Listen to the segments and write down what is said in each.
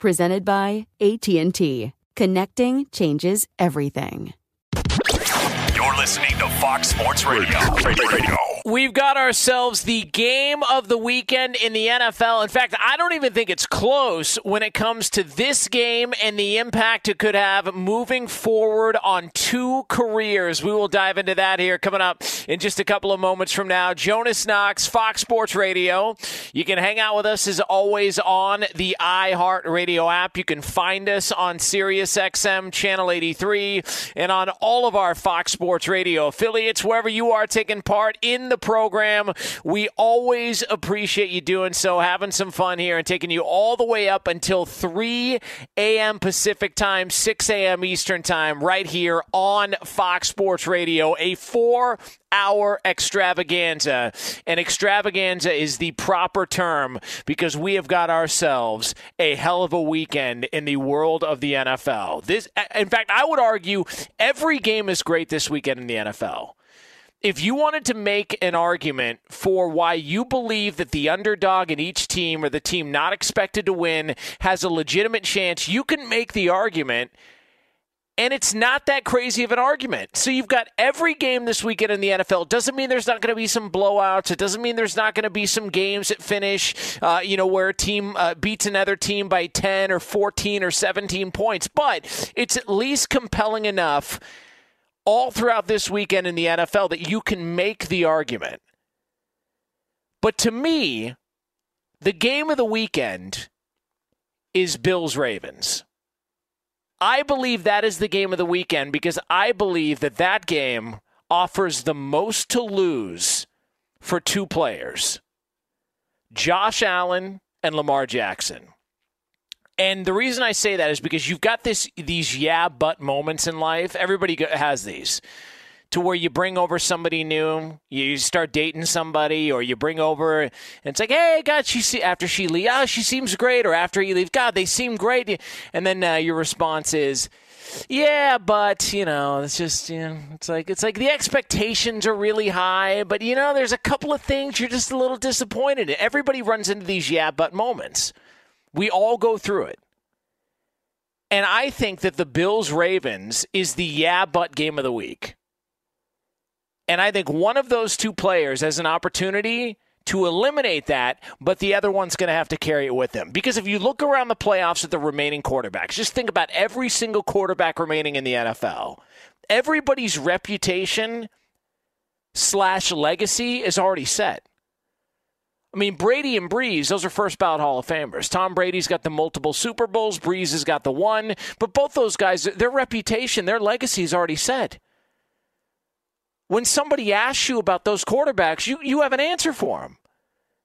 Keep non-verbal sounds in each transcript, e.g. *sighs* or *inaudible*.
Presented by AT&T. Connecting changes everything. You're listening to Fox Sports Radio. Radio. We've got ourselves the game of the weekend in the NFL. In fact, I don't even think it's close when it comes to this game and the impact it could have moving forward on two careers. We will dive into that here coming up in just a couple of moments from now. Jonas Knox, Fox Sports Radio. You can hang out with us as always on the iHeart Radio app. You can find us on SiriusXM Channel 83 and on all of our Fox Sports Radio affiliates, wherever you are taking part in the program. We always appreciate you doing so, having some fun here, and taking you all the way up until 3 a.m. Pacific time, 6 a.m. Eastern time, right here on Fox Sports Radio. A four hour extravaganza. And extravaganza is the proper term because we have got ourselves a hell of a weekend in the world of the NFL. This in fact, I would argue every game is great this weekend in the NFL if you wanted to make an argument for why you believe that the underdog in each team or the team not expected to win has a legitimate chance, you can make the argument. And it's not that crazy of an argument. So you've got every game this weekend in the NFL. Doesn't mean there's not going to be some blowouts. It doesn't mean there's not going to be some games that finish, uh, you know, where a team uh, beats another team by 10 or 14 or 17 points. But it's at least compelling enough all throughout this weekend in the NFL that you can make the argument. But to me, the game of the weekend is Bills Ravens. I believe that is the game of the weekend because I believe that that game offers the most to lose for two players Josh Allen and Lamar Jackson. And the reason I say that is because you've got this these yeah but moments in life. Everybody has these. To where you bring over somebody new, you start dating somebody, or you bring over, and it's like, hey, God, she see after she leaves, oh, she seems great, or after you leave, God, they seem great, and then uh, your response is, yeah, but you know, it's just you know, it's like it's like the expectations are really high, but you know, there's a couple of things you're just a little disappointed in. Everybody runs into these yeah, but moments. We all go through it. And I think that the Bills Ravens is the yeah but game of the week. And I think one of those two players has an opportunity to eliminate that, but the other one's going to have to carry it with them. Because if you look around the playoffs at the remaining quarterbacks, just think about every single quarterback remaining in the NFL. Everybody's reputation slash legacy is already set. I mean, Brady and Brees, those are first ballot Hall of Famers. Tom Brady's got the multiple Super Bowls, Brees has got the one, but both those guys, their reputation, their legacy is already set. When somebody asks you about those quarterbacks, you, you have an answer for them.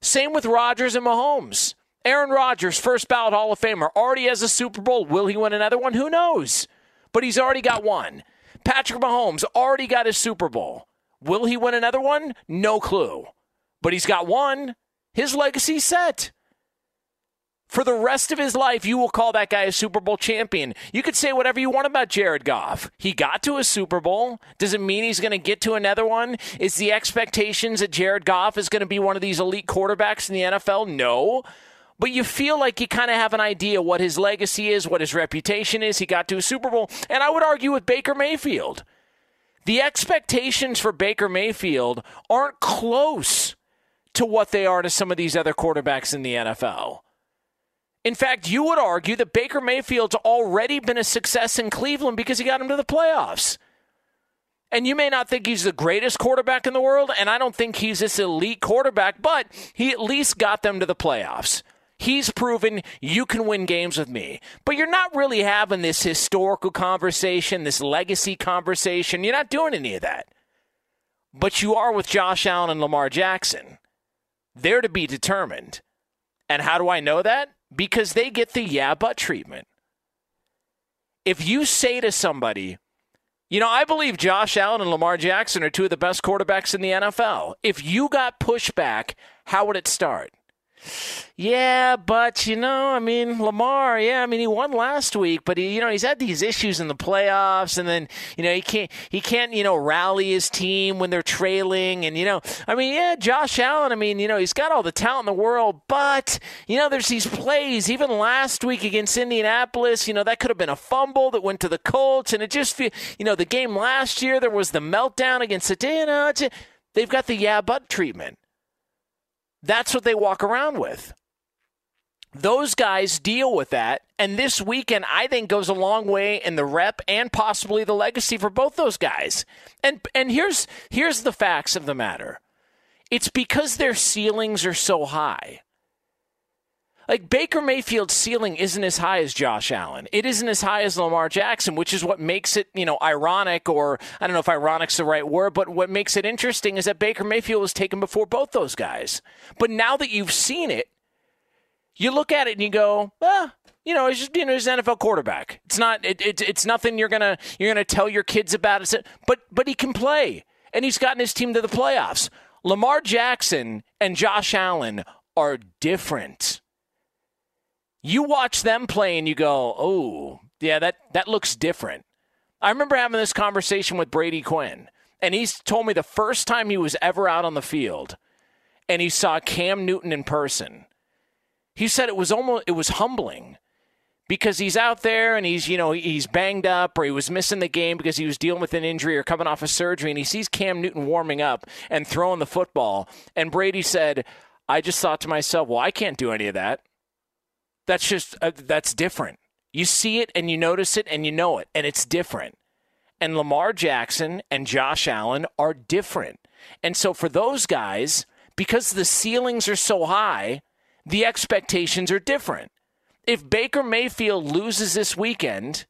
Same with Rodgers and Mahomes. Aaron Rodgers, first ballot Hall of Famer, already has a Super Bowl. Will he win another one? Who knows? But he's already got one. Patrick Mahomes already got his Super Bowl. Will he win another one? No clue. But he's got one. His legacy set. For the rest of his life, you will call that guy a Super Bowl champion. You could say whatever you want about Jared Goff. He got to a Super Bowl. Does it mean he's going to get to another one? Is the expectations that Jared Goff is going to be one of these elite quarterbacks in the NFL? No. But you feel like you kind of have an idea what his legacy is, what his reputation is. He got to a Super Bowl. And I would argue with Baker Mayfield. The expectations for Baker Mayfield aren't close to what they are to some of these other quarterbacks in the NFL. In fact, you would argue that Baker Mayfield's already been a success in Cleveland because he got him to the playoffs. And you may not think he's the greatest quarterback in the world, and I don't think he's this elite quarterback, but he at least got them to the playoffs. He's proven you can win games with me. But you're not really having this historical conversation, this legacy conversation. You're not doing any of that. But you are with Josh Allen and Lamar Jackson. They're to be determined. And how do I know that? because they get the yeah, but treatment. If you say to somebody, you know, I believe Josh Allen and Lamar Jackson are two of the best quarterbacks in the NFL. If you got pushback, how would it start? Yeah, but you know, I mean, Lamar, yeah, I mean, he won last week, but he, you know, he's had these issues in the playoffs, and then you know, he can't, he can't, you know, rally his team when they're trailing, and you know, I mean, yeah, Josh Allen, I mean, you know, he's got all the talent in the world, but you know, there's these plays, even last week against Indianapolis, you know, that could have been a fumble that went to the Colts, and it just, you know, the game last year there was the meltdown against the, they've got the yeah, but treatment. That's what they walk around with. Those guys deal with that. And this weekend, I think, goes a long way in the rep and possibly the legacy for both those guys. And and here's here's the facts of the matter. It's because their ceilings are so high. Like Baker Mayfield's ceiling isn't as high as Josh Allen. It isn't as high as Lamar Jackson, which is what makes it, you know, ironic or I don't know if ironic's the right word, but what makes it interesting is that Baker Mayfield was taken before both those guys. But now that you've seen it, you look at it and you go, ah, you know, it's just you know, he's an NFL quarterback. It's not, it, it, it's nothing you're gonna you're gonna tell your kids about. It, but but he can play, and he's gotten his team to the playoffs. Lamar Jackson and Josh Allen are different you watch them play and you go, oh, yeah, that, that looks different. I remember having this conversation with Brady Quinn, and he's told me the first time he was ever out on the field and he saw Cam Newton in person. He said it was almost it was humbling because he's out there and he's you know he's banged up or he was missing the game because he was dealing with an injury or coming off a of surgery and he sees Cam Newton warming up and throwing the football and Brady said I just thought to myself well I can't do any of that that's just uh, that's different. You see it and you notice it and you know it, and it's different. And Lamar Jackson and Josh Allen are different. And so for those guys, because the ceilings are so high, the expectations are different. If Baker Mayfield loses this weekend,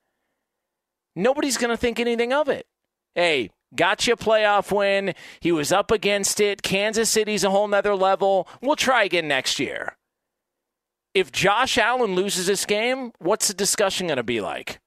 nobody's going to think anything of it. Hey, got you a playoff win. He was up against it. Kansas City's a whole nother level. We'll try again next year if Josh Allen loses this game, what's the discussion going to be like?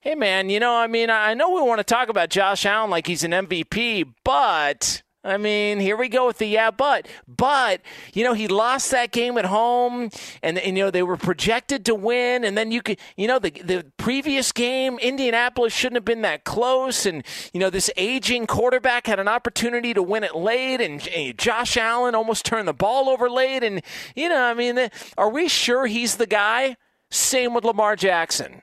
Hey, man, you know, I mean, I know we want to talk about Josh Allen like he's an MVP, but I mean, here we go with the yeah, but. But, you know, he lost that game at home, and, and, you know, they were projected to win. And then you could, you know, the, the previous game, Indianapolis shouldn't have been that close. And, you know, this aging quarterback had an opportunity to win it late, and, and Josh Allen almost turned the ball over late. And, you know, I mean, are we sure he's the guy? Same with Lamar Jackson.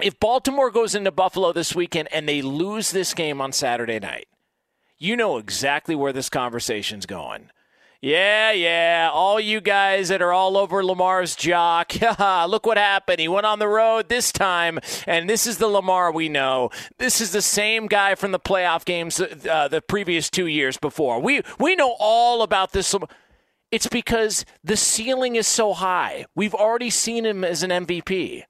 If Baltimore goes into Buffalo this weekend and they lose this game on Saturday night, you know exactly where this conversation's going. Yeah, yeah, all you guys that are all over Lamar's jock. *laughs* Look what happened. He went on the road this time, and this is the Lamar we know. This is the same guy from the playoff games uh, the previous two years before. We we know all about this. It's because the ceiling is so high. We've already seen him as an MVP.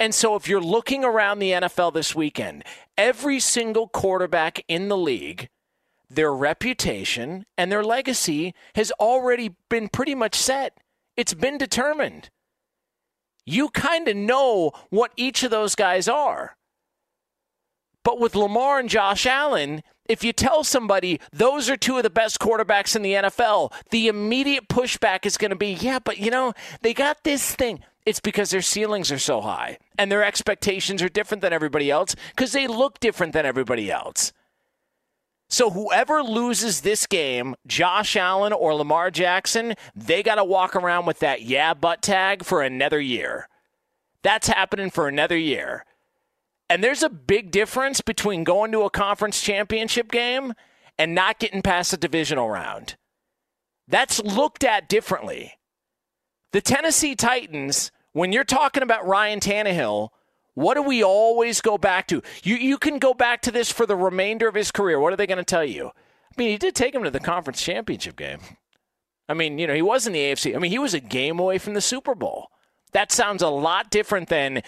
And so if you're looking around the NFL this weekend, every single quarterback in the league, their reputation and their legacy has already been pretty much set. It's been determined. You kind of know what each of those guys are. But with Lamar and Josh Allen, if you tell somebody those are two of the best quarterbacks in the NFL, the immediate pushback is going to be, yeah, but you know, they got this thing. It's because their ceilings are so high and their expectations are different than everybody else because they look different than everybody else. So whoever loses this game, Josh Allen or Lamar Jackson, they got to walk around with that yeah but tag for another year. That's happening for another year. And there's a big difference between going to a conference championship game and not getting past the divisional round. That's looked at differently. The Tennessee Titans when you're talking about Ryan Tannehill, what do we always go back to? You you can go back to this for the remainder of his career. What are they going to tell you? I mean, he did take him to the conference championship game. I mean, you know, he was in the AFC. I mean, he was a game away from the Super Bowl. That sounds a lot different than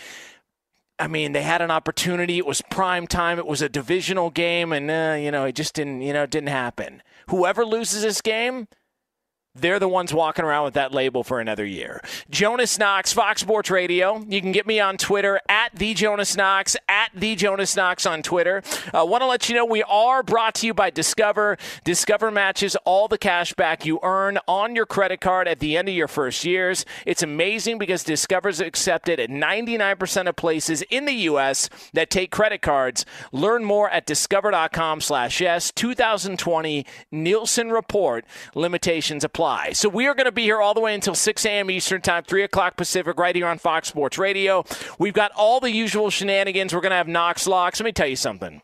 I mean, they had an opportunity. It was prime time. It was a divisional game, and uh, you know, it just didn't. You know, didn't happen. Whoever loses this game, they're the ones walking around with that label for another year. Jonas Knox, Fox Sports Radio. You can get me on Twitter at the Jonas Knox, at the Jonas Knox on Twitter. I uh, want to let you know we are brought to you by Discover. Discover matches all the cash back you earn on your credit card at the end of your first years. It's amazing because Discover is accepted at 99% of places in the U.S. that take credit cards. Learn more at discover.com slash yes. 2020 Nielsen Report. Limitations apply apply. So we are going to be here all the way until 6 a.m. Eastern Time, 3 o'clock Pacific, right here on Fox Sports Radio. We've got all the usual shenanigans. We're going to have Knox locks. Let me tell you something.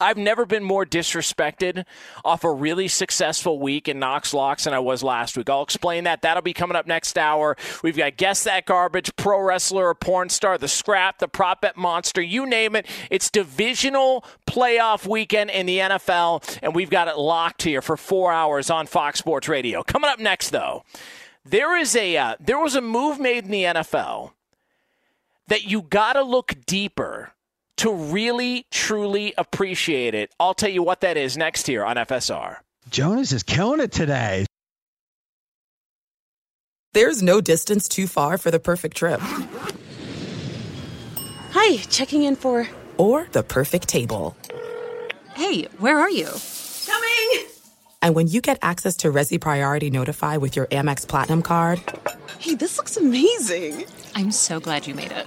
I've never been more disrespected off a really successful week in Knox Locks than I was last week. I'll explain that. That'll be coming up next hour. We've got Guess That Garbage, Pro Wrestler or Porn Star, The Scrap, The Prop Bet Monster, you name it. It's divisional playoff weekend in the NFL, and we've got it locked here for four hours on Fox Sports Radio. Coming up next, though, there is a uh, there was a move made in the NFL that you got to look deeper to really, truly appreciate it. I'll tell you what that is next here on FSR. Jonas is killing it today. There's no distance too far for the perfect trip. Hi, checking in for. Or the perfect table. Hey, where are you? Coming! And when you get access to Resy Priority Notify with your Amex Platinum card. Hey, this looks amazing! I'm so glad you made it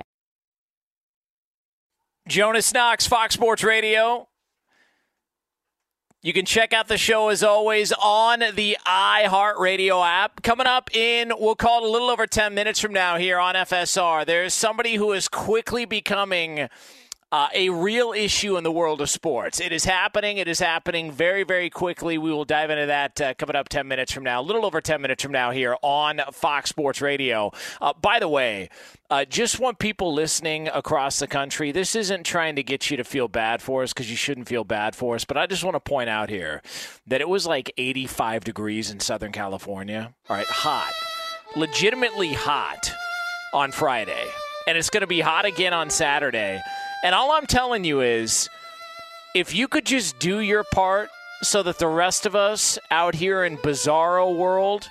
Jonas Knox, Fox Sports Radio. You can check out the show as always on the iHeartRadio app. Coming up in, we'll call it a little over 10 minutes from now here on FSR, there's somebody who is quickly becoming uh, a real issue in the world of sports. It is happening. It is happening very, very quickly. We will dive into that uh, coming up 10 minutes from now, a little over 10 minutes from now here on Fox Sports Radio. Uh, by the way, uh, just want people listening across the country. This isn't trying to get you to feel bad for us because you shouldn't feel bad for us. But I just want to point out here that it was like 85 degrees in Southern California. All right, hot, legitimately hot on Friday. And it's going to be hot again on Saturday. And all I'm telling you is if you could just do your part so that the rest of us out here in bizarro world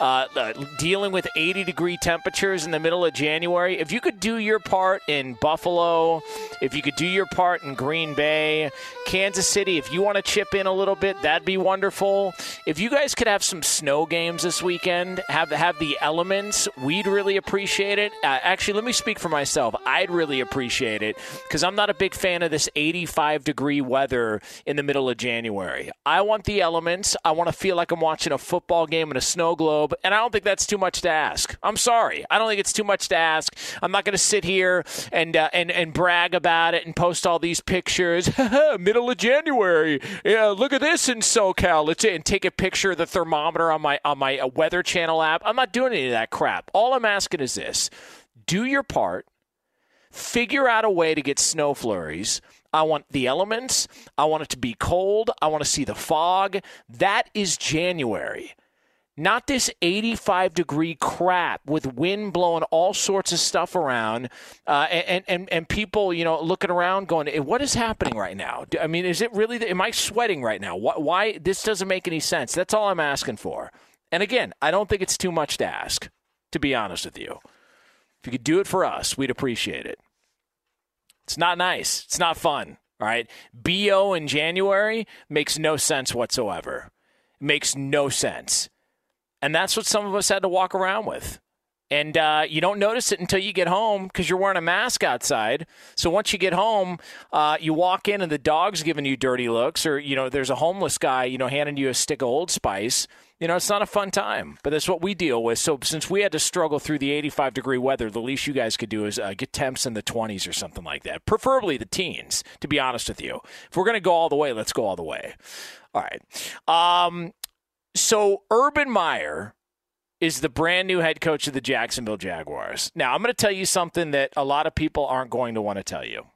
uh, uh, dealing with 80 degree temperatures in the middle of January. If you could do your part in Buffalo, if you could do your part in Green Bay, Kansas City, if you want to chip in a little bit, that'd be wonderful. If you guys could have some snow games this weekend, have have the elements, we'd really appreciate it. Uh, actually, let me speak for myself. I'd really appreciate it because I'm not a big fan of this 85 degree weather in the middle of January. I want the elements. I want to feel like I'm watching a football game in a snow globe and I don't think that's too much to ask. I'm sorry, I don't think it's too much to ask. I'm not going to sit here and uh, and and brag about it and post all these pictures. *laughs* Middle of January, yeah, look at this in SoCal. Let's and take a picture of the thermometer on my on my uh, Weather Channel app. I'm not doing any of that crap. All I'm asking is this: do your part. Figure out a way to get snow flurries. I want the elements. I want it to be cold. I want to see the fog. That is January. Not this 85 degree crap with wind blowing all sorts of stuff around, uh, and, and and people, you know, looking around, going, "What is happening right now?" I mean, is it really? Am I sweating right now? Why, why this doesn't make any sense? That's all I'm asking for. And again, I don't think it's too much to ask, to be honest with you. If you could do it for us, we'd appreciate it. It's not nice. It's not fun. All right. BO in January makes no sense whatsoever. Makes no sense. And that's what some of us had to walk around with. And uh, you don't notice it until you get home because you're wearing a mask outside. So once you get home, uh, you walk in and the dog's giving you dirty looks, or you know, there's a homeless guy, you know, handing you a stick of Old Spice. You know, it's not a fun time, but that's what we deal with. So since we had to struggle through the 85 degree weather, the least you guys could do is uh, get temps in the 20s or something like that. Preferably the teens, to be honest with you. If we're going to go all the way, let's go all the way. All right. Um, so Urban Meyer is the brand new head coach of the Jacksonville Jaguars. Now, I'm going to tell you something that a lot of people aren't going to want to tell you.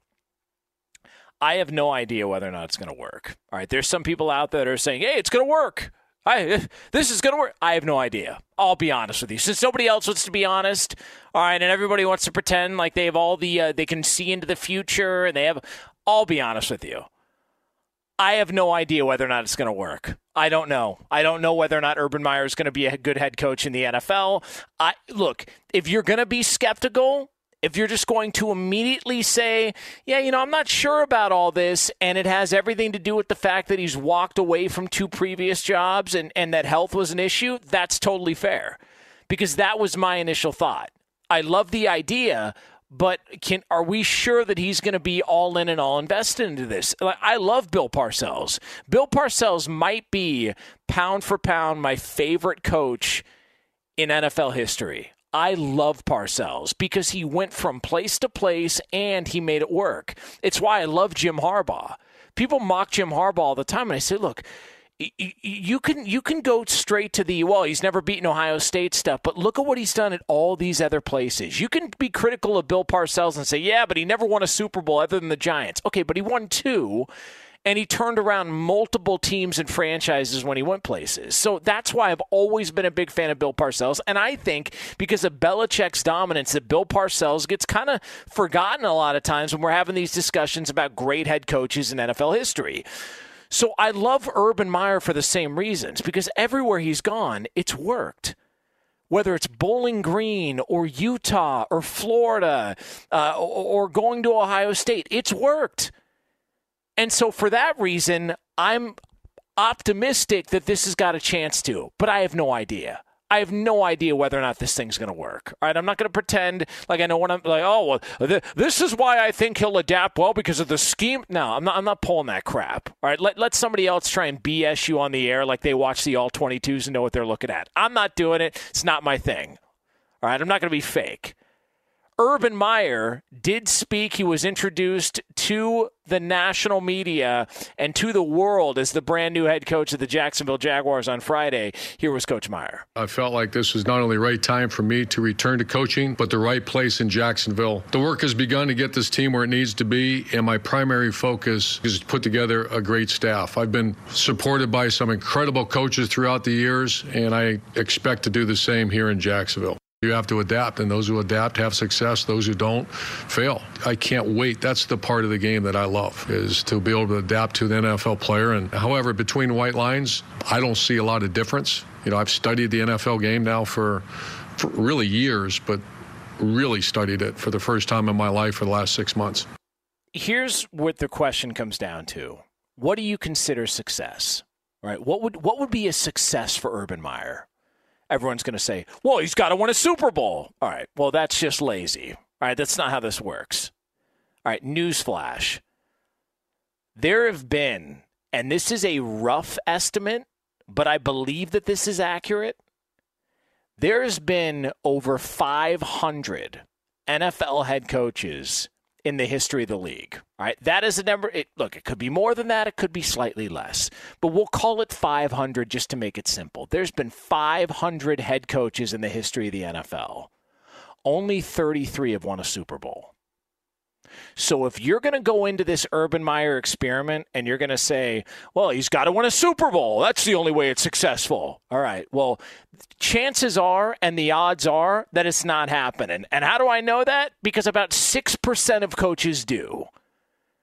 I have no idea whether or not it's going to work. All right, there's some people out there that are saying, "Hey, it's going to work." I, this is going to work. I have no idea. I'll be honest with you. Since nobody else wants to be honest, all right, and everybody wants to pretend like they have all the uh, they can see into the future and they have. I'll be honest with you. I have no idea whether or not it's going to work. I don't know. I don't know whether or not Urban Meyer is going to be a good head coach in the NFL. I look, if you're going to be skeptical, if you're just going to immediately say, yeah, you know, I'm not sure about all this, and it has everything to do with the fact that he's walked away from two previous jobs and, and that health was an issue, that's totally fair. Because that was my initial thought. I love the idea, but can are we sure that he's going to be all in and all invested into this? I love Bill Parcells. Bill Parcells might be pound for pound my favorite coach in NFL history. I love Parcells because he went from place to place and he made it work. It's why I love Jim Harbaugh. People mock Jim Harbaugh all the time, and I say, look, you can you can go straight to the well he's never beaten ohio state stuff but look at what he's done at all these other places you can be critical of bill parcells and say yeah but he never won a super bowl other than the giants okay but he won two and he turned around multiple teams and franchises when he went places. So that's why I've always been a big fan of Bill Parcells. And I think because of Belichick's dominance, that Bill Parcells gets kind of forgotten a lot of times when we're having these discussions about great head coaches in NFL history. So I love Urban Meyer for the same reasons because everywhere he's gone, it's worked. Whether it's Bowling Green or Utah or Florida uh, or, or going to Ohio State, it's worked. And so for that reason, I'm optimistic that this has got a chance to, but I have no idea. I have no idea whether or not this thing's going to work. All right, I'm not going to pretend like I know what I'm like. Oh, well, th- this is why I think he'll adapt well because of the scheme. No, I'm not. I'm not pulling that crap. All right, let let somebody else try and BS you on the air like they watch the all 22s and know what they're looking at. I'm not doing it. It's not my thing. All right, I'm not going to be fake. Urban Meyer did speak. He was introduced to the national media and to the world as the brand new head coach of the Jacksonville Jaguars on Friday. Here was Coach Meyer. I felt like this was not only the right time for me to return to coaching, but the right place in Jacksonville. The work has begun to get this team where it needs to be, and my primary focus is to put together a great staff. I've been supported by some incredible coaches throughout the years, and I expect to do the same here in Jacksonville. You have to adapt, and those who adapt have success. Those who don't fail. I can't wait. That's the part of the game that I love is to be able to adapt to the NFL player. And however, between white lines, I don't see a lot of difference. You know, I've studied the NFL game now for, for really years, but really studied it for the first time in my life for the last six months. Here's what the question comes down to: What do you consider success? Right? What would what would be a success for Urban Meyer? Everyone's going to say, well, he's got to win a Super Bowl. All right, well, that's just lazy. All right, that's not how this works. All right, newsflash. There have been, and this is a rough estimate, but I believe that this is accurate. There's been over 500 NFL head coaches in the history of the league. All right, that is a number. It, look, it could be more than that. It could be slightly less, but we'll call it 500 just to make it simple. There's been 500 head coaches in the history of the NFL. Only 33 have won a Super Bowl. So if you're going to go into this Urban Meyer experiment and you're going to say, well, he's got to win a Super Bowl, that's the only way it's successful. All right. Well, chances are and the odds are that it's not happening. And how do I know that? Because about 6% of coaches do.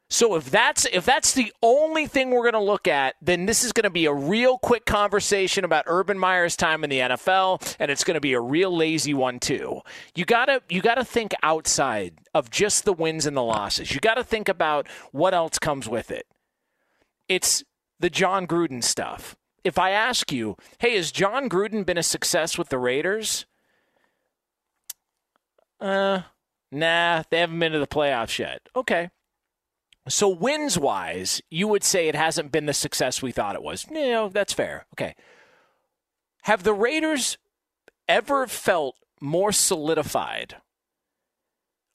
So if that's if that's the only thing we're going to look at, then this is going to be a real quick conversation about Urban Meyer's time in the NFL, and it's going to be a real lazy one too. You gotta you gotta think outside of just the wins and the losses. You got to think about what else comes with it. It's the Jon Gruden stuff. If I ask you, hey, has Jon Gruden been a success with the Raiders? Uh, nah, they haven't been to the playoffs yet. Okay. So wins wise, you would say it hasn't been the success we thought it was. No, that's fair. Okay. Have the Raiders ever felt more solidified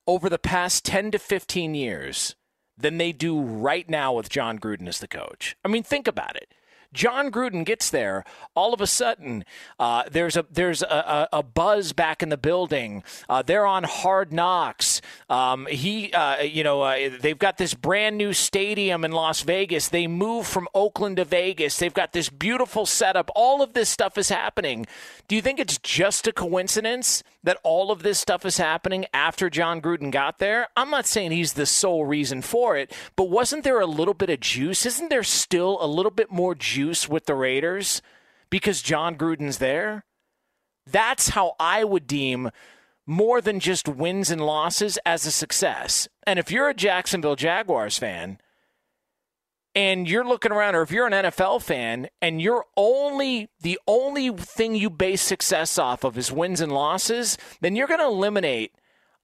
over the past 10 to 15 years than they do right now with Jon Gruden as the coach? I mean, think about it. Jon Gruden gets there, all of a sudden uh, there's a there's a, a, buzz back in the building. Uh, they're on Hard Knocks. Um, he, uh, you know, uh, they've got this brand new stadium in Las Vegas. They move from Oakland to Vegas. They've got this beautiful setup. All of this stuff is happening. Do you think it's just a coincidence that all of this stuff is happening after Jon Gruden got there? I'm not saying he's the sole reason for it, but wasn't there a little bit of juice? Isn't there still a little bit more juice with the Raiders because Jon Gruden's there? That's how I would deem more than just wins and losses as a success. And if you're a Jacksonville Jaguars fan, and you're looking around, or if you're an NFL fan and you're only the only thing you base success off of is wins and losses, then you're going to eliminate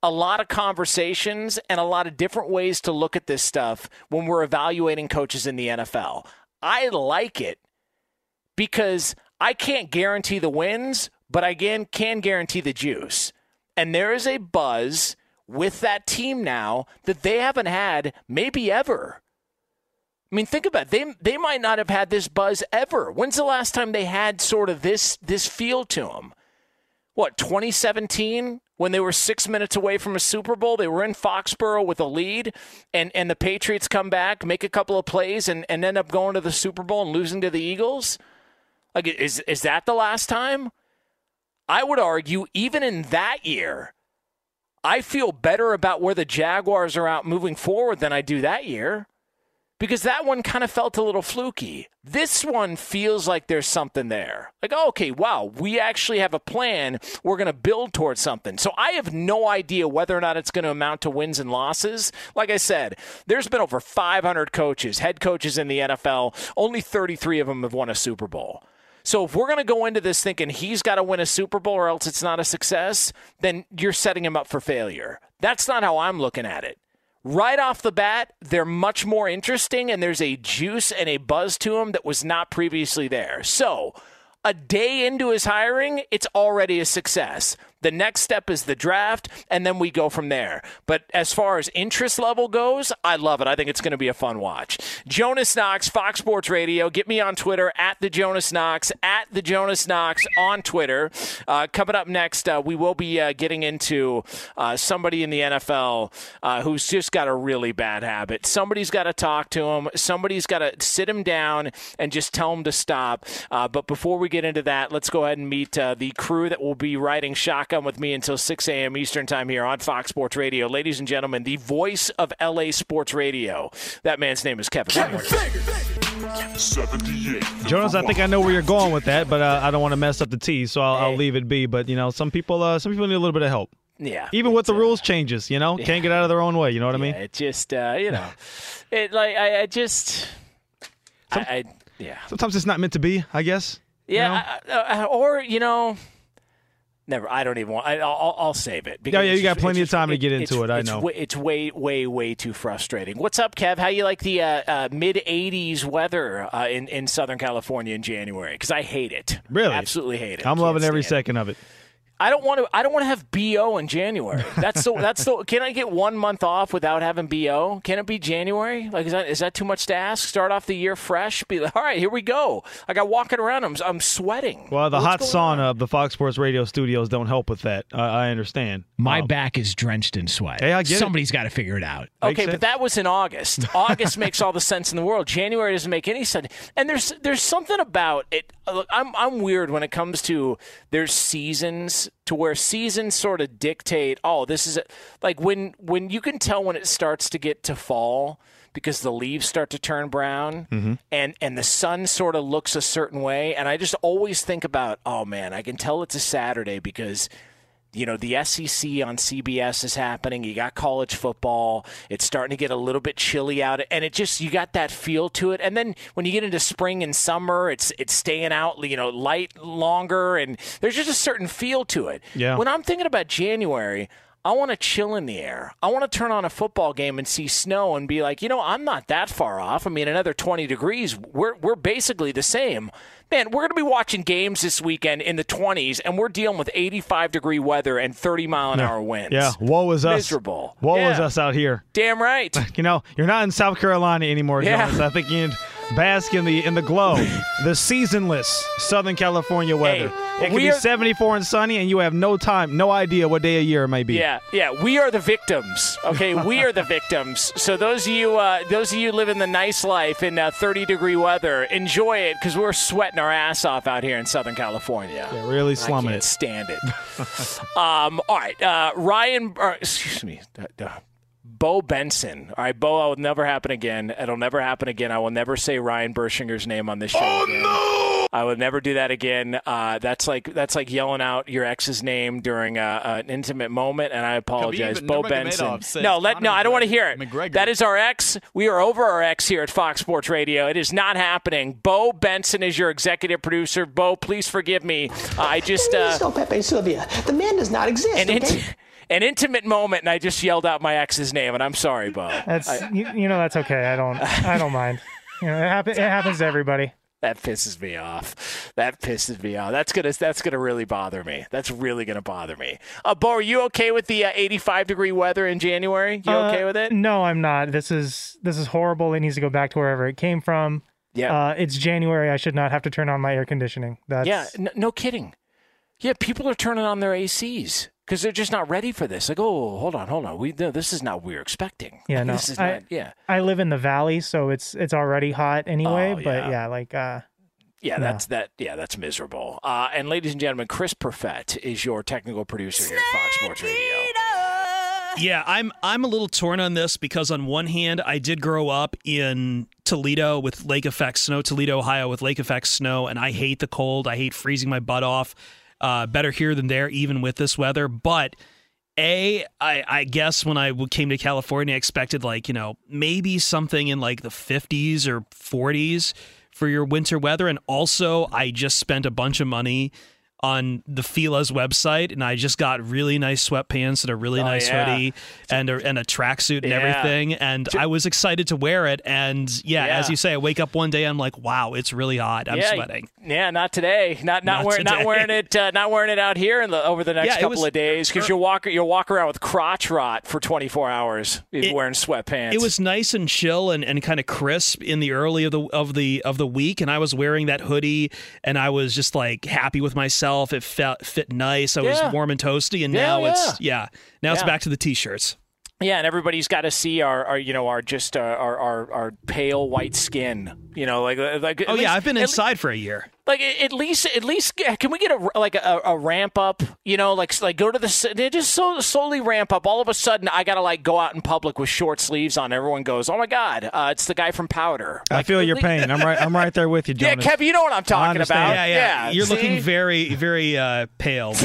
a lot of conversations and a lot of different ways to look at this stuff when we're evaluating coaches in the NFL. I like it because I can't guarantee the wins, but I again can guarantee the juice. And there is a buzz with that team now that they haven't had maybe ever. I mean, think about it. They they might not have had this buzz ever. When's the last time they had sort of this this feel to them? What 2017 when they were six minutes away from a Super Bowl, they were in Foxborough with a lead, and and the Patriots come back, make a couple of plays, and and end up going to the Super Bowl and losing to the Eagles. Like, is is that the last time? I would argue, even in that year, I feel better about where the Jaguars are out moving forward than I do that year because that one kind of felt a little fluky. This one feels like there's something there. Like, oh, okay, wow, we actually have a plan. We're going to build towards something. So I have no idea whether or not it's going to amount to wins and losses. Like I said, there's been over 500 coaches, head coaches in the NFL. Only 33 of them have won a Super Bowl. So if we're going to go into this thinking he's got to win a Super Bowl or else it's not a success, then you're setting him up for failure. That's not how I'm looking at it right off the bat, they're much more interesting and there's a juice and a buzz to them that was not previously there. So, a day into his hiring, it's already a success. The next step is the draft, and then we go from there. But as far as interest level goes, I love it. I think it's going to be a fun watch. Jonas Knox, Fox Sports Radio. Get me on Twitter at the Jonas Knox, at the Jonas Knox on Twitter. Uh, coming up next, uh, we will be uh, getting into uh, somebody in the NFL uh, who's just got a really bad habit. Somebody's got to talk to him. Somebody's got to sit him down and just tell him to stop. Uh, but before we get into that, let's go ahead and meet the crew that will be riding shotgun with me until 6 a.m. Eastern Time here on Fox Sports Radio. Ladies and gentlemen, the voice of LA Sports Radio. That man's name is Kevin. Kevin 78. Jonas, I think I know where you're going with that, but uh, I don't want to mess up the T, so I'll, I'll, leave it be. But you know, some people, uh, some people need a little bit of help. Yeah. Even with the rules changes, you know, yeah. can't get out of their own way. You know what yeah, I mean? It just, uh, you know, *sighs* it like I, I just, Some, I, I, yeah. Sometimes it's not meant to be. I guess. Yeah, you know? I, or you know, Never. I don't even want. I, will I'll save it. Yeah, yeah. You got plenty of time to get into it. I it's know. Way, it's way, way, way too frustrating. What's up, Kev? How you like the uh, uh, mid '80s weather uh, in in Southern California in January? Because I hate it. Really, absolutely hate it. I'm loving every second of it. I don't want to. I don't want to have bo in January. That's the. that's the. Can I get one month off without having bo? Can it be January? Like is that is that too much to ask? Start off the year fresh. Be like, all right, here we go. I got walking around. I'm I'm sweating. Well, the What's hot sauna on? of the Fox Sports Radio studios don't help with that. Uh, I understand. My um, back is drenched in sweat. Hey, I get Somebody's got to figure it out. Okay, but that was in August. *laughs* August makes all the sense in the world. January doesn't make any sense. And there's there's something about it. Look, I'm I'm weird when it comes to there's seasons to where seasons sort of dictate. Oh, this is a, like when when you can tell when it starts to get to fall because the leaves start to turn brown mm-hmm. and and the sun sort of looks a certain way. And I just always think about, oh man, I can tell it's a Saturday because you know, the SEC on CBS is happening. You got college football. It's starting to get a little bit chilly out, and it just you got that feel to it. And then when you get into spring and summer, it's it's staying out, you know, light longer, and there's just a certain feel to it. Yeah. When I'm thinking about January. I want to chill in the air. I want to turn on a football game and see snow and be like, you know, I'm not that far off. I mean, another 20 degrees, we're we're basically the same man, we're going to be watching games this weekend in the 20s, and we're dealing with 85 degree weather and 30 mile an yeah. hour winds. Yeah, woe is us. Miserable. Woe yeah. is us out here. Damn right. *laughs* You know, you're not in South Carolina anymore, yeah. I think you bask in the in the glow, *laughs* the seasonless Southern California weather. Hey, it could be are, 74 and sunny, and you have no time, no idea what day of year it may be. Yeah, yeah. We are the victims. Okay, *laughs* we are the victims. So those of you, uh, those of you living the nice life in uh, 30 degree weather, enjoy it because we're sweating our ass off out here in Southern California. Yeah, really slumming I can't it. Stand it. *laughs* um, all right, uh, Ryan. Uh, excuse me. Bo Benson. All right, Bo, I will never happen again. It'll never happen again. I will never say Ryan Bershinger's name on this show. Oh again. no! I would never do that again. Uh, that's like that's like yelling out your ex's name during a, an intimate moment, and I apologize, Khabib Bo Benson. No, let no, I don't want to hear it. McGregor. That is our ex. We are over our ex here at Fox Sports Radio. It is not happening. Bo Benson is your executive producer. Bo, please forgive me. Uh, I just uh, no Pepe Sylvia. The man does not exist. An, okay? int- an intimate moment, and I just yelled out my ex's name, and I'm sorry, Bo. That's I, you, you know that's okay. I don't I don't mind. You know, it, happen, it happens to everybody. That pisses me off. That pisses me off. That's gonna that's gonna really bother me. That's really gonna bother me. Uh, Bo, are you okay with the uh, 85 degree weather in January? You Uh, okay with it? No, I'm not. This is this is horrible. It needs to go back to wherever it came from. Yeah. Uh, it's January. I should not have to turn on my air conditioning. That's Yeah, n- no kidding. Yeah, people are turning on their ACs because they're just not ready for this. Like, oh, hold on, hold on. We no, this is not what we are expecting. Yeah, no. this is I, not. Yeah, I live in the valley, so it's it's already hot anyway. Oh, but yeah. yeah, like uh, yeah. No. That's that. Yeah, that's miserable. Uh, and ladies and gentlemen, Chris Perfett is your technical producer here at Fox Sports Radio. Yeah, I'm I'm a little torn on this because on one hand, I did grow up in Toledo with lake effect snow, Toledo, Ohio with lake effect snow, and I hate the cold. I hate freezing my butt off. Uh, better here than there, even with this weather. But a, I, I guess when I came to California, I expected like you know maybe something in like the 50s or 40s for your winter weather, and also I just spent a bunch of money on the Fila's website, and I just got really nice sweatpants and a really Oh, nice yeah. hoodie and a, and a tracksuit and Yeah. everything. And I was excited to wear it. And yeah, Yeah. as you say, I wake up one day, I'm like, wow, it's really hot. I'm sweating. Yeah, not today. Not not, Not wearing not wearing it. Uh, not wearing it out here in the, over the next couple was- of days because you'll walk you'll walk around with crotch rot for 24 hours It- wearing sweatpants. It was nice and chill and, and kind of crisp in the early of the of the of the week, and I was wearing that hoodie, and I was just like happy with myself. It felt fit nice. I was Yeah. warm and toasty, and Yeah, now yeah. it's yeah. Now it's back to the t-shirts. Yeah, and everybody's got to see our, our, you know, our just uh, our, our our pale white skin. You know, like like. at Oh yeah, I've been inside for a year. Like at least, at least, can we get a like a, a ramp up? You know, like like go to the s- they just so slowly ramp up. All of a sudden, I gotta like go out in public with short sleeves on. Everyone goes, "Oh my god, uh, it's the guy from Powder." I feel your pain. I'm right. I'm right there with you, Jonas. *laughs* Yeah, Jonas. Kev, you know what I'm talking about. Yeah, yeah. You're see? looking very very uh, pale. *laughs*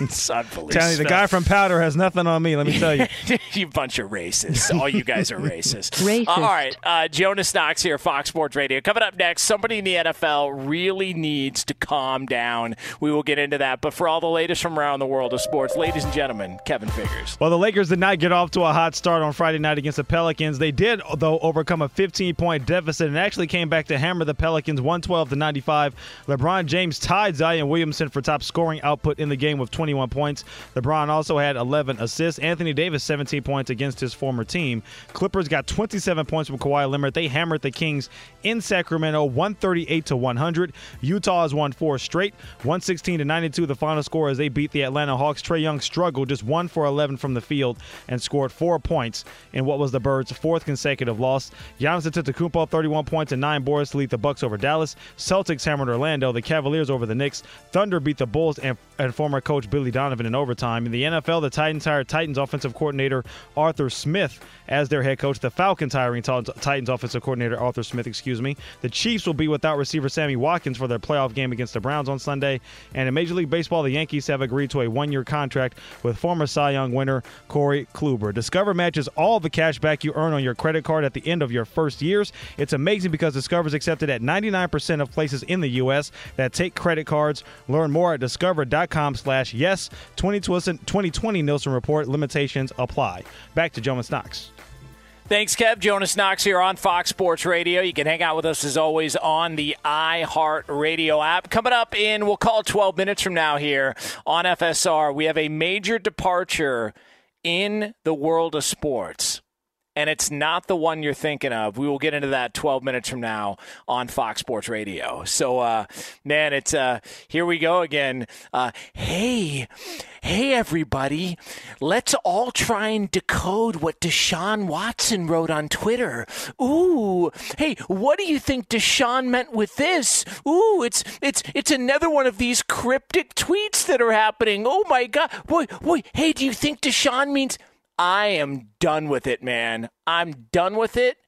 It's unbelievable. Telling you, the guy from Powder has nothing on me. Let me tell you. *laughs* you bunch of racists. All you guys are racist. Racist. Uh, all right. Uh, Jonas Knox here, Fox Sports Radio. Coming up next, somebody in the NFL really needs to calm down. We will get into that. But for all the latest from around the world of sports, ladies and gentlemen, Kevin Figures. Well, the Lakers did not get off to a hot start on Friday night against the Pelicans. They did, though, overcome a 15-point deficit and actually came back to hammer the Pelicans 112 to 95. LeBron James tied Zion Williamson for top scoring output in the game with 21 points. LeBron also had 11 assists. Anthony Davis 17 points against his former team. Clippers got 27 points from Kawhi Leonard. They hammered the Kings in Sacramento 138 to 100. Utah has won four straight, 116 to 92. The final score as they beat the Atlanta Hawks. Trae Young struggled, just one for 11 from the field, and scored four points in what was the Birds' fourth consecutive loss. Giannis Antetokounmpo 31 points and nine boards to lead the Bucks over Dallas. Celtics hammered Orlando. The Cavaliers over the Knicks. Thunder beat the Bulls and, and former coach Billy Donovan in overtime. In the NFL, the Titans hired Titans offensive coordinator Arthur Smith as their head coach. The Falcons hiring Titans offensive coordinator Arthur Smith, excuse me. The Chiefs will be without receiver Sammy Watkins for their playoff game against the Browns on Sunday. And in Major League Baseball, the Yankees have agreed to a one-year contract with former Cy Young winner Corey Kluber. Discover matches all the cash back you earn on your credit card at the end of your first years. It's amazing because Discover is accepted at 99% of places in the U.S. that take credit cards. Learn more at discover.com slash yes. 2020 Nielsen Report. Limitations apply. Back to Jonas Knox. Thanks, Kev. Jonas Knox here on Fox Sports Radio. You can hang out with us as always on the iHeart Radio app. Coming up in, we'll call it 12 minutes from now here on FSR, we have a major departure in the world of sports. And it's not the one you're thinking of. We will get into that 12 minutes from now on Fox Sports Radio. So, uh, man, it's uh, here we go again. Uh, hey, hey, everybody, let's all try and decode what Deshaun Watson wrote on Twitter. Ooh, hey, what do you think Deshaun meant with this? Ooh, it's it's it's another one of these cryptic tweets that are happening. Oh my God, boy, boy, hey, do you think Deshaun means? I am done with it, man. I'm done with it.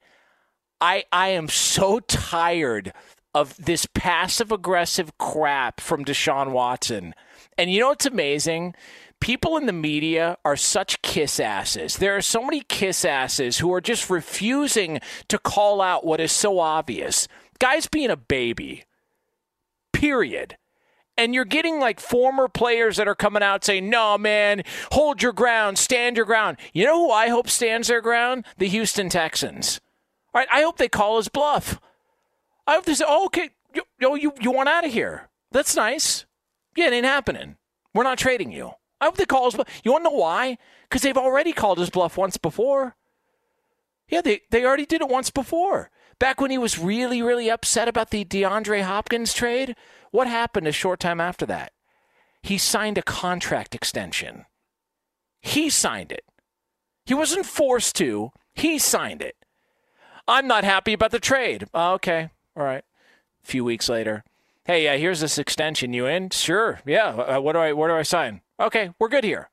I I am so tired of this passive aggressive crap from Deshaun Watson. And you know what's amazing? People in the media are such kiss asses. There are so many kiss asses who are just refusing to call out what is so obvious. Guys being a baby. Period and you're getting like former players that are coming out saying, "No, man, hold your ground, stand your ground." You know who I hope stands their ground? The Houston Texans. All right, I hope they call his bluff. I hope they say, "Oh, okay, you you you, want out of here? That's nice. Yeah, it ain't happening. We're not trading you." I hope they call his bluff. You want to know why? Because they've already called his bluff once before. Yeah, they they already did it once before. Back when he was really, really upset about the DeAndre Hopkins trade, what happened a short time after that? He signed a contract extension. He signed it. He wasn't forced to, he signed it. I'm not happy about the trade. Oh, okay, all right. A few weeks later, hey, uh, here's this extension. You in? Sure. Yeah. Uh, what do I? Where do I sign? Okay, we're good here.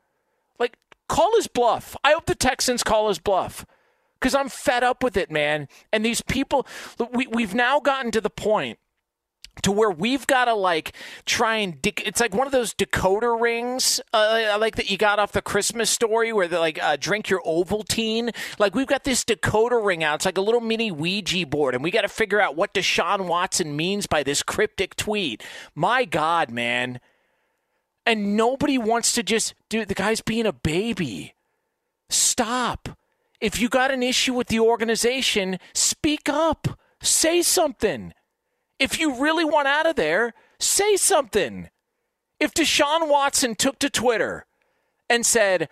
Like, call his bluff. I hope the Texans call his bluff because I'm fed up with it, man. And these people, we, we've now gotten to the point to where we've got to like try and dec- it's like one of those decoder rings uh, like that you got off the christmas story where they like uh, drink your ovaltine like we've got this decoder ring out it's like a little mini ouija board and we got to figure out what deshaun watson means by this cryptic tweet my god man And nobody wants to just, dude, the guy's being a baby. Stop. If you got an issue with the organization, speak up. Say something. If you really want out of there, say something. If Deshaun Watson took to Twitter and said,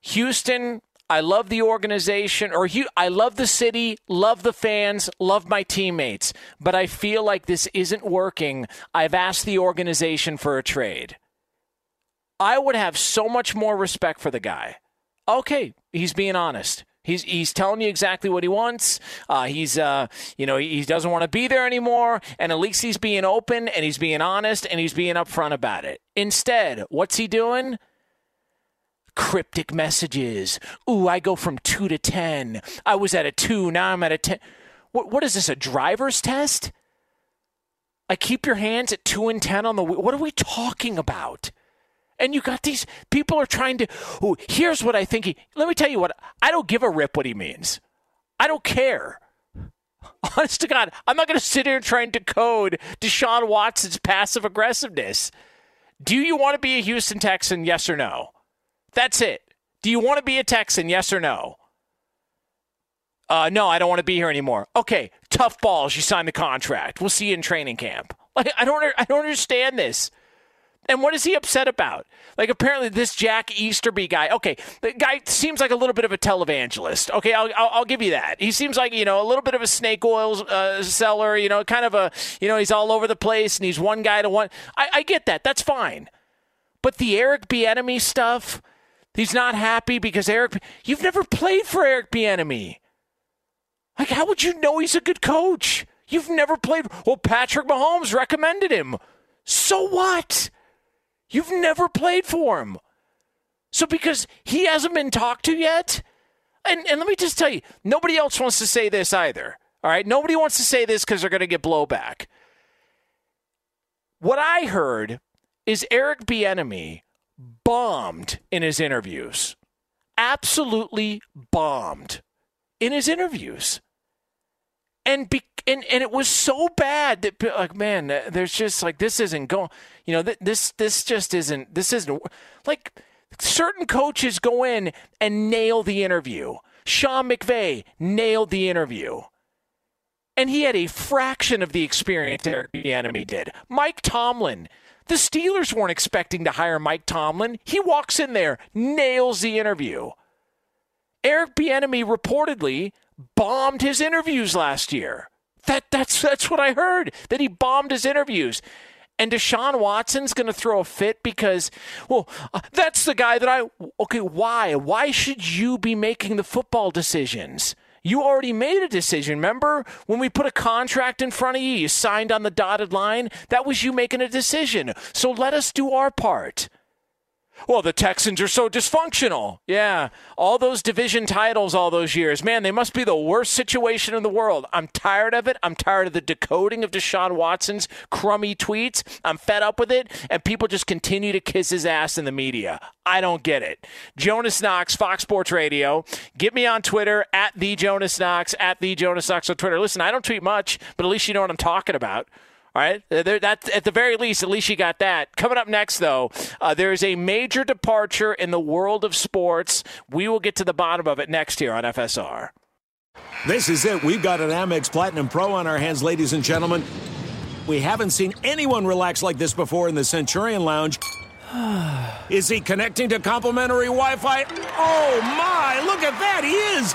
Houston, I love the organization, or I love the city, love the fans, love my teammates, but I feel like this isn't working. I've asked the organization for a trade. I would have so much more respect for the guy. Okay, he's being honest. He's he's telling you exactly what he wants. Uh, he's uh, you know he, he doesn't want to be there anymore, and at least he's being open and he's being honest and he's being upfront about it. Instead, what's he doing? Cryptic messages. Ooh, I go from two to ten. I was at a two, now I'm at a ten. What what is this? A driver's test? I keep your hands at two and ten on the. What are we talking about? And you got these people are trying to. Oh, here's what I think. He, let me tell you what. I don't give a rip what he means. I don't care. *laughs* Honest to God, I'm not going to sit here trying to code Deshaun Watson's passive aggressiveness. Do you want to be a Houston Texan? Yes or no? That's it. Do you want to be a Texan? Yes or no? Uh, no, I don't want to be here anymore. Okay, tough balls. You signed the contract. We'll see you in training camp. *laughs* Like I don't, I don't understand this. And what is he upset about? Like, apparently, this Jack Easterby guy, okay, the guy seems like a little bit of a televangelist. Okay, I'll, I'll, I'll give you that. He seems like, you know, a little bit of a snake oil uh, seller, you know, kind of a, you know, he's all over the place and he's one guy to one. I, I get that. That's fine. But the Eric Bieniemy stuff, he's not happy because Eric, you've never played for Eric Bieniemy. Like, how would you know he's a good coach? You've never played. Well, Patrick Mahomes recommended him. So what? You've never played for him. So because he hasn't been talked to yet, and, and let me just tell you, nobody else wants to say this either. All right? Nobody wants to say this because they're going to get blowback. What I heard is Eric Bieniemy bombed in his interviews. Absolutely bombed in his interviews. And be, and and it was so bad that like man, there's just like this isn't going. You know, this this just isn't this isn't like certain coaches go in and nail the interview. Sean McVay nailed the interview. And he had a fraction of the experience Eric Bieniemy did. Mike Tomlin, the Steelers weren't expecting to hire Mike Tomlin. He walks in there, nails the interview. Eric Bieniemy reportedly bombed his interviews last year. That that's that's what I heard. That he bombed his interviews. And Deshaun Watson's going to throw a fit because, well, uh, that's the guy that I. Okay, why? Why should you be making the football decisions? You already made a decision. Remember when we put a contract in front of you, you signed on the dotted line? That was you making a decision. So let us do our part. Well, the Texans are so dysfunctional. Yeah, all those division titles all those years. Man, they must be the worst situation in the world. I'm tired of it. I'm tired of the decoding of Deshaun Watson's crummy tweets. I'm fed up with it, and people just continue to kiss his ass in the media. I don't get it. Jonas Knox, Fox Sports Radio. Get me on Twitter at the Jonas Knox, at the Jonas Knox on Twitter. Listen, I don't tweet much, but at least you know what I'm talking about. All right, there, that at the very least, at least you got that. Coming up next, though, uh, there is a major departure in the world of sports. We will get to the bottom of it next here on FSR. This is it. We've got an Amex Platinum Pro on our hands, ladies and gentlemen. We haven't seen anyone relax like this before in the Centurion Lounge. *sighs* Is he connecting to complimentary Wi-Fi? Oh my! Look at that, he is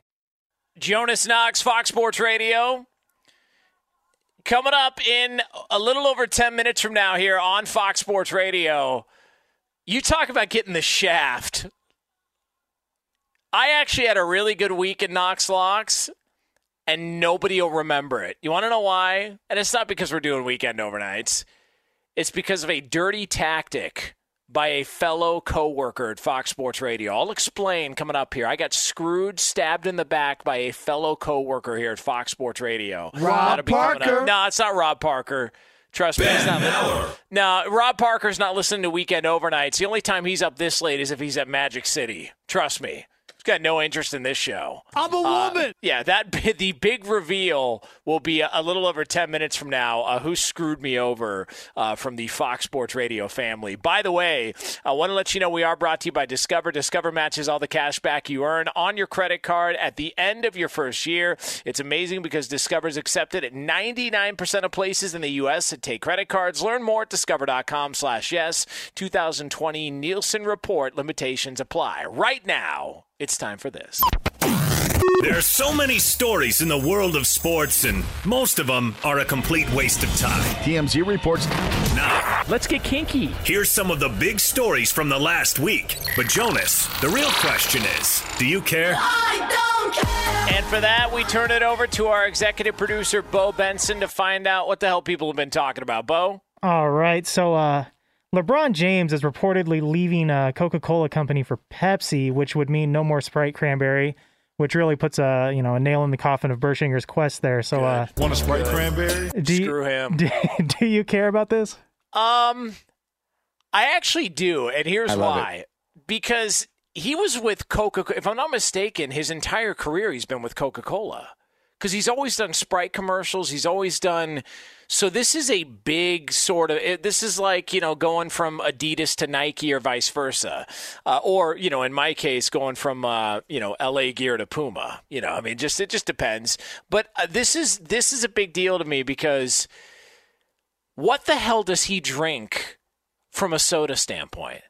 Jonas Knox, Fox Sports Radio. Coming up in a little over 10 minutes from now here on Fox Sports Radio. You talk about getting the shaft. I actually had a really good week at Knox Locks, and nobody will remember it. You want to know why? And it's not because we're doing weekend overnights, it's because of a dirty tactic by a fellow coworker at Fox Sports Radio. I'll explain coming up here. I got screwed, stabbed in the back by a fellow coworker here at Fox Sports Radio. Rob Parker. No, it's not Rob Parker. Trust me, he's not. No, Rob Parker's not listening to Weekend Overnights. The only time he's up this late is if he's at Magic City. Trust me. He's got no interest in this show. I'm a Uh, woman. yeah, that *laughs* the big reveal will be a, a little over 10 minutes from now. Uh, who screwed me over uh, from the Fox Sports Radio family? By the way, I want to let you know we are brought to you by Discover. Discover matches all the cash back you earn on your credit card at the end of your first year. It's amazing because Discover is accepted at 99% of places in the U.S. that take credit cards. Learn more at discover.com slash yes. 2020 Nielsen Report limitations apply. Right now, it's time for this. There are so many stories in the world of sports, and most of them are a complete waste of time. TMZ reports. Now, let's get kinky. Here's some of the big stories from the last week. But, Jonas, the real question is do you care? And for that, we turn it over to our executive producer, Bo Benson, to find out what the hell people have been talking about. Bo? All right. So, uh, LeBron James is reportedly leaving a Coca-Cola company for Pepsi, which would mean no more Sprite Cranberry, which really puts a you know a nail in the coffin of Bershinger's quest there. So, uh, Want a Sprite cranberry? do you, Screw him. *laughs* Do, do you care about this? Um, I actually do, and here's I love why. Because he was with Coca. Cola. If I'm not mistaken, his entire career he's been with Coca Cola. Because he's always done Sprite commercials. He's always done. So this is a big sort of. It, this is like you know going from Adidas to Nike or vice versa, uh, or you know in my case going from uh, you know LA Gear to Puma. You know, I mean, just it just depends. But uh, this is this is a big deal to me because what the hell does he drink from a soda standpoint?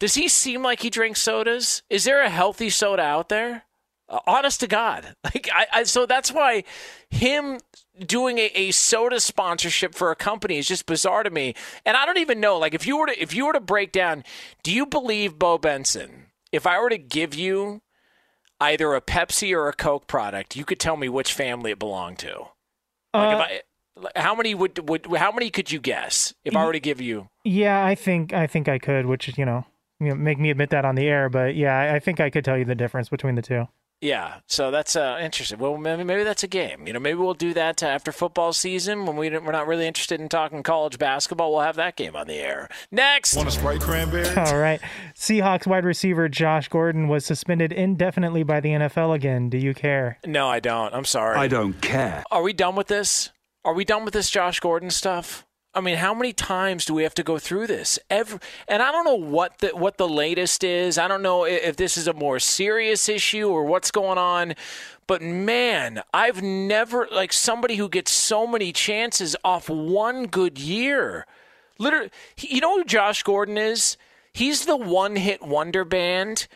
Does he seem like he drinks sodas? Is there a healthy soda out there? Uh, honest to God, *laughs* like I, I, so that's why him doing a, a soda sponsorship for a company is just bizarre to me. And I don't even know, like if you were to if you were to break down, do you believe Bo Benson? If I were to give you either a Pepsi or a Coke product, you could tell me which family it belonged to. Like if uh, I, how many would would how many could you guess if I were to give you? Yeah, I think I think I could, which you know, you know make me admit that on the air. But yeah, I, I think I could tell you the difference between the two. Yeah, so that's uh, interesting. Well, maybe, maybe that's a game. You know, maybe we'll do that after football season when we don't- we're not really interested in talking college basketball. We'll have that game on the air next. Want a Sprite cranberry? *laughs* All right. Seahawks wide receiver Josh Gordon was suspended indefinitely by the NFL again. Do you care? No, I don't. I'm sorry. I don't care. Are we done with this? Are we done with this Josh Gordon stuff? I mean, how many times do we have to go through this? Every, and I don't know what the what the latest is. I don't know if this is a more serious issue or what's going on. But man, I've never like somebody who gets so many chances off one good year. Literally, you know who Josh Gordon is? He's the one-hit wonder band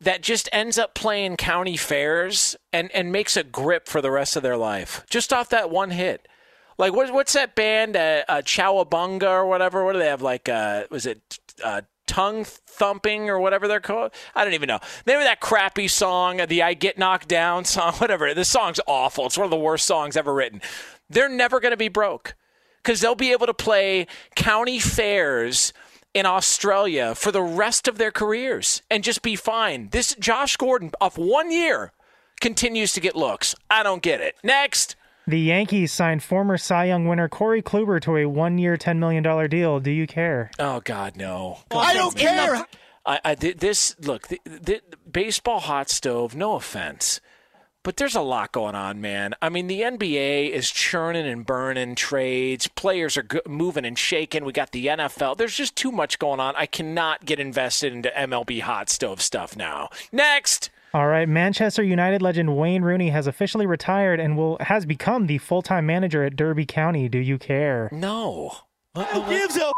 that just ends up playing county fairs and, and makes a grip for the rest of their life just off that one hit. Like what, what's that band, uh, uh, Chowabunga or whatever? What do they have? Like, uh, was it uh, tongue thumping or whatever they're called. I don't even know. Name of that crappy song, the I Get Knocked Down song, *laughs* whatever. The song's awful. It's one of the worst songs ever written. They're never going to be broke because they'll be able to play county fairs in Australia for the rest of their careers and just be fine. This Josh Gordon, off one year, continues to get looks. I don't get it. Next. The Yankees signed former Cy Young winner Corey Kluber to a one-year, ten million dollar deal. Do you care? Oh God, no! I don't care. I, I this look the, the, the baseball hot stove. No offense, but there's a lot going on, man. I mean, the NBA is churning and burning trades. Players are go- moving and shaking. We got the NFL. There's just too much going on. I cannot get invested into MLB hot stove stuff now. Next. All right, Manchester United legend Wayne Rooney has officially retired and will has become the full-time manager at Derby County. Do you care? No. Who gives a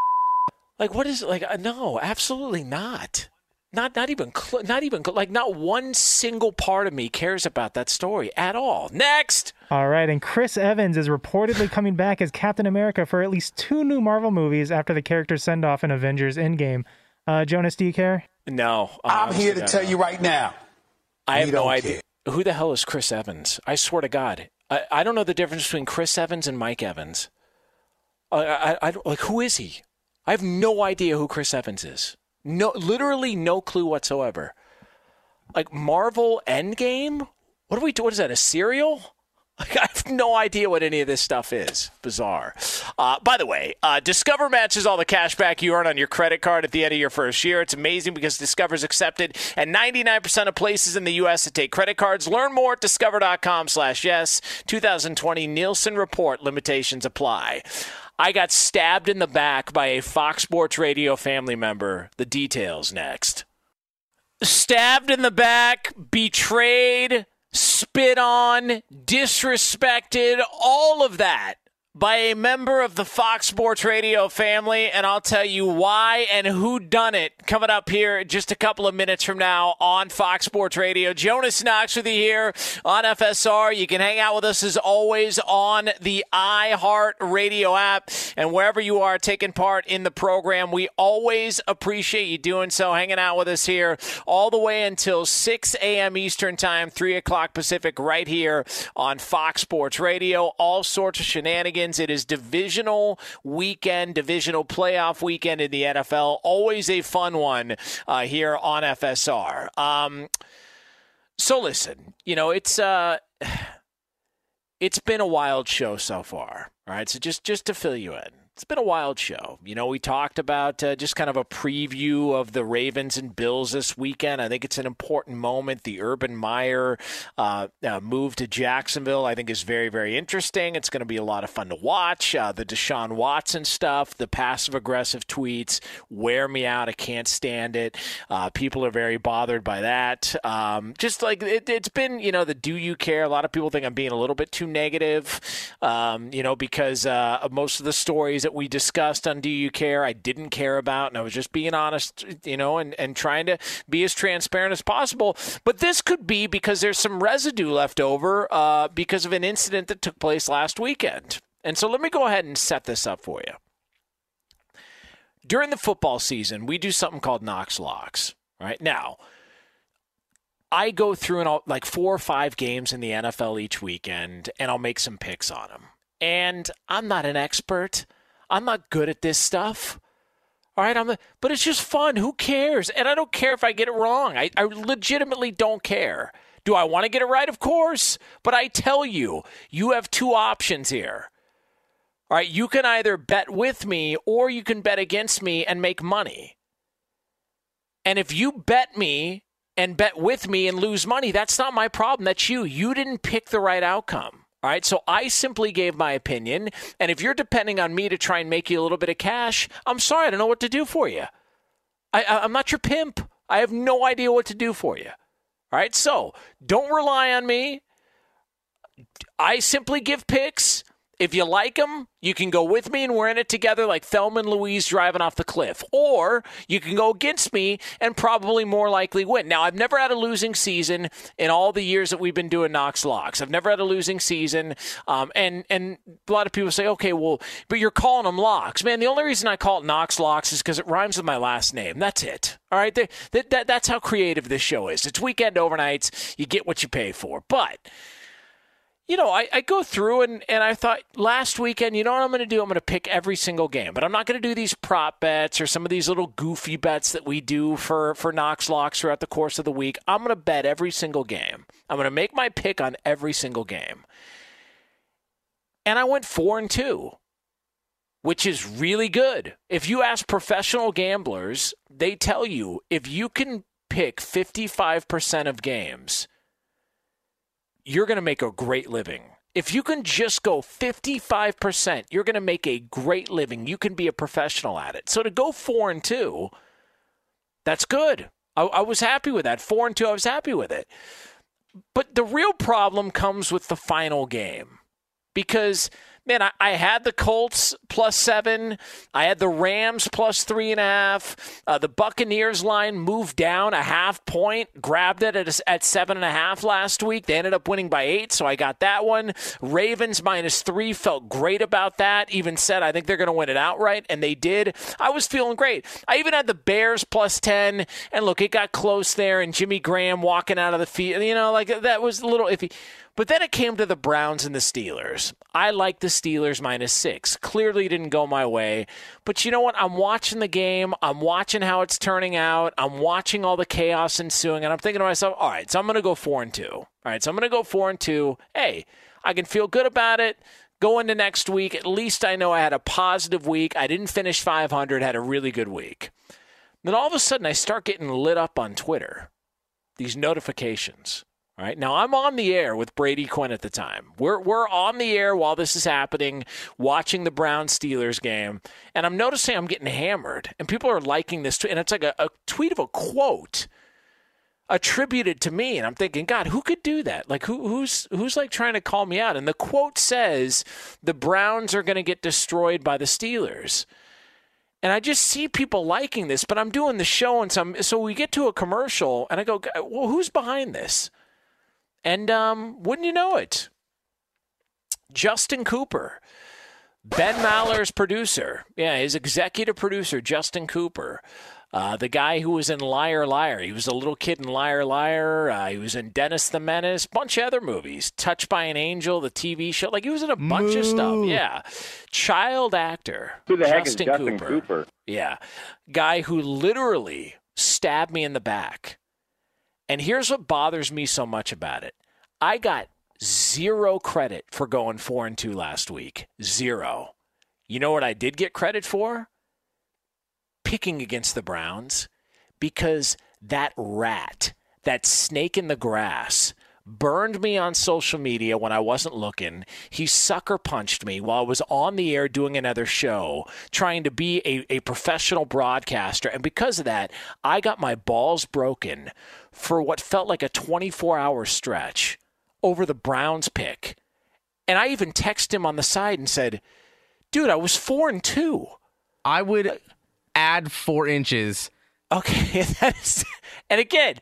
Like what is like? uh, No, absolutely not. Not not even cl- not even cl- like not one single part of me cares about that story at all. Next. All right, and Chris Evans is reportedly coming back as Captain America for at least two new Marvel movies after the character's send-off in Avengers Endgame. Uh, Jonas, do you care? No. I'm here to tell no. you right now. I have no idea. Who the hell is Chris Evans? I swear to God, I, I don't know the difference between Chris Evans and Mike Evans. I, I, I don't- like who is he? I have no idea who Chris Evans is. No, literally no clue whatsoever. Like Marvel Endgame. What are we? do- What is that? A cereal? Like, *laughs* I have no idea what any of this stuff is. Bizarre. Uh, by the way, uh, Discover matches all the cash back you earn on your credit card at the end of your first year. It's amazing because Discover's accepted at 99% of places in the U.S. that take credit cards. Learn more at discover.com slash yes. 2020 Nielsen Report limitations apply. I got stabbed in the back by a Fox Sports Radio family member. The details next stabbed in the back, betrayed, spit on, disrespected, all of that by a member of the Fox Sports Radio family, and I'll tell you why and who done it coming up here just a couple of minutes from now on Fox Sports Radio. Jonas Knox with you here on FSR. You can hang out with us as always on the iHeart Radio app and wherever you are taking part in the program. We always appreciate you doing so, hanging out with us here all the way until 6 a.m. Eastern Time, 3 o'clock Pacific, right here on Fox Sports Radio. All sorts of shenanigans. It is divisional weekend, divisional playoff weekend in the NFL. Always a fun one uh, here on FSR. Um, so listen, you know it's uh, *sighs* it's been a wild show so far. All right, so just just to fill you in, it's been a wild show. You know, we talked about uh, just kind of a preview of the Ravens and Bills this weekend. I think it's an important moment. The Urban Meyer uh, uh, move to Jacksonville, I think, is very, very interesting. It's going to be a lot of fun to watch. Uh, the Deshaun Watson stuff, the passive aggressive tweets wear me out. I can't stand it. Uh, people are very bothered by that. Um, just like it, it's been, you know, the do you care? A lot of people think I'm being a little bit too negative, um, you know, because uh, most of the stories that we discussed on Do You Care, I didn't care about, and I was just being honest, you know, and, and trying to be as transparent as possible. But this could be because there's some residue left over uh, because of an incident that took place last weekend. And so let me go ahead and set this up for you. During the football season, we do something called Knox Locks. Right now, I go through and I'll, like four or five games in the NFL each weekend, and I'll make some picks on them. And I'm not an expert. I'm not good at this stuff. All right, I'm, but it's just fun. Who cares? And I don't care if I get it wrong. I, I legitimately don't care. Do I want to get it right? Of course. But I tell you, you have two options here. All right, you can either bet with me or you can bet against me and make money. And if you bet me and bet with me and lose money, that's not my problem. That's you. You didn't pick the right outcome. All right, so I simply gave my opinion, and if you're depending on me to try and make you a little bit of cash, I'm sorry, I don't know what to do for you. I, I'm not your pimp. I have no idea what to do for you. All right, so don't rely on me. I simply give picks, If you like them, you can go with me and we're in it together like Thelma and Louise driving off the cliff. Or you can go against me and probably more likely win. Now, I've never had a losing season in all the years that we've been doing Knox Locks. I've never had a losing season. Um, and, and a lot of people say, okay, well, but you're calling them locks. Man, the only reason I call it Knox Locks is because it rhymes with my last name. That's it. All right? That, that, that's how creative this show is. It's weekend overnights. You get what you pay for. But you know, I, I go through and, and I thought last weekend, you know what I'm going to do? I'm going to pick every single game, but I'm not going to do these prop bets or some of these little goofy bets that we do for, for Knox Locks throughout the course of the week. I'm going to bet every single game. I'm going to make my pick on every single game. And I went four and two, which is really good. If you ask professional gamblers, they tell you if you can pick 55% of games – you're going to make a great living. If you can just go 55%, you're going to make a great living. You can be a professional at it. So to go four and two, that's good. I, I was happy with that. Four and two, I was happy with it. But the real problem comes with the final game because man, I, I, had the Colts plus seven. I had the Rams plus three and a half. Uh, the Buccaneers line moved down a half point, grabbed it at, at seven and a half last week. They ended up winning by eight, so I got that one. Ravens minus three, felt great about that. Even said I think they're going to win it outright, and they did. I was feeling great. I even had the Bears plus 10, and look, it got close there, and Jimmy Graham walking out of the field. You know, like that was a little iffy. But then it came to the Browns and the Steelers. I like the Steelers minus six. Clearly didn't go my way. But you know what? I'm watching the game. I'm watching how it's turning out. I'm watching all the chaos ensuing. And I'm thinking to myself, all right, so I'm going to go four and two. All right, so I'm going to go four and two. Hey, I can feel good about it. Go into next week. At least I know I had a positive week. I didn't finish 500, had a really good week. Then all of a sudden, I start getting lit up on Twitter. These notifications. All right. Now I'm on the air with Brady Quinn at the time. We're we're on the air while this is happening, watching the Brown Steelers game, and I'm noticing I'm getting hammered, and people are liking this tweet, and it's like a, a tweet of a quote attributed to me, and I'm thinking, God, who could do that? Like who who's who's like trying to call me out? And the quote says the Browns are going to get destroyed by the Steelers. And I just see people liking this, but I'm doing the show, and some so we get to a commercial, and I go, well, who's behind this? And um, wouldn't you know it? Justin Cooper, Ben Maller's producer. Yeah, his executive producer, Justin Cooper. Uh, the guy who was in Liar Liar. He was a little kid in Liar Liar. Uh, he was in Dennis the Menace, bunch of other movies. Touched by an Angel, the TV show. Like he was in a bunch Moo. of stuff. Yeah. Child actor. Who the Justin heck is Justin Cooper. Cooper? Yeah. Guy who literally stabbed me in the back and here's what bothers me so much about it I got zero credit for going four and two last week. Zero. You know what I did get credit for? Picking against the Browns because that rat, that snake in the grass, burned me on social media when I wasn't looking. He sucker punched me while I was on the air doing another show, trying to be a, a professional broadcaster. And because of that, I got my balls broken for what felt like a 24 hour stretch over the Browns pick. And I even texted him on the side and said, dude, I was four and two. I would add four inches. Okay. *laughs* That is, and again,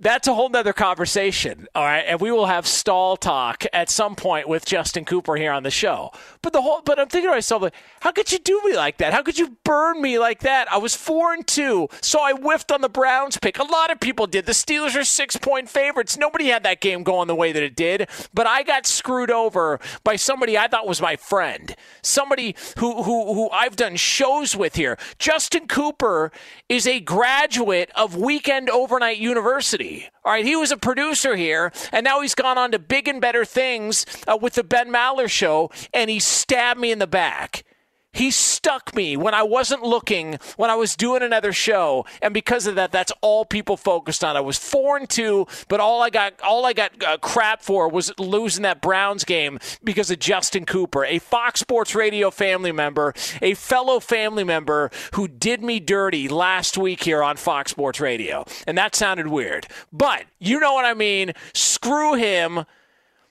that's a whole nother conversation. All right. And we will have stall talk at some point with Justin Cooper here on the show. But the whole but I'm thinking to myself, like, how could you do me like that? How could you burn me like that? I was four and two, so I whiffed on the Browns pick. A lot of people did. The Steelers are six point favorites. Nobody had that game going the way that it did. But I got screwed over by somebody I thought was my friend. Somebody who who who I've done shows with here. Justin Cooper is a graduate of Weekend Overnight University. All right, he was a producer here, and now he's gone on to big and better things uh, with the Ben Maller show, and he stabbed me in the back. He stuck me when I wasn't looking, when I was doing another show, and because of that, that's all people focused on. I was four and two, but all I got, all I got uh, crap for was losing that Browns game because of Justin Cooper, a Fox Sports Radio family member, a fellow family member who did me dirty last week here on Fox Sports Radio, and that sounded weird, but you know what I mean. Screw him.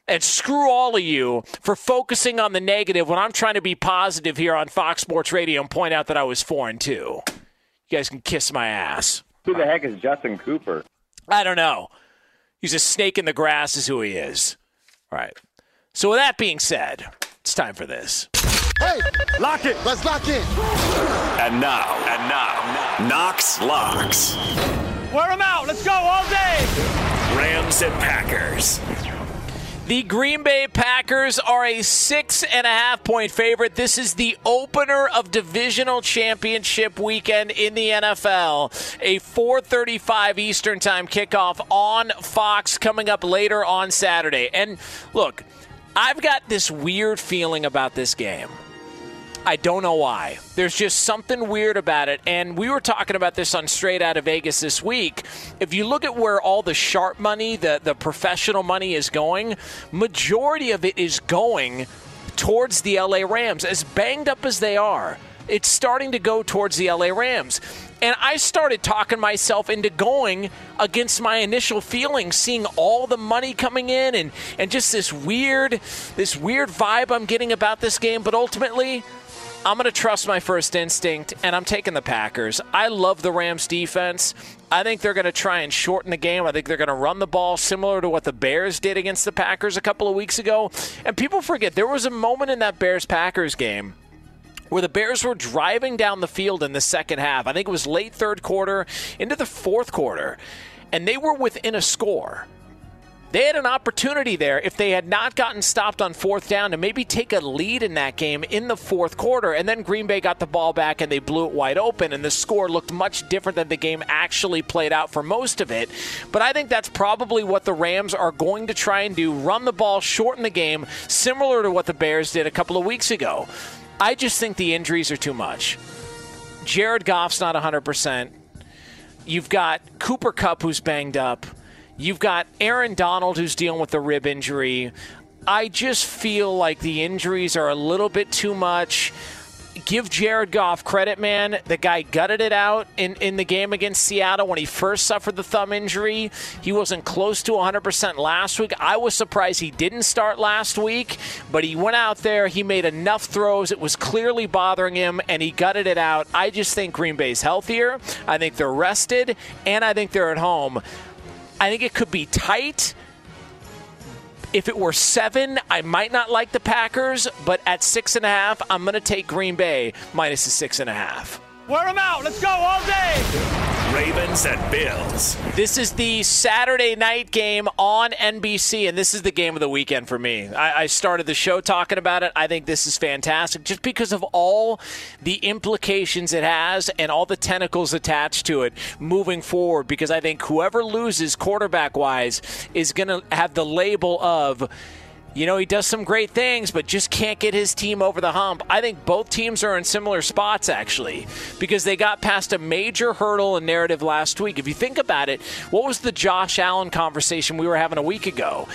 And screw all of you for focusing on the negative when I'm trying to be positive here on Fox Sports Radio and point out that I was 4 and 2. You guys can kiss my ass. Who the heck is Justin Cooper? I don't know. He's a snake in the grass, is who he is. All right. So, with that being said, it's time for this. Hey, lock it. Let's lock in. And now, and now, Knox locks. Wear them out. Let's go all day. Rams and Packers. The Green Bay Packers are a six and a half point favorite. This is the opener of divisional championship weekend in the NFL. A 4:35 Eastern Time kickoff on Fox coming up later on Saturday. And look, I've got this weird feeling about this game. I don't know why. There's just something weird about it. And we were talking about this on Straight Out of Vegas this week. If you look at where all the sharp money, the, the professional money is going, majority of it is going towards the LA Rams. As banged up as they are, it's starting to go towards the LA Rams. And I started talking myself into going against my initial feelings, seeing all the money coming in and, and just this weird, this weird vibe I'm getting about this game. But ultimately, I'm going to trust my first instinct, and I'm taking the Packers. I love the Rams defense. I think they're going to try and shorten the game. I think they're going to run the ball similar to what the Bears did against the Packers a couple of weeks ago. And people forget there was a moment in that Bears Packers game where the Bears were driving down the field in the second half. I think it was late third quarter into the fourth quarter, and they were within a score. They had an opportunity there if they had not gotten stopped on fourth down to maybe take a lead in that game in the fourth quarter. And then Green Bay got the ball back and they blew it wide open. And the score looked much different than the game actually played out for most of it. But I think that's probably what the Rams are going to try and do run the ball, shorten the game, similar to what the Bears did a couple of weeks ago. I just think the injuries are too much. Jared Goff's not 100%. You've got Cooper Kupp, who's banged up. You've got Aaron Donald who's dealing with the rib injury. I just feel like the injuries are a little bit too much. Give Jared Goff credit, man. The guy gutted it out in, in the game against Seattle when he first suffered the thumb injury. He wasn't close to 100% last week. I was surprised he didn't start last week, but he went out there. He made enough throws. It was clearly bothering him, and he gutted it out. I just think Green Bay's healthier. I think they're rested, and I think they're at home. I think it could be tight. If it were seven, I might not like the Packers, but at six and a half, I'm going to take Green Bay minus the six and a half. Wear them out. Let's go all day. Ravens and Bills. This is the Saturday night game on NBC, and this is the game of the weekend for me. I, I, started the show talking about it. I think this is fantastic just because of all the implications it has and all the tentacles attached to it moving forward. Because I think whoever loses quarterback wise is going to have the label of you know, he does some great things, but just can't get his team over the hump. I think both teams are in similar spots, actually, because they got past a major hurdle and narrative last week. If you think about it, what was the Josh Allen conversation we were having a week ago?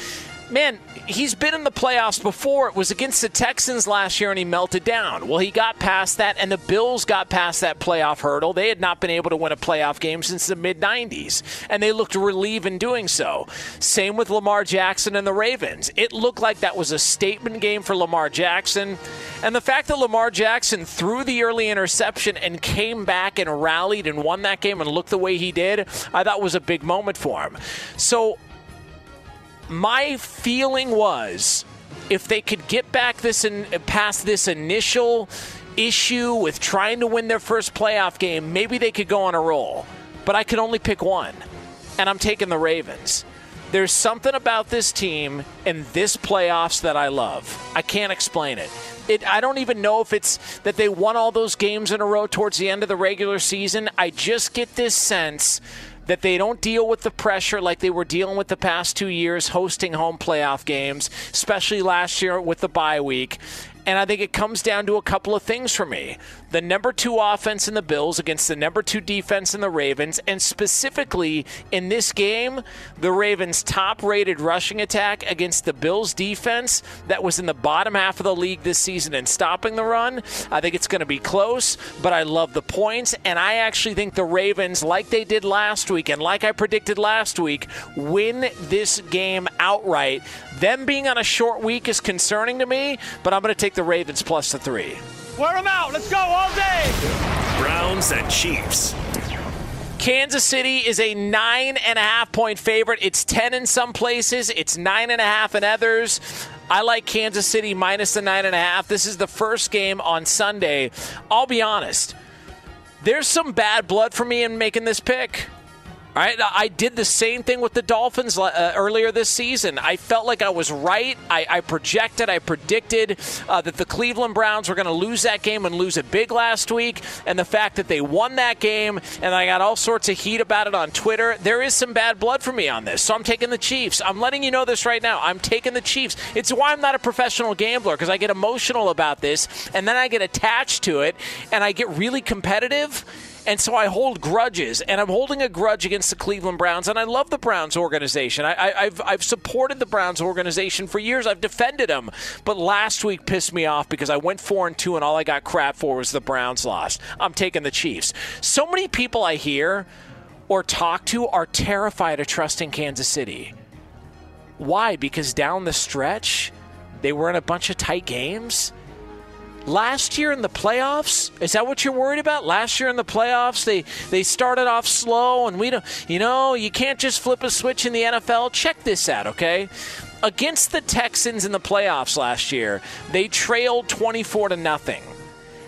Man, he's been in the playoffs before. It was against the Texans last year and he melted down. Well, he got past that, and the Bills got past that playoff hurdle. They had not been able to win a playoff game since the mid 90s, and they looked relieved in doing so. Same with Lamar Jackson and the Ravens. It looked like that was a statement game for Lamar Jackson. And the fact that Lamar Jackson threw the early interception and came back and rallied and won that game and looked the way he did, I thought was a big moment for him. So my feeling was if they could get back this and past this initial issue with trying to win their first playoff game, maybe they could go on a roll. But I could only pick one, and I'm taking the Ravens. There's something about this team and this playoffs that I love. I can't explain it. It, I don't even know if it's that they won all those games in a row towards the end of the regular season. I just get this sense that they don't deal with the pressure like they were dealing with the past two years hosting home playoff games, especially last year with the bye week. And I think it comes down to a couple of things for me. The number two offense in the Bills against the number two defense in the Ravens, and specifically in this game, the Ravens' top rated rushing attack against the Bills' defense that was in the bottom half of the league this season in stopping the run. I think it's going to be close, but I love the points, and I actually think the Ravens, like they did last week and like I predicted last week, win this game outright. Them being on a short week is concerning to me, but I'm going to take the Ravens plus the three. Wear them out. Let's go all day. Browns and Chiefs. Kansas City is a nine and a half point favorite. It's 10 in some places, it's nine and a half in others. I like Kansas City minus the nine and a half. This is the first game on Sunday. I'll be honest, there's some bad blood for me in making this pick. All right, I did the same thing with the Dolphins uh, earlier this season. I felt like I was right. I, I projected, I predicted uh, that the Cleveland Browns were going to lose that game and lose it big last week. And the fact that they won that game, and I got all sorts of heat about it on Twitter, there is some bad blood for me on this. So I'm taking the Chiefs. I'm letting you know this right now. I'm taking the Chiefs. It's why I'm not a professional gambler because I get emotional about this, and then I get attached to it, and I get really competitive and so I hold grudges, and I'm holding a grudge against the Cleveland Browns, and I love the Browns organization. I, have I've supported the Browns organization for years. I've defended them, but last week pissed me off because I went four and two, and all I got crap for was the Browns lost. I'm taking the Chiefs. So many people I hear or talk to are terrified of trusting Kansas City. Why? Because down the stretch, they were in a bunch of tight games last year in the playoffs? Is that what you're worried about? Last year in the playoffs they they started off slow and we don't you know you can't just flip a switch in the NFL check this out okay? Against the Texans in the playoffs last year they trailed 24 to nothing.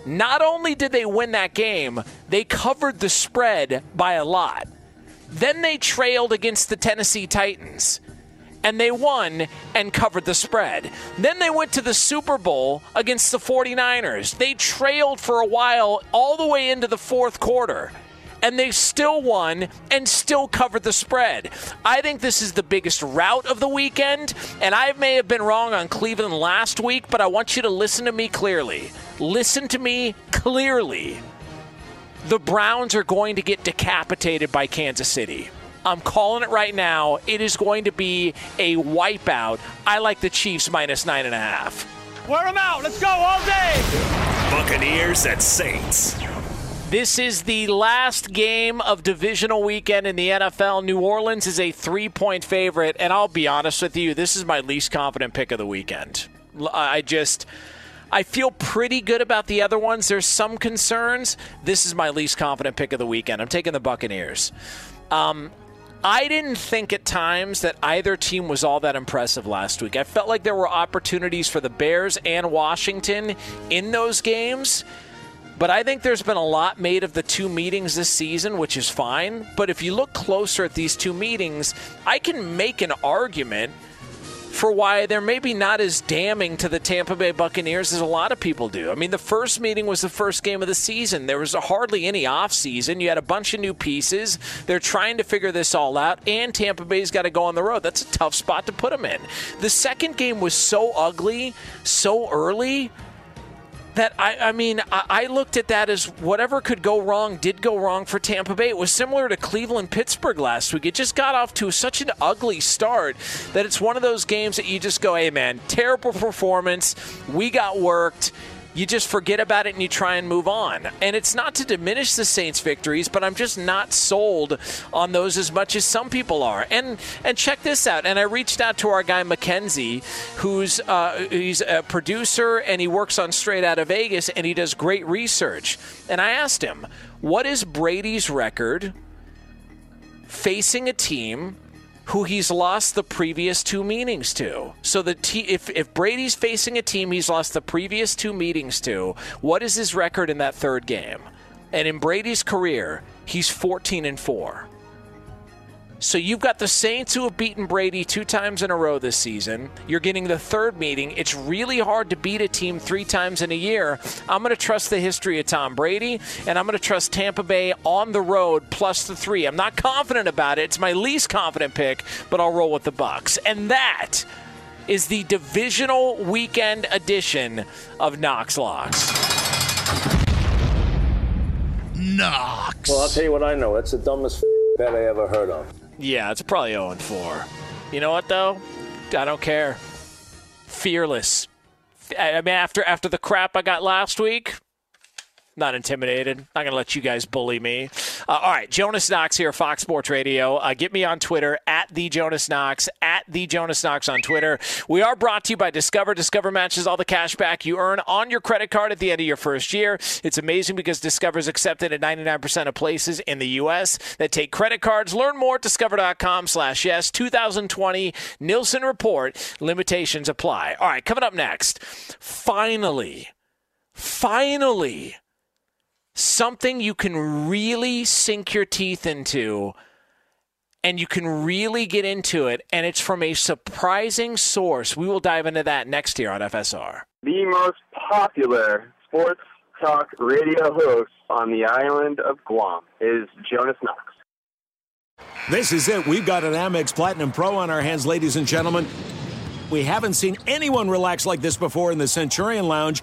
Not only did they win that game they covered the spread by a lot. Then they trailed against the Tennessee Titans and they won and covered the spread. Then they went to the Super Bowl against the 49ers. They trailed for a while all the way into the fourth quarter. And they still won and still covered the spread. I think this is the biggest rout of the weekend, and I may have been wrong on Cleveland last week, but I want you to listen to me clearly. Listen to me clearly. The Browns are going to get decapitated by Kansas City. I'm calling it right now. It is going to be a wipeout. I like the Chiefs minus nine and a half. Wear them out. Let's go all day. Buccaneers at Saints. This is the last game of divisional weekend in the NFL. New Orleans is a three point favorite, and I'll be honest with you, this is my least confident pick of the weekend. I just. I feel pretty good about the other ones. There's some concerns. This is my least confident pick of the weekend. I'm taking the Buccaneers. Um, I didn't think at times that either team was all that impressive last week. I felt like there were opportunities for the Bears and Washington in those games. But I think there's been a lot made of the two meetings this season, which is fine. But if you look closer at these two meetings, I can make an argument for why they're maybe not as damning to the Tampa Bay Buccaneers as a lot of people do. I mean, the first meeting was the first game of the season. There was hardly any off season. You had a bunch of new pieces. They're trying to figure this all out, and Tampa Bay's got to go on the road. That's a tough spot to put them in. The second game was so ugly, so early that I, I mean, I, I, looked at that as whatever could go wrong did go wrong for Tampa Bay. It was similar to Cleveland Pittsburgh last week. It just got off to such an ugly start that it's one of those games that you just go, hey, man, terrible performance. We got worked you just forget about it and you try and move on. And it's not to diminish the Saints' victories, but I'm just not sold on those as much as some people are. And and check this out. And I reached out to our guy Mackenzie, who's uh, he's a producer and he works on Straight Out of Vegas and he does great research. And I asked him, what is Brady's record facing a team who he's lost the previous two meetings to. So the t- if if Brady's facing a team he's lost the previous two meetings to, what is his record in that third game? And in Brady's career, he's 14 and 4. So you've got the Saints who have beaten Brady two times in a row this season. You're getting the third meeting. It's really hard to beat a team three times in a year. I'm going to trust the history of Tom Brady, and I'm going to trust Tampa Bay on the road plus the three. I'm not confident about it. It's my least confident pick, but I'll roll with the Bucks. And that is the divisional weekend edition of Knox Locks. Knox. Well, I'll tell you what I know. That's the dumbest *laughs* bet I ever heard of. Yeah, it's probably 0 and 4. You know what though? I don't care. Fearless. I mean, after after the crap I got last week, not intimidated. Not going to let you guys bully me. Uh, all right, Jonas Knox here, Fox Sports Radio. Uh, get me on Twitter at the Jonas Knox at the Jonas Knox on Twitter. We are brought to you by Discover. Discover matches all the cash back you earn on your credit card at the end of your first year. It's amazing because Discover is accepted at 99% of places in the U.S. that take credit cards. Learn more at discover.com/slash yes. 2020 Nielsen report limitations apply. All right, coming up next. Finally, finally something you can really sink your teeth into and you can really get into it and it's from a surprising source we will dive into that next year on fsr The most popular sports talk radio host on the island of Guam is Jonas Knox. This is it. We've got an Amex Platinum Pro on our hands, ladies and gentlemen. We haven't seen anyone relax like this before in the Centurion Lounge.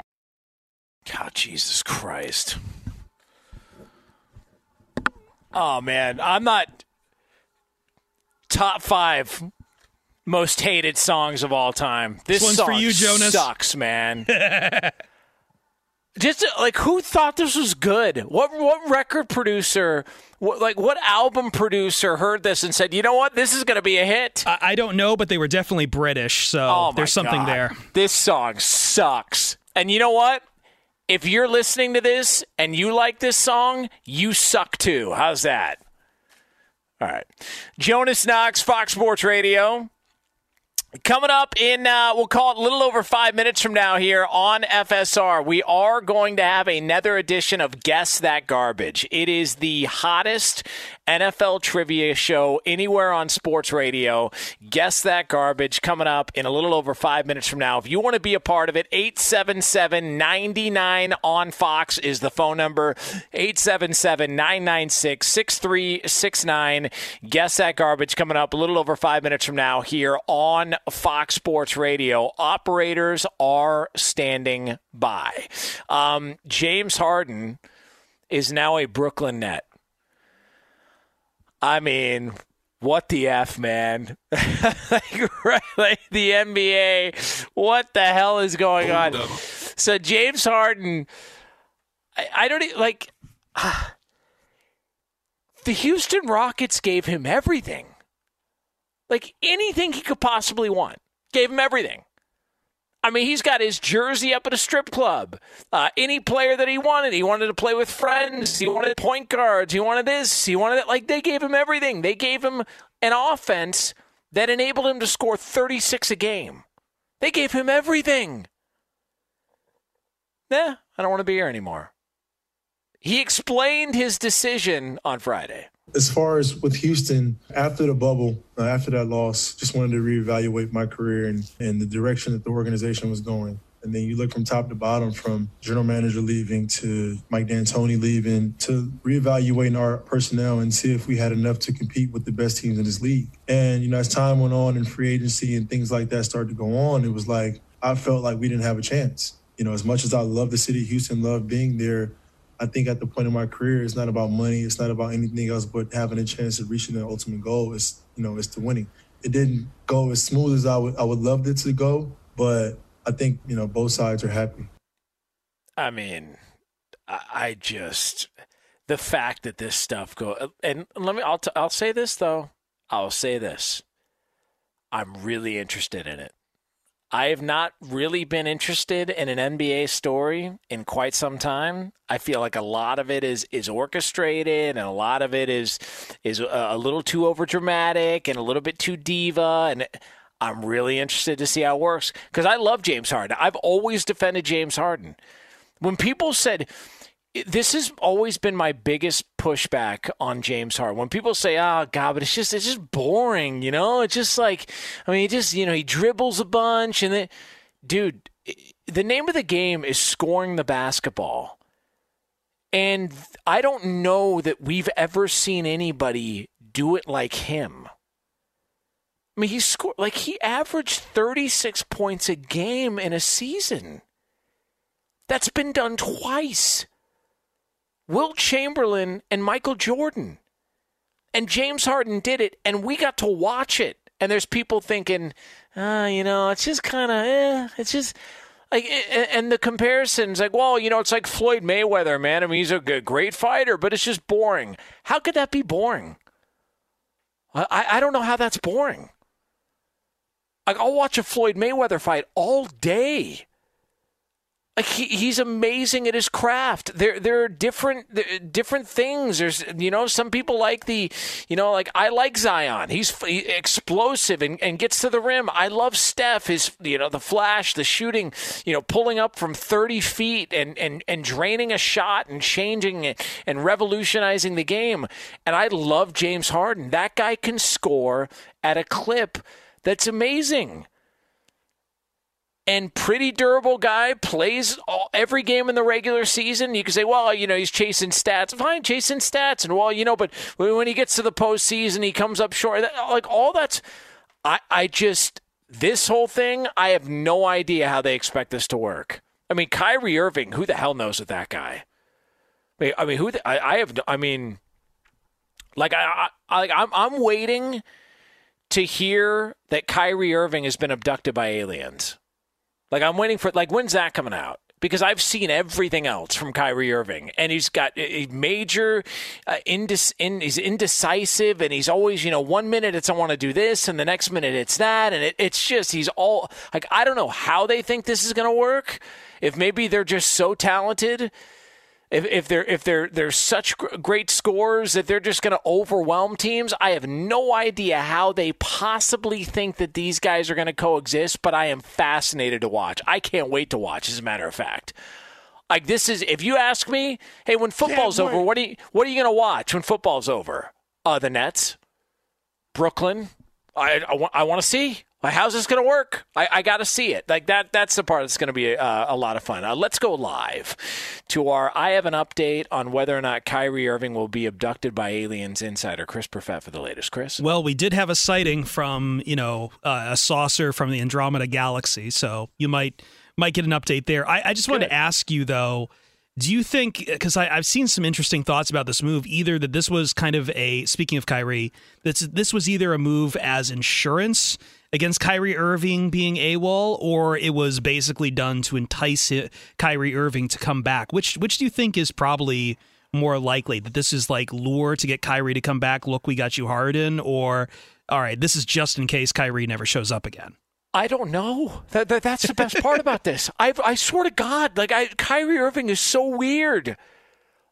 God, Jesus Christ. Oh man, I'm not top five most hated songs of all time. This, This one's song for you, Jonas. sucks, man. *laughs* Just uh, like who thought this was good? What what record producer, what, like what album producer heard this and said, "You know what? This is going to be a hit." I, I don't know, but they were definitely British, so Oh, there's something God. there. This song sucks. And you know what? If you're listening to this and you like this song, you suck too. How's that? All right. Jonas Knox, Fox Sports Radio. Coming up in, uh, we'll call it a little over five minutes from now here on FSR, we are going to have another edition of Guess That Garbage. It is the hottest NFL trivia show anywhere on sports radio. Guess That Garbage coming up in a little over five minutes from now. If you want to be a part of it, 877 99 on Fox is the phone number. 877 996 6369. Guess That Garbage coming up a little over five minutes from now here on Fox Sports Radio. Operators are standing by. Um, James Harden is now a Brooklyn net. I mean, what the F, man? *laughs* like, right, like the NBA, what the hell is going on? So, James Harden, I, I don't e- like. *sighs* the Houston Rockets gave him everything. Like anything he could possibly want. Gave him everything. I mean, he's got his jersey up at a strip club. Uh, any player that he wanted, he wanted to play with friends. He wanted point guards. He wanted this. He wanted it. Like they gave him everything. They gave him an offense that enabled him to score 36 a game. They gave him everything. Nah, I don't want to be here anymore. He explained his decision on Friday. As far as with Houston, after the bubble, uh, after that loss, just wanted to reevaluate my career and, and the direction that the organization was going. And then you look from top to bottom, from general manager leaving to Mike D'Antoni leaving to reevaluating our personnel and see if we had enough to compete with the best teams in this league. And, you know, as time went on and free agency and things like that started to go on, it was like I felt like we didn't have a chance. You know, as much as I love the city of Houston, love being there, I think at the point in my career, it's not about money. It's not about anything else but having a chance of reaching the ultimate goal. Is you know, it's to winning. It didn't go as smooth as I would I would love it to go, but I think you know both sides are happy. I mean, I just the fact that this stuff go and let me I'll t- I'll say this though. I'll say this. I'm really interested in it. I have not really been interested in an NBA story in quite some time. I feel like a lot of it is is orchestrated, and a lot of it is is a, little too overdramatic and a little bit too diva. And I'm really interested to see how it works because I love James Harden. I've always defended James Harden. When people said this has always been my biggest pushback on James Harden. When people say, "Oh God," but it's just it's just boring, you know. It's just like, I mean, he just you know he dribbles a bunch, and then, dude, the name of the game is scoring the basketball, and I don't know that we've ever seen anybody do it like him. I mean, he scored like he averaged thirty six points a game in a season. That's been done twice. Wilt Chamberlain and Michael Jordan. And James Harden did it, and we got to watch it. And there's people thinking, ah, you know, it's just kind of, eh, it's just like, and the comparisons, like, well, you know, it's like Floyd Mayweather, man. I mean, he's a great fighter, but it's just boring. How could that be boring? I, I don't know how that's boring. Like, I'll watch a Floyd Mayweather fight all day. Like he, he's amazing at his craft. There there are different there, different things. There's you know some people like the you know like I like Zion. He's explosive and, and gets to the rim. I love Steph. His you know the flash, the shooting. You know pulling up from 30 feet and and and draining a shot and changing it and revolutionizing the game. And I love James Harden. That guy can score at a clip that's amazing and pretty durable guy plays all, every game in the regular season. You can say, well, you know, he's chasing stats. Fine, chasing stats, and well, you know, but when he gets to the postseason, he comes up short. Like all that's, I, I just this whole thing, I have no idea how they expect this to work. I mean, Kyrie Irving, who the hell knows with that guy? I mean, who? The, I, I have. I mean, like I, I, I'm, I'm waiting to hear that Kyrie Irving has been abducted by aliens. Like I'm waiting for like when's that coming out? Because I've seen everything else from Kyrie Irving, and he's got a major uh, indec- in, he's indecisive, and he's always you know one minute it's I want to do this, and the next minute it's that, and it, it's just he's all like I don't know how they think this is going to work. If maybe they're just so talented if, if they're if they're they're such great scores that they're just going to overwhelm teams, I have no idea how they possibly think that these guys are going to coexist. But I am fascinated to watch. I can't wait to watch. As a matter of fact, like this is if you ask me, hey, when football's over, what are you what are you going to watch when football's over? Uh, the Nets, Brooklyn. I I, I want to see. Like, how's this going to work? I, I got to see it. Like that. That's the part that's going to be uh, a lot of fun. Uh, let's go live to our. I have an update on whether or not Kyrie Irving will be abducted by aliens. Insider Chris Perfett for the latest. Chris. Well, we did have a sighting from you know uh, a saucer from the Andromeda Galaxy, so you might might get an update there. I, I just wanted to ask you though. Do you think, because I've seen some interesting thoughts about this move, either that this was kind of a, speaking of Kyrie, that this was either a move as insurance against Kyrie Irving being AWOL, or it was basically done to entice Kyrie Irving to come back? Which which do you think is probably more likely that this is like lure to get Kyrie to come back? Look, we got you Harden, or all right, this is just in case Kyrie never shows up again. I don't know. That, that that's the best part about this. *laughs* I I swear to God, like I Kyrie Irving is so weird.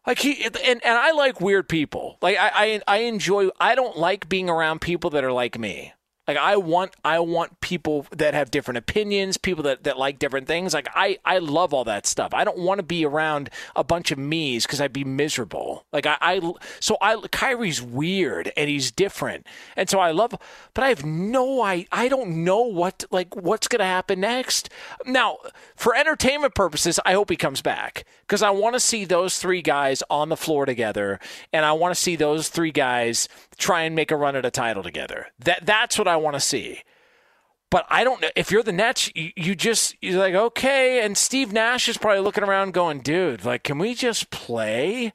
Like he and, and I like weird people. Like I, I I enjoy. I don't like being around people that are like me. Like I want I want people that have different opinions, people that, that like different things. Like I, I love all that stuff. I don't want to be around a bunch of me's because I'd be miserable. Like I, I so I Kyrie's weird and he's different. And so I love but I have no I I don't know what like what's gonna happen next. Now, for entertainment purposes, I hope he comes back. Because I want to see those three guys on the floor together and I want to see those three guys try and make a run at a title together. That that's what I want to see. But I don't know if you're the Nets, you, you just you're like okay. And Steve Nash is probably looking around, going, "Dude, like, can we just play?"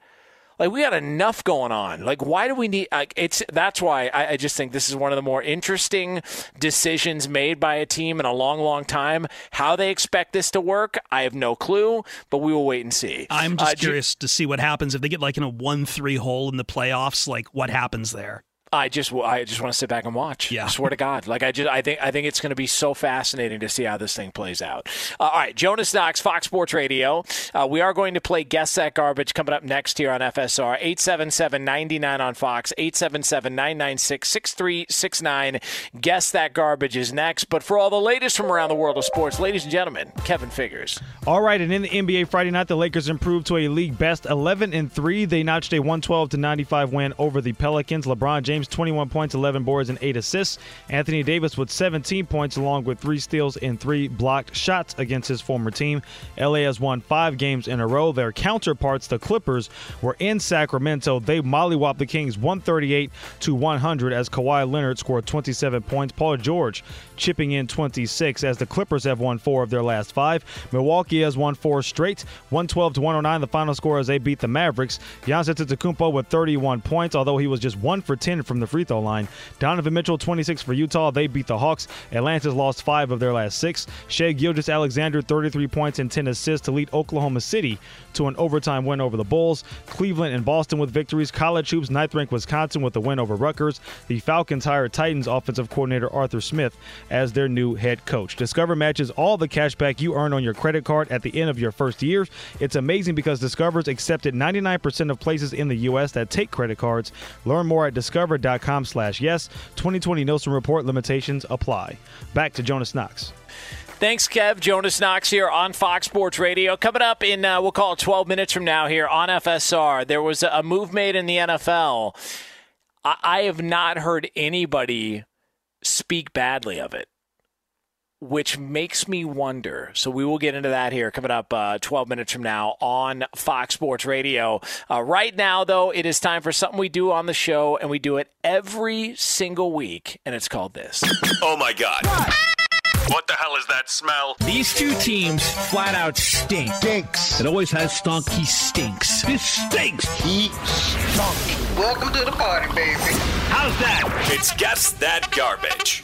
Like we got enough going on. Like why do we need? Like, it's that's why I, I, just think this is one of the more interesting decisions made by a team in a long, long time. How they expect this to work, I have no clue, but we will wait and see. I'm just uh, curious to see what happens if they get like in a one-three hole in the playoffs. Like what happens there? I just I just want to sit back and watch. Yeah, I swear to God. Like I just I think I think it's going to be so fascinating to see how this thing plays out. Uh, all right, Jonas Knox, Fox Sports Radio. Uh, we are going to play Guess That Garbage coming up next here on FSR 877-99 on Fox 877-996-6369. Guess That Garbage is next. But for all the latest from around the world of sports, ladies and gentlemen, Kevin Figures. All right, and in the NBA Friday night, the Lakers improved to a league best 11 and three. They notched a 112 to 95 win over the Pelicans. LeBron James James, 21 points, 11 boards, and 8 assists. Anthony Davis with 17 points, along with three steals and three blocked shots against his former team. LA has won five games in a row. Their counterparts, the Clippers, were in Sacramento. They mollywopped the Kings 138 to 100 as Kawhi Leonard scored 27 points. Paul George chipping in 26 as the Clippers have won four of their last five. Milwaukee has won four straight, 112 to 109. The final score as they beat the Mavericks. Giannis Antetokounmpo with 31 points, although he was just one for 10 from the free throw line. Donovan Mitchell 26 for Utah. They beat the Hawks. Atlanta's lost five of their last six. Shai Gilgeous-Alexander 33 points and 10 assists to lead Oklahoma City to an overtime win over the Bulls. Cleveland and Boston with victories. College hoops ninth ranked Wisconsin with a win over Rutgers. The Falcons hired Titans offensive coordinator Arthur Smith as their new head coach. Discover matches all the cash back you earn on your credit card at the end of your first year. It's amazing because Discover's accepted 99% of places in the U.S. that take credit cards. Learn more at discover.com slash yes. 2020 Nielsen Report limitations apply. Back to Jonas Knox. Thanks, Kev. Jonas Knox here on Fox Sports Radio. Coming up in, uh, we'll call it 12 minutes from now here on FSR, there was a move made in the NFL. I, I have not heard anybody speak badly of it which makes me wonder. So we will get into that here coming up uh, 12 minutes from now on Fox Sports Radio. Uh, right now, though, it is time for something we do on the show, and we do it every single week, and it's called this. Oh my God. What the hell is that smell? These two teams flat out stink. Stinks. It always has stunk. He stinks. This stinks. He stunk. Welcome to the party, baby. How's that? It's Guess That Garbage.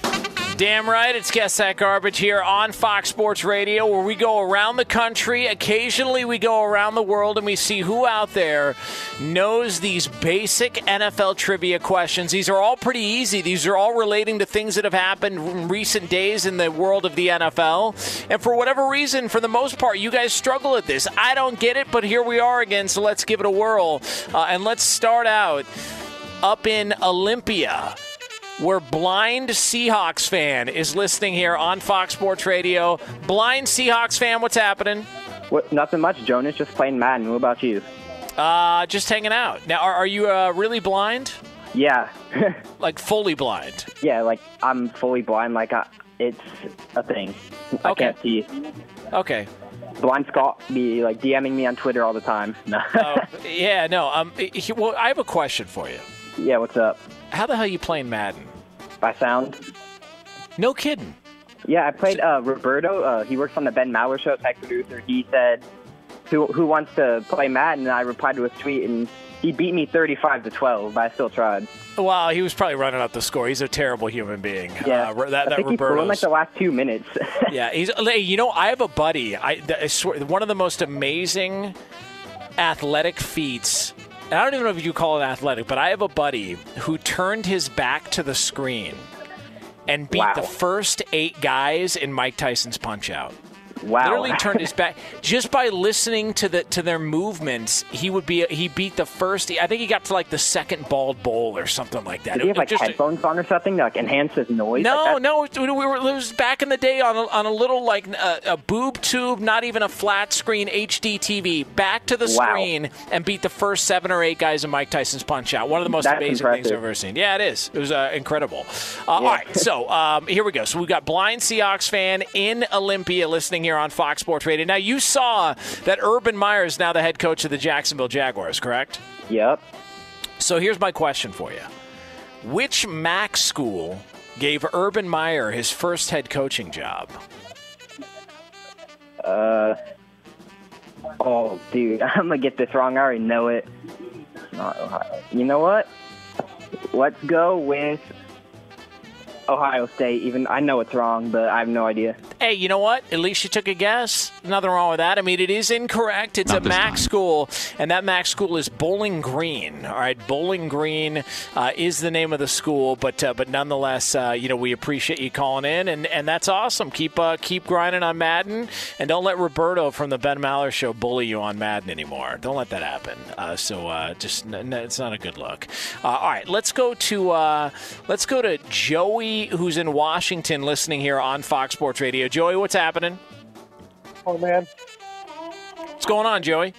Damn right, it's Guess That Garbage here on Fox Sports Radio, where we go around the country. Occasionally, we go around the world and we see who out there knows these basic NFL trivia questions. These are all pretty easy. These are all relating to things that have happened in recent days in the world of the NFL. And for whatever reason, for the most part, you guys struggle at this. I don't get it, but here we are again, so let's give it a whirl. Uh, and let's start out up in Olympia where blind Seahawks fan is listening here on Fox Sports Radio. Blind Seahawks fan, what's happening? What, nothing much, Jonas. Just playing Madden. What about you? Uh, just hanging out. Now, are, are you uh, really blind? Yeah. *laughs* like fully blind? Yeah, like I'm fully blind. Like I, it's a thing. I okay. can't see. Okay. Blind Scott be like DMing me on Twitter all the time. No. *laughs* oh, yeah, no. Um, he, well, I have a question for you. Yeah, what's up? How the hell are you playing Madden? By sound. No kidding. Yeah, I played uh, Roberto. Uh, he works on the Ben Maller show, tech producer. He said, "Who who wants to play Madden?" And I replied to a tweet, and he beat me 35 to 12. But I still tried. Wow, he was probably running up the score. He's a terrible human being. Yeah, uh, that, I he in like the last two minutes. *laughs* yeah, he's. You know, I have a buddy. I, I swear, one of the most amazing athletic feats I don't even know if you call it athletic, but I have a buddy who turned his back to the screen and beat wow. the first eight guys in Mike Tyson's Punch Out. Wow. Literally turned *laughs* his back just by listening to the to their movements. He would be he beat the first. I think he got to like the second Bald Bull or something like that. Did he have like headphones on or something to like enhance his noise? no, Like, no, we were, it was back in the day on a, on a little like a, a boob tube, not even a flat screen HD TV. Back to the Wow. screen and beat the first seven or eight guys in Mike Tyson's Punch Out. One of the most That's amazing things. I've ever seen. Yeah, it is. It was uh, incredible. Uh, All right, so um, here we go. So we've got blind Seahawks fan in Olympia listening here on Fox Sports Radio. Now you saw that Urban Meyer is now the head coach of the Jacksonville Jaguars, correct? Yep. So here's my question for you. Which MAC school gave Urban Meyer his first head coaching job? Uh. Oh, dude, *laughs* I'm gonna get this wrong. I already know it. It's not Ohio. You know what? Let's go with Ohio State. Even I know it's wrong, but I have no idea. Hey, you know what? At least you took a guess. Nothing wrong with that. I mean, it is incorrect. It's a MAC school, and that MAC school is Bowling Green. All right, Bowling Green uh, is the name of the school, but uh, but nonetheless, uh, you know, we appreciate you calling in, and, and that's awesome. Keep uh, keep grinding on Madden, and don't let Roberto from the Ben Maller Show bully you on Madden anymore. Don't let that happen. Uh, so uh, just n- n- it's not a good look. Uh, all right, let's go to uh, let's go to Joey, who's in Washington, listening here on Fox Sports Radio. Joey, what's happening? Oh man, What's going on, Joey?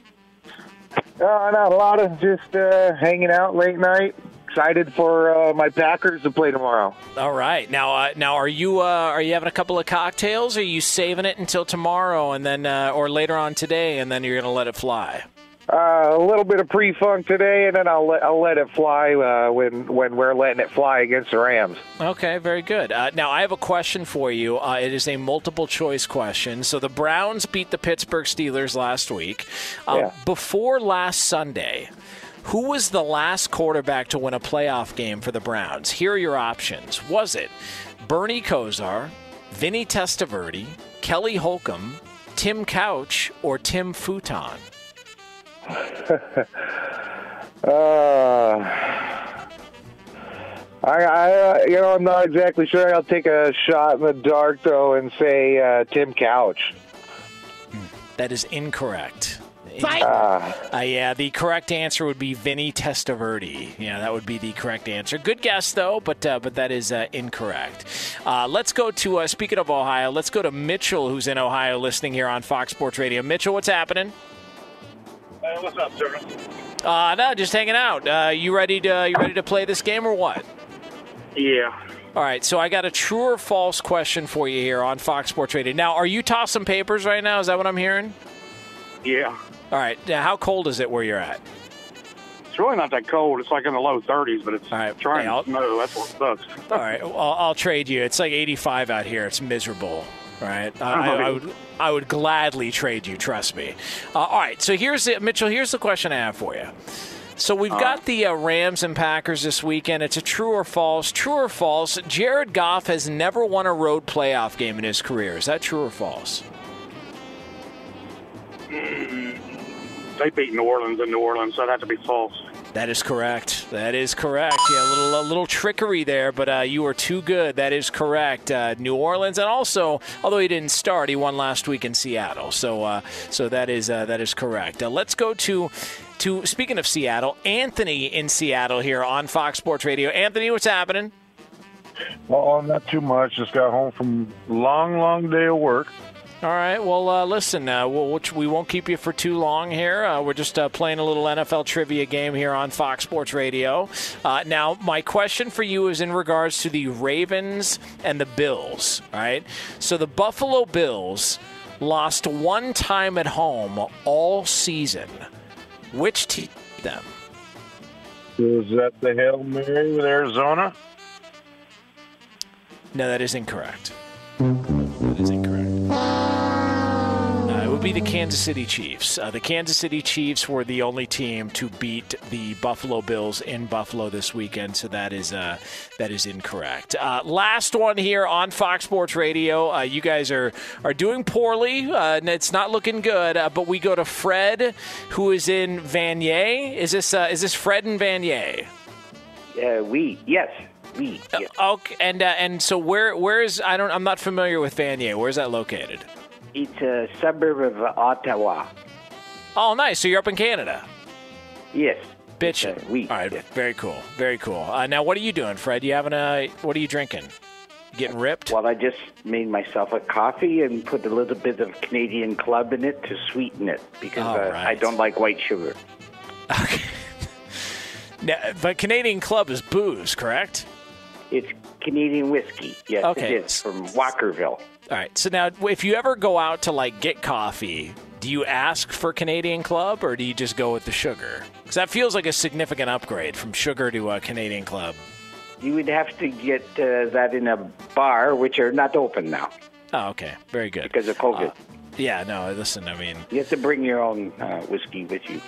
uh, not a lot of just uh, hanging out late night. Excited for uh, my Packers to play tomorrow. All right. Now, uh, now, are you uh, are you having a couple of cocktails? Or are you saving it until tomorrow, and then uh, or later on today, and then you're gonna let it fly? Uh, a little bit of pre-funk today, and then I'll let I'll let it fly uh, when when we're letting it fly against the Rams. Okay, very good. Uh, now, I have a question for you. Uh, it is a multiple choice question. So the Browns beat the Pittsburgh Steelers last week. Um, Yeah. Before last Sunday, who was the last quarterback to win a playoff game for the Browns? Here are your options. Was it Bernie Kosar, Vinny Testaverde, Kelly Holcomb, Tim Couch, or Tim Futon? *laughs* Uh, I, I uh, you know I'm not exactly sure. I'll take a shot in the dark though and say uh, Tim Couch. That is incorrect. Ah. Uh, yeah, the correct answer would be Vinny Testaverde. Yeah, that would be the correct answer. Good guess though, but uh, but that is uh, incorrect. Uh, let's go to uh, speaking of Ohio. Let's go to Mitchell, who's in Ohio, listening here on Fox Sports Radio. Mitchell, what's happening? Hey, what's up, sir? Uh, no, just hanging out. Uh, you ready to you ready to play this game or what? Yeah. All right, so I got a true or false question for you here on Fox Sports Radio. Now, are you tossing papers right now? Is that what I'm hearing? Yeah. All right. Now, how cold is it where you're at? It's really not that cold. It's like in the low 30s, but it's trying Hey, to snow. That's what sucks. All right, well, I'll, I'll trade you. It's like 85 out here. It's miserable. Right, I, I, I would I would gladly trade you. Trust me. Uh, all right, so here's the, Mitchell. Here's the question I have for you. So we've got the uh, Rams and Packers this weekend. It's a true or false. True or false? Jared Goff has never won a road playoff game in his career. Is that true or false? They beat New Orleans in New Orleans, so that'd have to be false. That is correct. That is correct. Yeah, a little a little trickery there, but uh, you were too good. That is correct. Uh, New Orleans, and also, although he didn't start, he won last week in Seattle. So, uh, so that is uh, that is correct. Uh, let's go to to speaking of Seattle, Anthony in Seattle here on Fox Sports Radio. Anthony, what's happening? Well, not too much. Just got home from long, long day of work. All right. Well, uh, listen, uh, we'll, we won't keep you for too long here. Uh, we're just uh, playing a little NFL trivia game here on Fox Sports Radio. Uh, now, my question for you is in regards to the Ravens and the Bills. All right. So the Buffalo Bills lost one time at home all season. Which team them? Is that the Hail Mary with Arizona? No, that is incorrect. That be the Kansas City Chiefs. Uh, the Kansas City Chiefs were the only team to beat the Buffalo Bills in Buffalo this weekend, so that is uh, that is incorrect. Uh, last one here on Fox Sports Radio. Uh, you guys are are doing poorly. Uh, and it's not looking good. Uh, but we go to Fred, who is in Vanier. Is this uh, is this Fred and Vanier? Uh, we yes, we. Yes. Okay, and uh, and so where where is I don't I'm not familiar with Vanier. Where's that located? It's a suburb of Ottawa. Oh, nice. So you're up in Canada. Yes. Bitchin'. All right. Very cool. Very cool. Uh, now, what are you doing, Fred? You having a? What are you drinking? Getting ripped? Well, I just made myself a coffee and put a little bit of Canadian Club in it to sweeten it because uh, I don't like white sugar. *laughs* Now, but Canadian Club is booze, correct? It's Canadian whiskey. Yes, Okay. it is from Walkerville. All right. So now, if you ever go out to like get coffee, do you ask for Canadian Club or do you just go with the sugar? Because that feels like a significant upgrade from sugar to a Canadian Club. You would have to get uh, that in a bar, which are not open now Oh, okay. Very good. because of COVID. Uh, yeah. No. Listen. I mean, you have to bring your own uh, whiskey with you.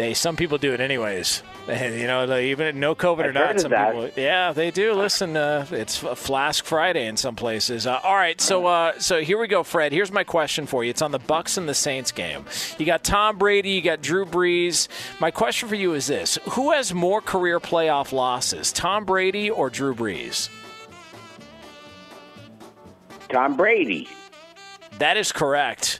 They some people do it anyways. *laughs* you know, even no COVID or I've not, some that. people. Yeah, they do. Listen, uh, it's a Flask Friday in some places. Uh, all right, so uh, so here we go, Fred. Here's my question for you. It's on the Bucks and the Saints game. You got Tom Brady, you got Drew Brees. My question for you is this: Who has more career playoff losses, Tom Brady or Drew Brees? Tom Brady. That is correct.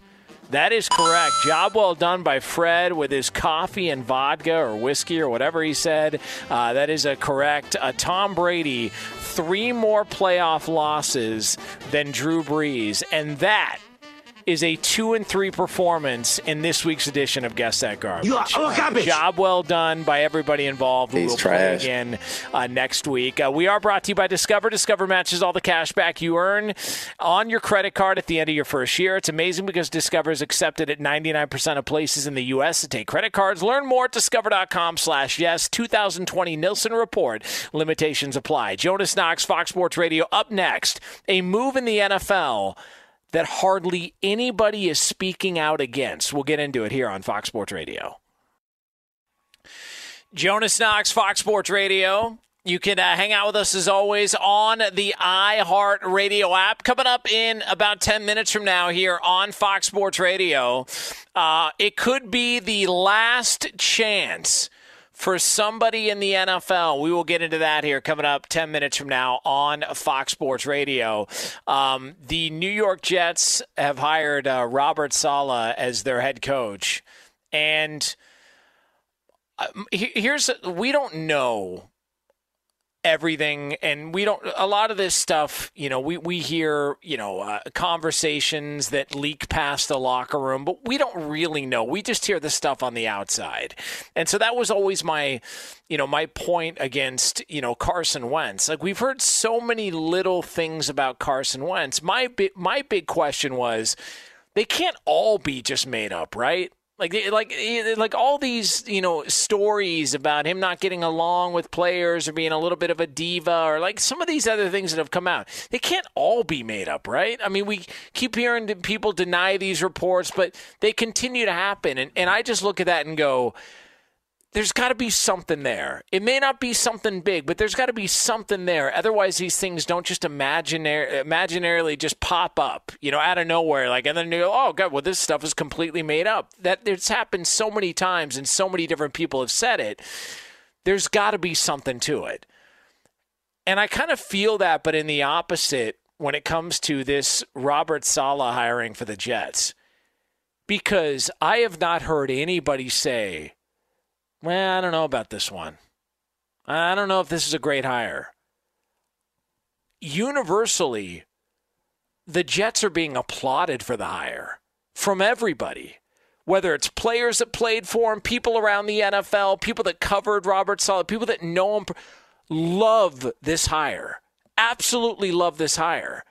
That is correct. Job well done by Fred with his coffee and vodka or whiskey or whatever he said. Uh, that is a correct. Uh, Tom Brady, three more playoff losses than Drew Brees, and that is a two and three performance in this week's edition of Guess That Garbage. You are all garbage. Job well done by everybody involved. We He's will play again uh, next week. Uh, we are brought to you by Discover. Discover matches all the cash back you earn on your credit card at the end of your first year. It's amazing because Discover is accepted at 99% of places in the U.S. to take credit cards. Learn more at discover.com slash yes. 2020 Nielsen Report. Limitations apply. Jonas Knox, Fox Sports Radio. Up next, a move in the NFL that hardly anybody is speaking out against. We'll get into it here on Fox Sports Radio. Jonas Knox, Fox Sports Radio. You can uh, hang out with us as always on the iHeart Radio app. Coming up in about 10 minutes from now here on Fox Sports Radio, uh, it could be the last chance for somebody in the NFL. We will get into that here coming up 10 minutes from now on Fox Sports Radio. Um, the New York Jets have hired uh, Robert Saleh as their head coach. And um, here's we don't know everything and we don't a lot of this stuff you know we we hear you know uh, conversations that leak past the locker room but we don't really know. We just hear the stuff on the outside. And so that was always my you know my point against you know Carson Wentz. Like we've heard so many little things about Carson Wentz. My big my big question was they can't all be just made up right like, like, eh, eh, like all these, you know, stories about him not getting along with players or being a little bit of a diva or like some of these other things that have come out. They can't all be made up, right? I mean, we keep hearing people deny these reports, but they continue to happen. And, and I just look at that and go, there's got to be something there. It may not be something big, but there's got to be something there. Otherwise, these things don't just imaginar- imaginarily just pop up, you know, out of nowhere. Like, and then you go, oh, God, well, this stuff is completely made up. That it's happened so many times, and so many different people have said it. There's got to be something to it. And I kind of feel that, but in the opposite when it comes to this Robert Saleh hiring for the Jets. Because I have not heard anybody say, well, I don't know about this one. I don't know if this is a great hire. Universally, the Jets are being applauded for the hire from everybody. Whether it's players that played for him, people around the NFL, people that covered Robert Saleh, people that know him, love this hire. Absolutely love this hire.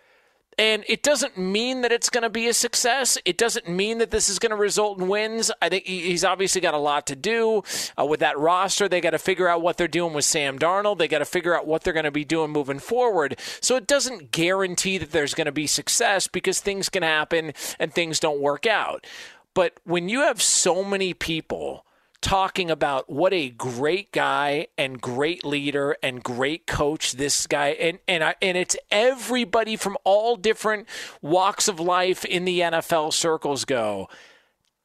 And it doesn't mean that it's going to be a success. It doesn't mean that this is going to result in wins. I think he's obviously got a lot to do uh, with that roster. They got to figure out what they're doing with Sam Darnold. They got to figure out what they're going to be doing moving forward. So it doesn't guarantee that there's going to be success because things can happen and things don't work out. But when you have so many people talking about what a great guy and great leader and great coach this guy and and I, and it's everybody from all different walks of life in the NFL circles go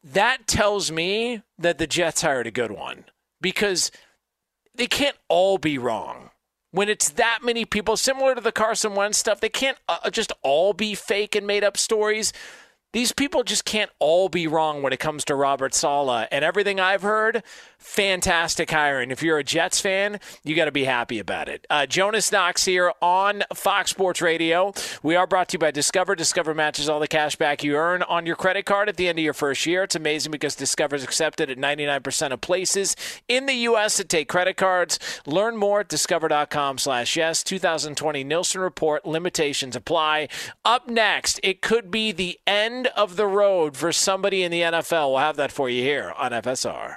that tells me that the Jets hired a good one because they can't all be wrong. When it's that many people similar to the Carson Wentz stuff they can't uh, just all be fake and made up stories these people just can't all be wrong when it comes to Robert Saleh. And everything I've heard, fantastic hiring. If you're a Jets fan, you got to be happy about it. Uh, Jonas Knox here on Fox Sports Radio. We are brought to you by Discover. Discover matches all the cash back you earn on your credit card at the end of your first year. It's amazing because Discover is accepted at 99% of places in the U.S. that take credit cards. Learn more at discover.com slash yes. 2020 Nielsen Report. Limitations apply. Up next, it could be the end of the road for somebody in the NFL. We'll have that for you here on FSR.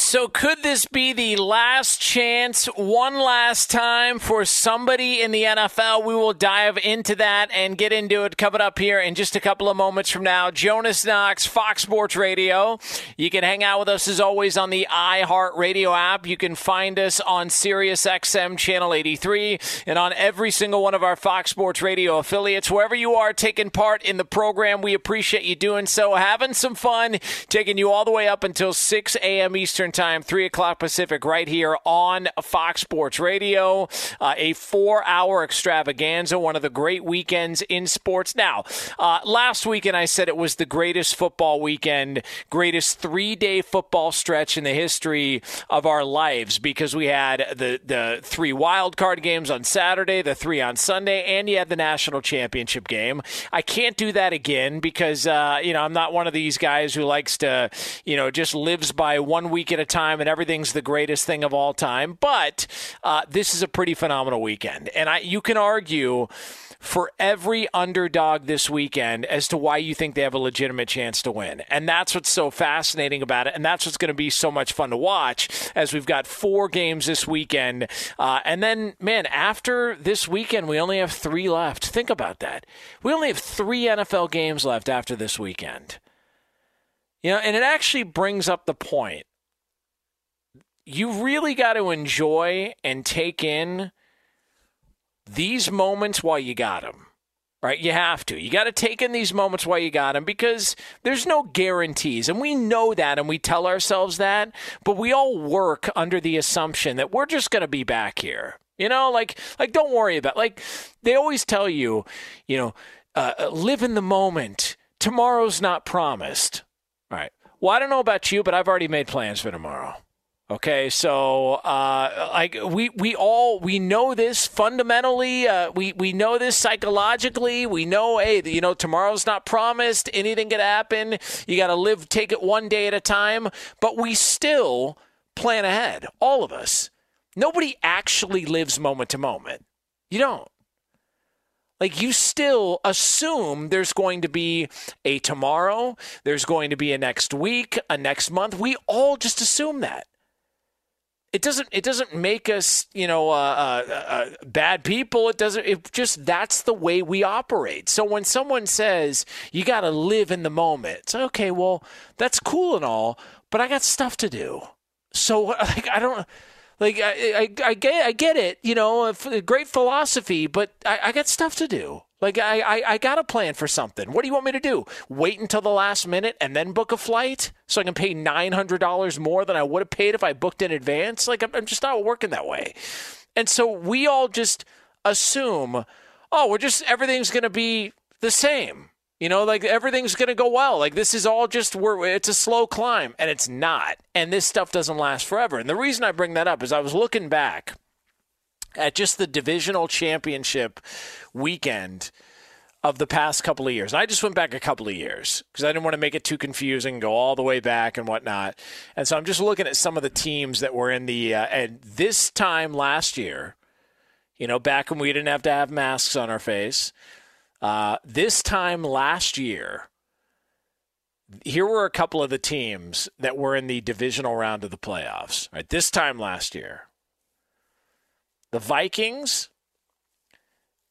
So, could this be the last chance, one last time for somebody in the NFL? We will dive into that and get into it coming up here in just a couple of moments from now. Jonas Knox, Fox Sports Radio. You can hang out with us as always on the iHeart Radio app. You can find us on Sirius XM Channel 83 and on every single one of our Fox Sports Radio affiliates. Wherever you are taking part in the program, we appreciate you doing so. Having some fun, taking you all the way up until 6 a.m. Eastern. Eastern Time, 3 o'clock Pacific, right here on Fox Sports Radio. Uh, a four hour extravaganza, one of the great weekends in sports. Now, uh, last weekend I said it was the greatest football weekend, greatest three day football stretch in the history of our lives because we had the, the three wild card games on Saturday, the three on Sunday, and you had the national championship game. I can't do that again because, uh, you know, I'm not one of these guys who likes to, you know, just lives by one week at a time and everything's the greatest thing of all time. But uh, this is a pretty phenomenal weekend. And I, you can argue for every underdog this weekend as to why you think they have a legitimate chance to win. And that's what's so fascinating about it. And that's what's going to be so much fun to watch as we've got four games this weekend. Uh, and then, man, after this weekend, we only have three left. Think about that. We only have three NFL games left after this weekend. You know, and it actually brings up the point you really got to enjoy and take in these moments while you got them. Right? You have to. You got to take in these moments while you got them because there's no guarantees. And we know that and we tell ourselves that, but we all work under the assumption that we're just going to be back here. You know, like like don't worry about like they always tell you, you know, uh, live in the moment. Tomorrow's not promised. All right. Well, I don't know about you, but I've already made plans for tomorrow. Okay, so uh, like we we all we know this fundamentally. Uh, we we know this psychologically. We know, hey, you know, tomorrow's not promised. Anything could happen. You got to live, take it one day at a time. But we still plan ahead, all of us. Nobody actually lives moment to moment. You don't. Like you still assume there's going to be a tomorrow, there's going to be a next week, a next month. We all just assume that. It doesn't. It doesn't make us, you know, uh, uh, uh, bad people. It doesn't. It just that's the way we operate. So when someone says you got to live in the moment, it's okay. Well, that's cool and all, but I got stuff to do. So *laughs* like I don't like I, I, I get I get it, you know, great philosophy, but I, I got stuff to do. Like I, I, I got a plan for something. What do you want me to do? Wait until the last minute and then book a flight so I can pay nine hundred dollars more than I would have paid if I booked in advance? Like I'm, I'm just not working that way. And so we all just assume, oh, we're just everything's going to be the same. You know, like everything's going to go well. Like this is all just we're it's a slow climb and it's not. And this stuff doesn't last forever. And the reason I bring that up is I was looking back at just the divisional championship weekend of the past couple of years. And I just went back a couple of years because I didn't want to make it too confusing, go all the way back and whatnot. And so I'm just looking at some of the teams that were in the uh, and this time last year, you know, back when we didn't have to have masks on our face, uh, this time last year, here were a couple of the teams that were in the divisional round of the playoffs. Right, this time last year, the Vikings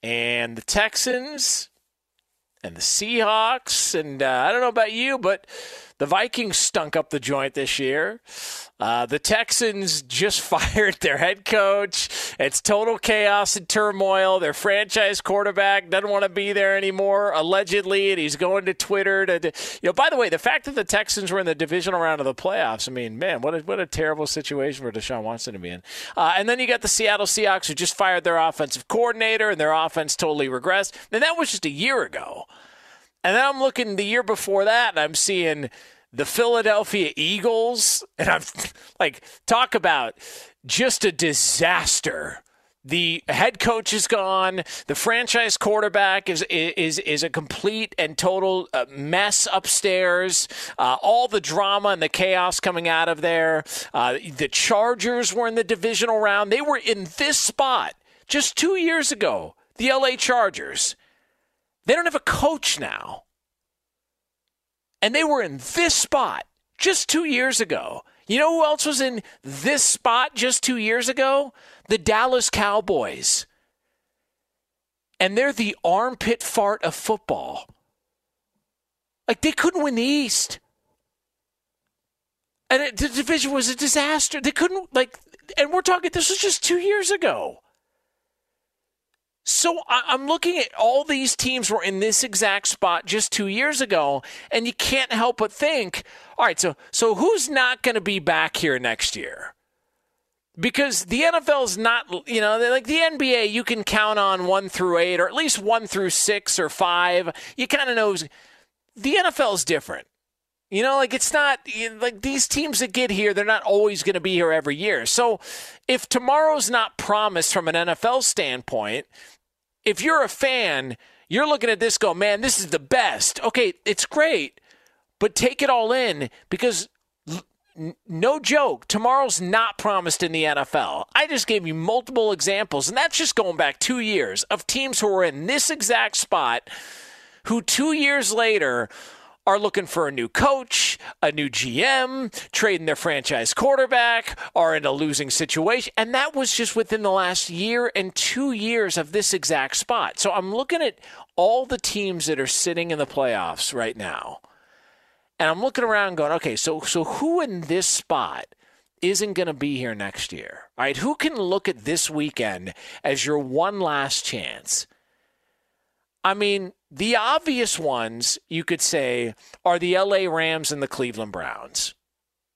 and the Texans and the Seahawks, and uh, I don't know about you, but the Vikings stunk up the joint this year. Uh, the Texans just *laughs* fired their head coach. It's total chaos and turmoil. Their franchise quarterback doesn't want to be there anymore, allegedly, and he's going to Twitter to, you know. By the way, the fact that the Texans were in the divisional round of the playoffs, I mean, man, what a, what a terrible situation for Deshaun Watson to be in. Uh, and then you got the Seattle Seahawks who just fired their offensive coordinator, and their offense totally regressed. And that was just a year ago. And then I'm looking the year before that, and I'm seeing the Philadelphia Eagles, and I'm like, talk about just a disaster. The head coach is gone. The franchise quarterback is is is a complete and total uh, mess upstairs. Uh, all the drama and the chaos coming out of there. Uh, the Chargers were in the divisional round. They were in this spot just two years ago. The LA Chargers. They don't have a coach now. And they were in this spot just two years ago. You know who else was in this spot just two years ago? The Dallas Cowboys. And they're the armpit fart of football. Like they couldn't win the East. And it, the division was a disaster. They couldn't, like, and we're talking, this was just two years ago. So I'm looking at all these teams were in this exact spot just two years ago, and you can't help but think, all right, so so who's not going to be back here next year? Because the NFL is not, you know, like the NBA, you can count on one through eight, or at least one through six or five. You kind of know. The NFL is different. You know, like it's not like these teams that get here, they're not always going to be here every year. So if tomorrow's not promised from an NFL standpoint, if you're a fan, you're looking at this go, man, this is the best. Okay, it's great, but take it all in because no joke, tomorrow's not promised in the NFL. I just gave you multiple examples, and that's just going back two years of teams who were in this exact spot who two years later are looking for a new coach, a new GM, trading their franchise quarterback, are in a losing situation. And that was just within the last year and two years of this exact spot. So I'm looking at all the teams that are sitting in the playoffs right now. And I'm looking around going, okay, so so who in this spot isn't going to be here next year? All right, who can look at this weekend as your one last chance? I mean, the obvious ones you could say are the LA Rams and the Cleveland Browns.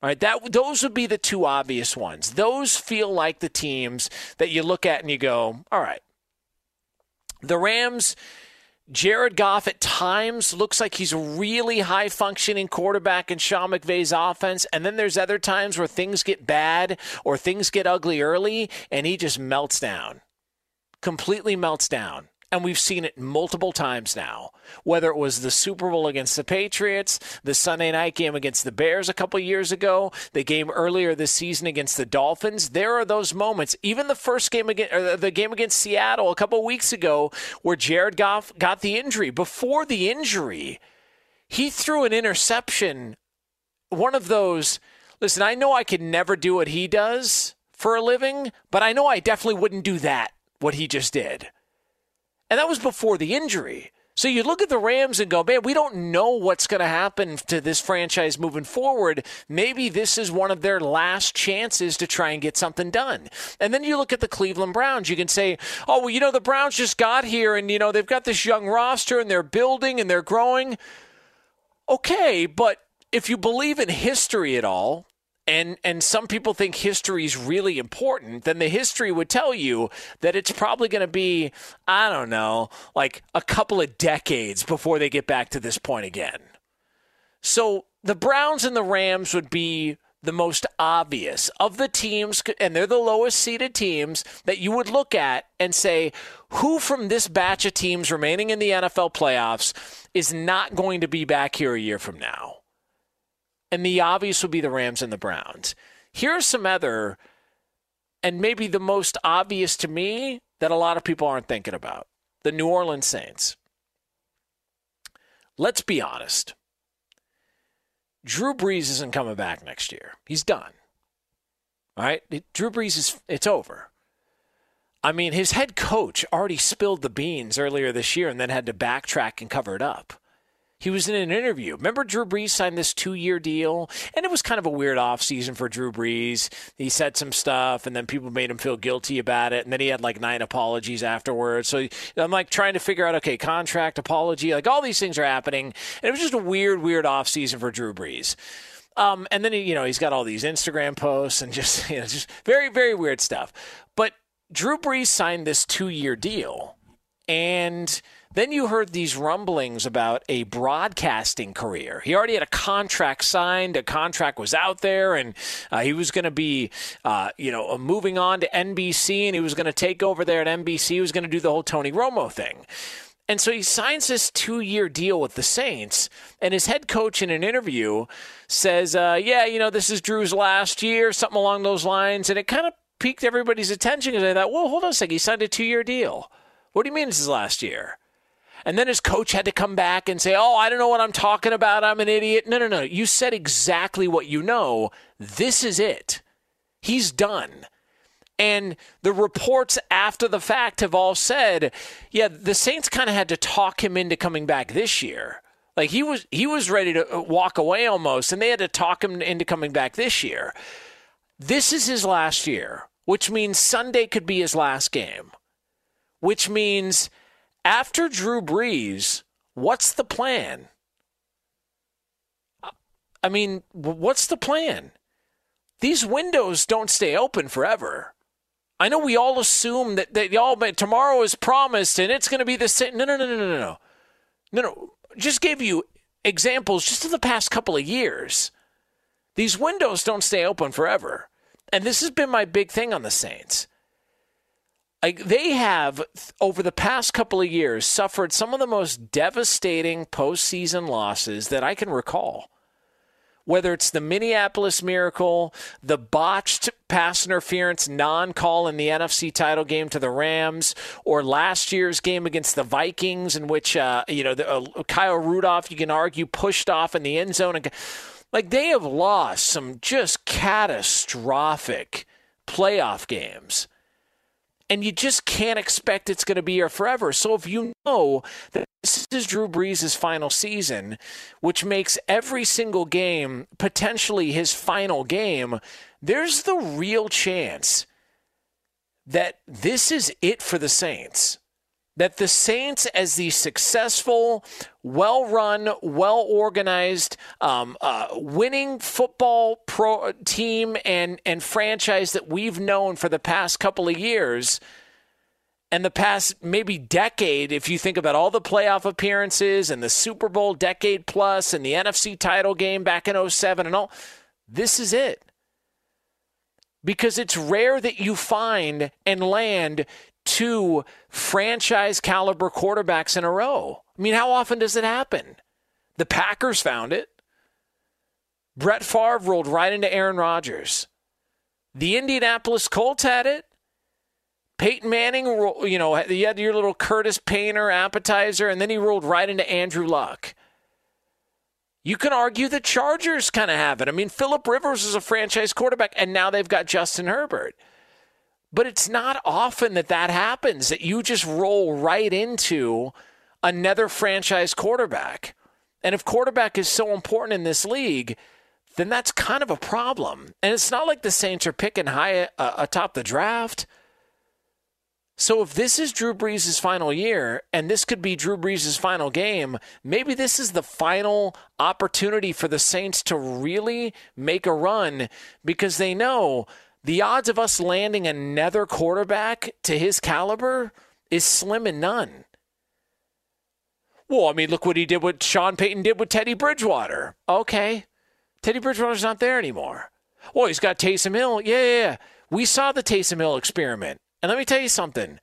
All right, that those would be the two obvious ones. Those feel like the teams that you look at and you go, "All right." The Rams Jared Goff at times looks like he's a really high functioning quarterback in Sean McVay's offense. And then there's other times where things get bad or things get ugly early and he just melts down. Completely melts down And we've seen it multiple times now. Whether it was the Super Bowl against the Patriots, the Sunday night game against the Bears a couple years ago, the game earlier this season against the Dolphins, there are those moments. Even the first game against or the game against Seattle a couple weeks ago, where Jared Goff got the injury. Before the injury, he threw an interception. One of those. Listen, I know I could never do what he does for a living, but I know I definitely wouldn't do that, what he just did. And that was before the injury. So you look at the Rams and go, man, we don't know what's going to happen to this franchise moving forward. Maybe this is one of their last chances to try and get something done. And then you look at the Cleveland Browns. You can say, oh, well, you know, the Browns just got here and, you know, they've got this young roster and they're building and they're growing. Okay, but if you believe in history at all, and and some people think history is really important, then the history would tell you that it's probably going to be I don't know, like a couple of decades before they get back to this point again. So the Browns and the Rams would be the most obvious of the teams, and they're the lowest seeded teams that you would look at and say, who from this batch of teams remaining in the NFL playoffs is not going to be back here a year from now? And the obvious would be the Rams and the Browns. Here are some other, and maybe the most obvious to me that a lot of people aren't thinking about the New Orleans Saints. Let's be honest. Drew Brees isn't coming back next year. He's done. All right? Drew Brees is it's over. I mean, his head coach already spilled the beans earlier this year and then had to backtrack and cover it up. He was in an interview. Remember, Drew Brees signed this two year deal? And it was kind of a weird offseason for Drew Brees. He said some stuff, and then people made him feel guilty about it. And then he had like nine apologies afterwards. So I'm like trying to figure out okay, contract, apology, like all these things are happening. And it was just a weird, weird offseason for Drew Brees. Um, and then, you know, he's got all these Instagram posts and *laughs* just, you know, just very, very weird stuff. But Drew Brees signed this two year deal. And then you heard these rumblings about a broadcasting career. He already had a contract signed, a contract was out there, and uh, he was going to be, uh, you know, moving on to NBC, and he was going to take over there at NBC. He was going to do the whole Tony Romo thing. And so he signs this two year deal with the Saints, and his head coach in an interview says, uh, Yeah, you know, this is Drew's last year, something along those lines. And it kind of piqued everybody's attention because they thought, Well, hold on a second, he signed a two year deal. What do you mean it's his last year? And then his coach had to come back and say, Oh, I don't know what I'm talking about. I'm an idiot. No, no, no. You said exactly what you know. This is it. He's done. And the reports after the fact have all said, yeah, the Saints kind of had to talk him into coming back this year. Like he was he was ready to uh, walk away almost, and they had to talk him into coming back this year. This is his last year, which means Sunday could be his last game. Which means after Drew Brees, what's the plan? I mean, what's the plan? These windows don't stay open forever. I know we all assume that, that y'all tomorrow is promised and it's going to be the same. No, no, no, no, no, no, no, no. Just gave you examples just of the past couple of years. These windows don't stay open forever, and this has been my big thing on the Saints. Like they have over the past couple of years suffered some of the most devastating postseason losses that I can recall. Whether it's the Minneapolis Miracle, the botched pass interference non call in the NFC title game to the Rams, or last year's game against the Vikings, in which uh, you know the, uh, Kyle Rudolph, you can argue, pushed off in the end zone. Like they have lost some just catastrophic playoff games and you just can't expect it's going to be here forever. So if you know that this is Drew Brees' final season, which makes every single game potentially his final game, there's the real chance that this is it for the Saints that the Saints, as the successful, well run, well organized, um, uh, winning football pro team and, and franchise that we've known for the past couple of years and the past maybe decade, if you think about all the playoff appearances and the Super Bowl decade plus and the NFC title game back in 07 and all, this is it. Because it's rare that you find and land two franchise caliber quarterbacks in a row. I mean, how often does it happen? The Packers found it. Brett Favre rolled right into Aaron Rodgers. The Indianapolis Colts had it. Peyton Manning, you know, you had your little Curtis Painter appetizer, and then he rolled right into Andrew Luck. You can argue the Chargers kind of have it. I mean, Philip Rivers is a franchise quarterback, and now they've got Justin Herbert. But it's not often that that happens, that you just roll right into another franchise quarterback. And if quarterback is so important in this league, then that's kind of a problem. And it's not like the Saints are picking high uh, atop the draft. So if this is Drew Brees' final year, and this could be Drew Brees' final game, maybe this is the final opportunity for the Saints to really make a run because they know the odds of us landing another quarterback to his caliber is slim and none. Well, I mean, look what he did, what Sean Payton did with Teddy Bridgewater. Okay. Teddy Bridgewater's not there anymore. Well, he's got Taysom Hill. Yeah, yeah, yeah. We saw the Taysom Hill experiment. And let me tell you something.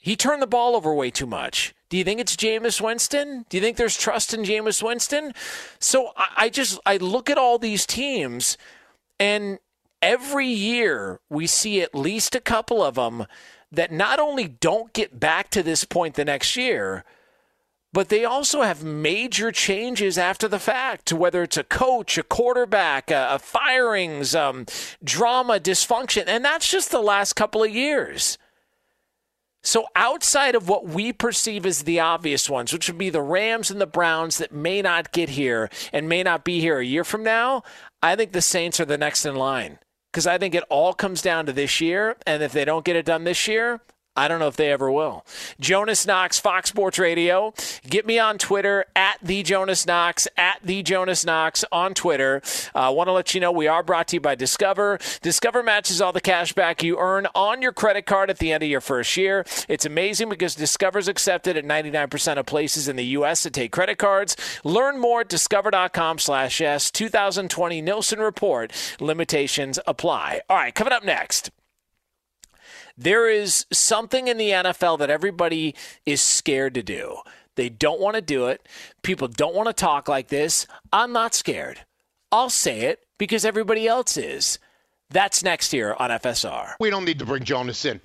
He turned the ball over way too much. Do you think it's Jameis Winston? Do you think there's trust in Jameis Winston? So I, I just I look at all these teams, and every year we see at least a couple of them that not only don't get back to this point the next year, but they also have major changes after the fact, whether it's a coach, a quarterback, a, a firings, um, drama, dysfunction. And that's just the last couple of years. So, outside of what we perceive as the obvious ones, which would be the Rams and the Browns that may not get here and may not be here a year from now, I think the Saints are the next in line. Because I think it all comes down to this year. And if they don't get it done this year, I don't know if they ever will. Jonas Knox, Fox Sports Radio. Get me on Twitter at the Jonas Knox at the Jonas Knox on Twitter. I uh, want to let you know we are brought to you by Discover. Discover matches all the cash back you earn on your credit card at the end of your first year. It's amazing because Discover's accepted at 99% of places in the U.S. to take credit cards. Learn more at discover.com/slash/s2020 Nielsen report. Limitations apply. All right, coming up next. There is something in the NFL that everybody is scared to do. They don't want to do it. People don't want to talk like this. I'm not scared. I'll say it because everybody else is. That's next here on FSR. We don't need to bring Jonas in.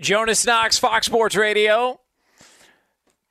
Jonas Knox, Fox Sports Radio.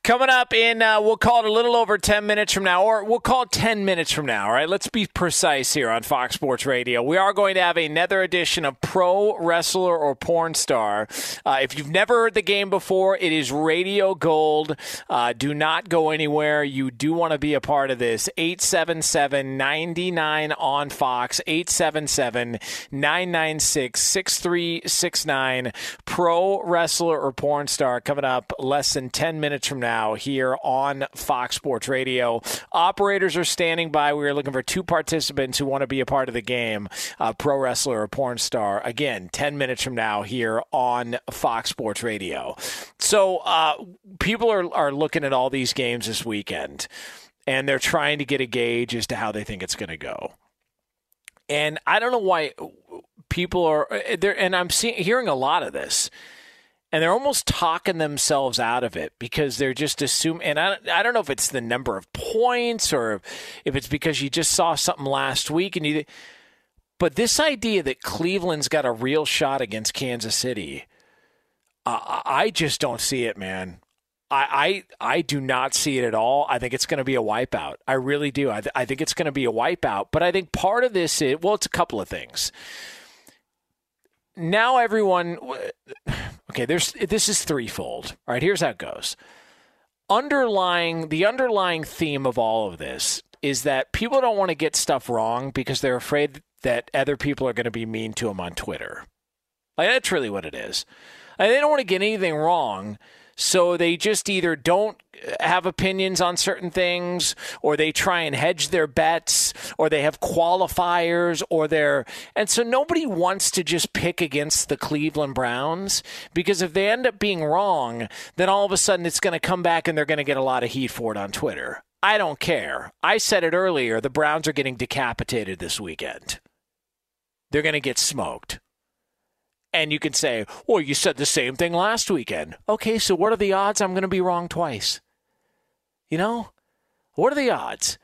Coming up in, uh, we'll call it a little over 10 minutes from now, or we'll call it 10 minutes from now, all right? Let's be precise here on Fox Sports Radio. We are going to have another edition of Pro Wrestler or Porn Star. Uh, if you've never heard the game before, it is Radio Gold. Uh, do not go anywhere. You do want to be a part of this. 877 99 on Fox, 877 996 6369. Pro Wrestler or Porn Star coming up less than 10 minutes from now now here on Fox Sports Radio. Operators are standing by. We are looking for two participants who want to be a part of the game a pro wrestler or porn star. Again, 10 minutes from now here on Fox Sports Radio. So uh, people are, are looking at all these games this weekend and they're trying to get a gauge as to how they think it's going to go. And I don't know why people are there, and I'm seeing hearing a lot of this and they're almost talking themselves out of it because they're just assuming. And I, I don't know if it's the number of points or if it's because you just saw something last week and you. But this idea that Cleveland's got a real shot against Kansas City, I just don't see it, man. I, I I do not see it at all. I think it's going to be a wipeout. I really do. I, th- I think it's going to be a wipeout. But I think part of this is well, it's a couple of things now everyone *sighs* okay there's this is threefold. All right here's how it goes. Underlying the underlying theme of all of this is that people don't want to get stuff wrong because they're afraid that other people are going to be mean to them on twitter. Like that's really what it is. And they don't want to get anything wrong so they just either don't have opinions on certain things, or they try and hedge their bets, or they have qualifiers, or they're. And so nobody wants to just pick against the Cleveland Browns because if they end up being wrong, then all of a sudden it's going to come back and they're going to get a lot of heat for it on Twitter. I don't care. I said it earlier the Browns are getting decapitated this weekend. They're going to get smoked. And you can say, well, you said the same thing last weekend. Okay, so what are the odds I'm going to be wrong twice? You know? What are the odds?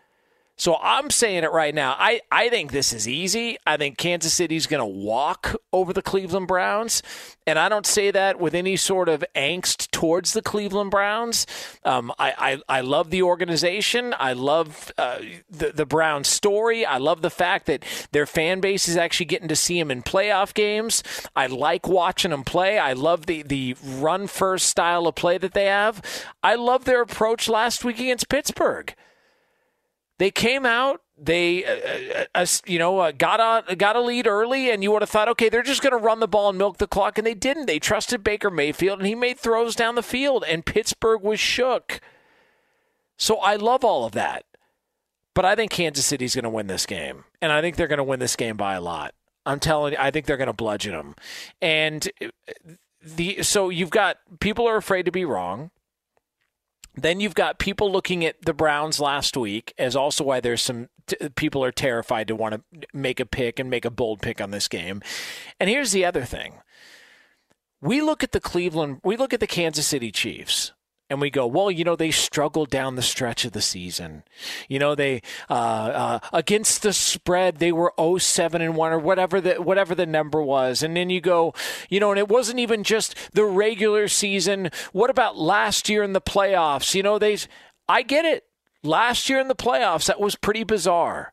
So I'm saying it right now. I, I think this is easy. I think Kansas City's going to walk over the Cleveland Browns. And I don't say that with any sort of angst towards the Cleveland Browns. Um, I, I, I love the organization. I love uh, the, the Browns story. I love the fact that their fan base is actually getting to see them in playoff games. I like watching them play. I love the, the run first style of play that they have. I love their approach last week against Pittsburgh. They came out, they uh, uh, uh you know uh, got a got a lead early, and you would have thought, okay, they're just going to run the ball and milk the clock, and they didn't. They trusted Baker Mayfield, and he made throws down the field, and Pittsburgh was shook. So I love all of that, but I think Kansas City's going to win this game, and I think they're going to win this game by a lot. I'm telling you, I think they're going to bludgeon them, and uh, the so you've got people are afraid to be wrong. Then you've got people looking at the Browns last week as also why there's some t- people are terrified to want to make a pick and make a bold pick on this game. And here's the other thing. We look at the Cleveland, we look at the Kansas City Chiefs and we go, well, you know, they struggled down the stretch of the season. You know, they uh, uh, against the spread they were 07 and one or whatever the whatever the number was, and then you go, you know, and it wasn't even just the regular season. What about last year in the playoffs? You know, they, I get it. Last year in the playoffs, that was pretty bizarre.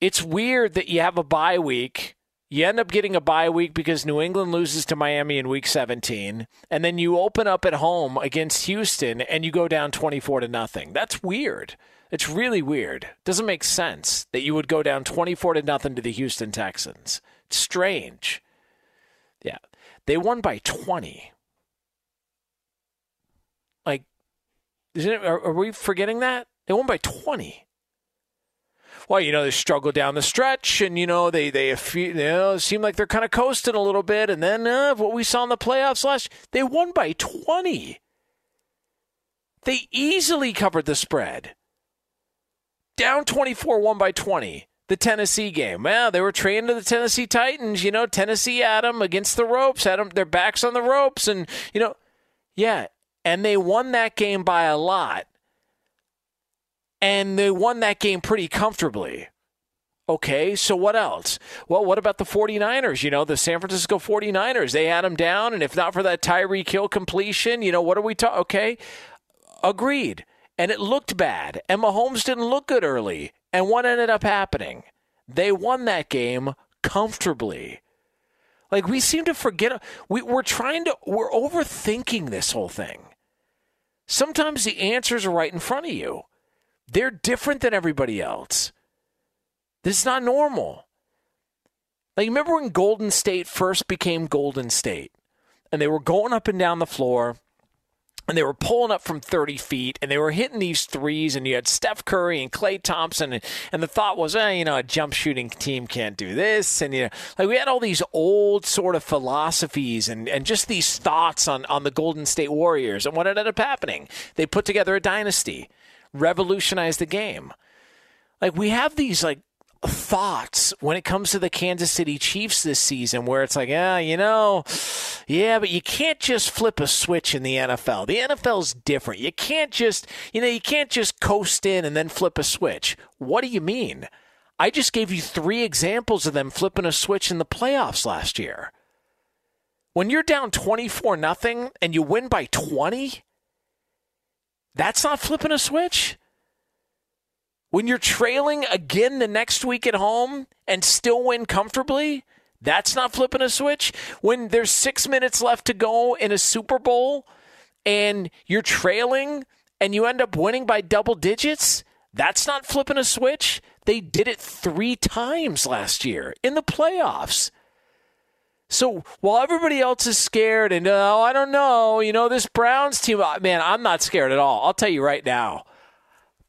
It's weird that you have a bye week you end up getting a bye week because New England loses to Miami in week 17, and then you open up at home against Houston and you go down 24 to nothing. That's weird. It's really weird. Doesn't make sense that you would go down 24 to nothing to the Houston Texans. It's strange. Yeah. They won by 20. Like, isn't it, are, are we forgetting that? They won by 20 well, you know, they struggle down the stretch, and you know they they you know seem like they're kind of coasting a little bit, and then uh, what we saw in the playoffs last, they won by twenty. They easily covered the spread. Down twenty four, one by twenty. The Tennessee game. Well, they were trained to the Tennessee Titans. You know, Tennessee had them against the ropes, had them their backs on the ropes, and you know, yeah, and they won that game by a lot and they won that game pretty comfortably. Okay, so what else? Well, what about the 49ers? You know, the San Francisco 49ers, they had them down, and if not for that Tyreek Hill completion, you know, what are we talking? Okay, agreed. And it looked bad, and Mahomes didn't look good early. And what ended up happening? They won that game comfortably. Like, we seem to forget, we, we're trying to, we're overthinking this whole thing. Sometimes the answers are right in front of you. They're different than everybody else. This is not normal. Like, remember when Golden State first became Golden State and they were going up and down the floor and they were pulling up from 30 feet and they were hitting these threes and you had Steph Curry and Klay Thompson and, and the thought was, eh, you know, a jump shooting team can't do this. And, you know, like we had all these old sort of philosophies and, and just these thoughts on, on the Golden State Warriors. And what ended up happening? They put together a dynasty revolutionize the game. Like we have these like thoughts when it comes to the Kansas City Chiefs this season where it's like, yeah, you know, yeah, but you can't just flip a switch in the NFL. The NFL's different. You can't just, you know, you can't just coast in and then flip a switch. What do you mean? I just gave you three examples of them flipping a switch in the playoffs last year. When you're down 24 nothing and you win by 20, that's not flipping a switch. When you're trailing again the next week at home and still win comfortably, that's not flipping a switch. When there's six minutes left to go in a Super Bowl and you're trailing and you end up winning by double digits, that's not flipping a switch. They did it three times last year in the playoffs. So while everybody else is scared and oh, I don't know, you know, this Browns team, uh, man, I'm not scared at all. I'll tell you right now.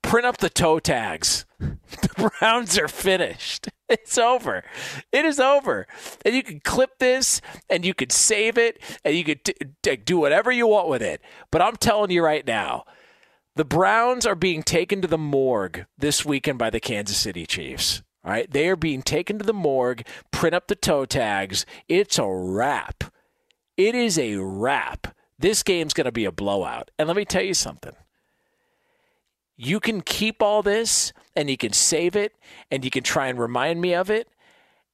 Print up the toe tags. *laughs* The Browns are finished. *laughs* It's over. It is over. And you can clip this and you could save it and you could t- do whatever you want with it. But I'm telling you right now, the Browns are being taken to the morgue this weekend by the Kansas City Chiefs. All right, they are being taken to the morgue, print up the toe tags. It's a wrap. It is a wrap. This game's going to be a blowout. And let me tell you something. You can keep all this and you can save it and you can try and remind me of it.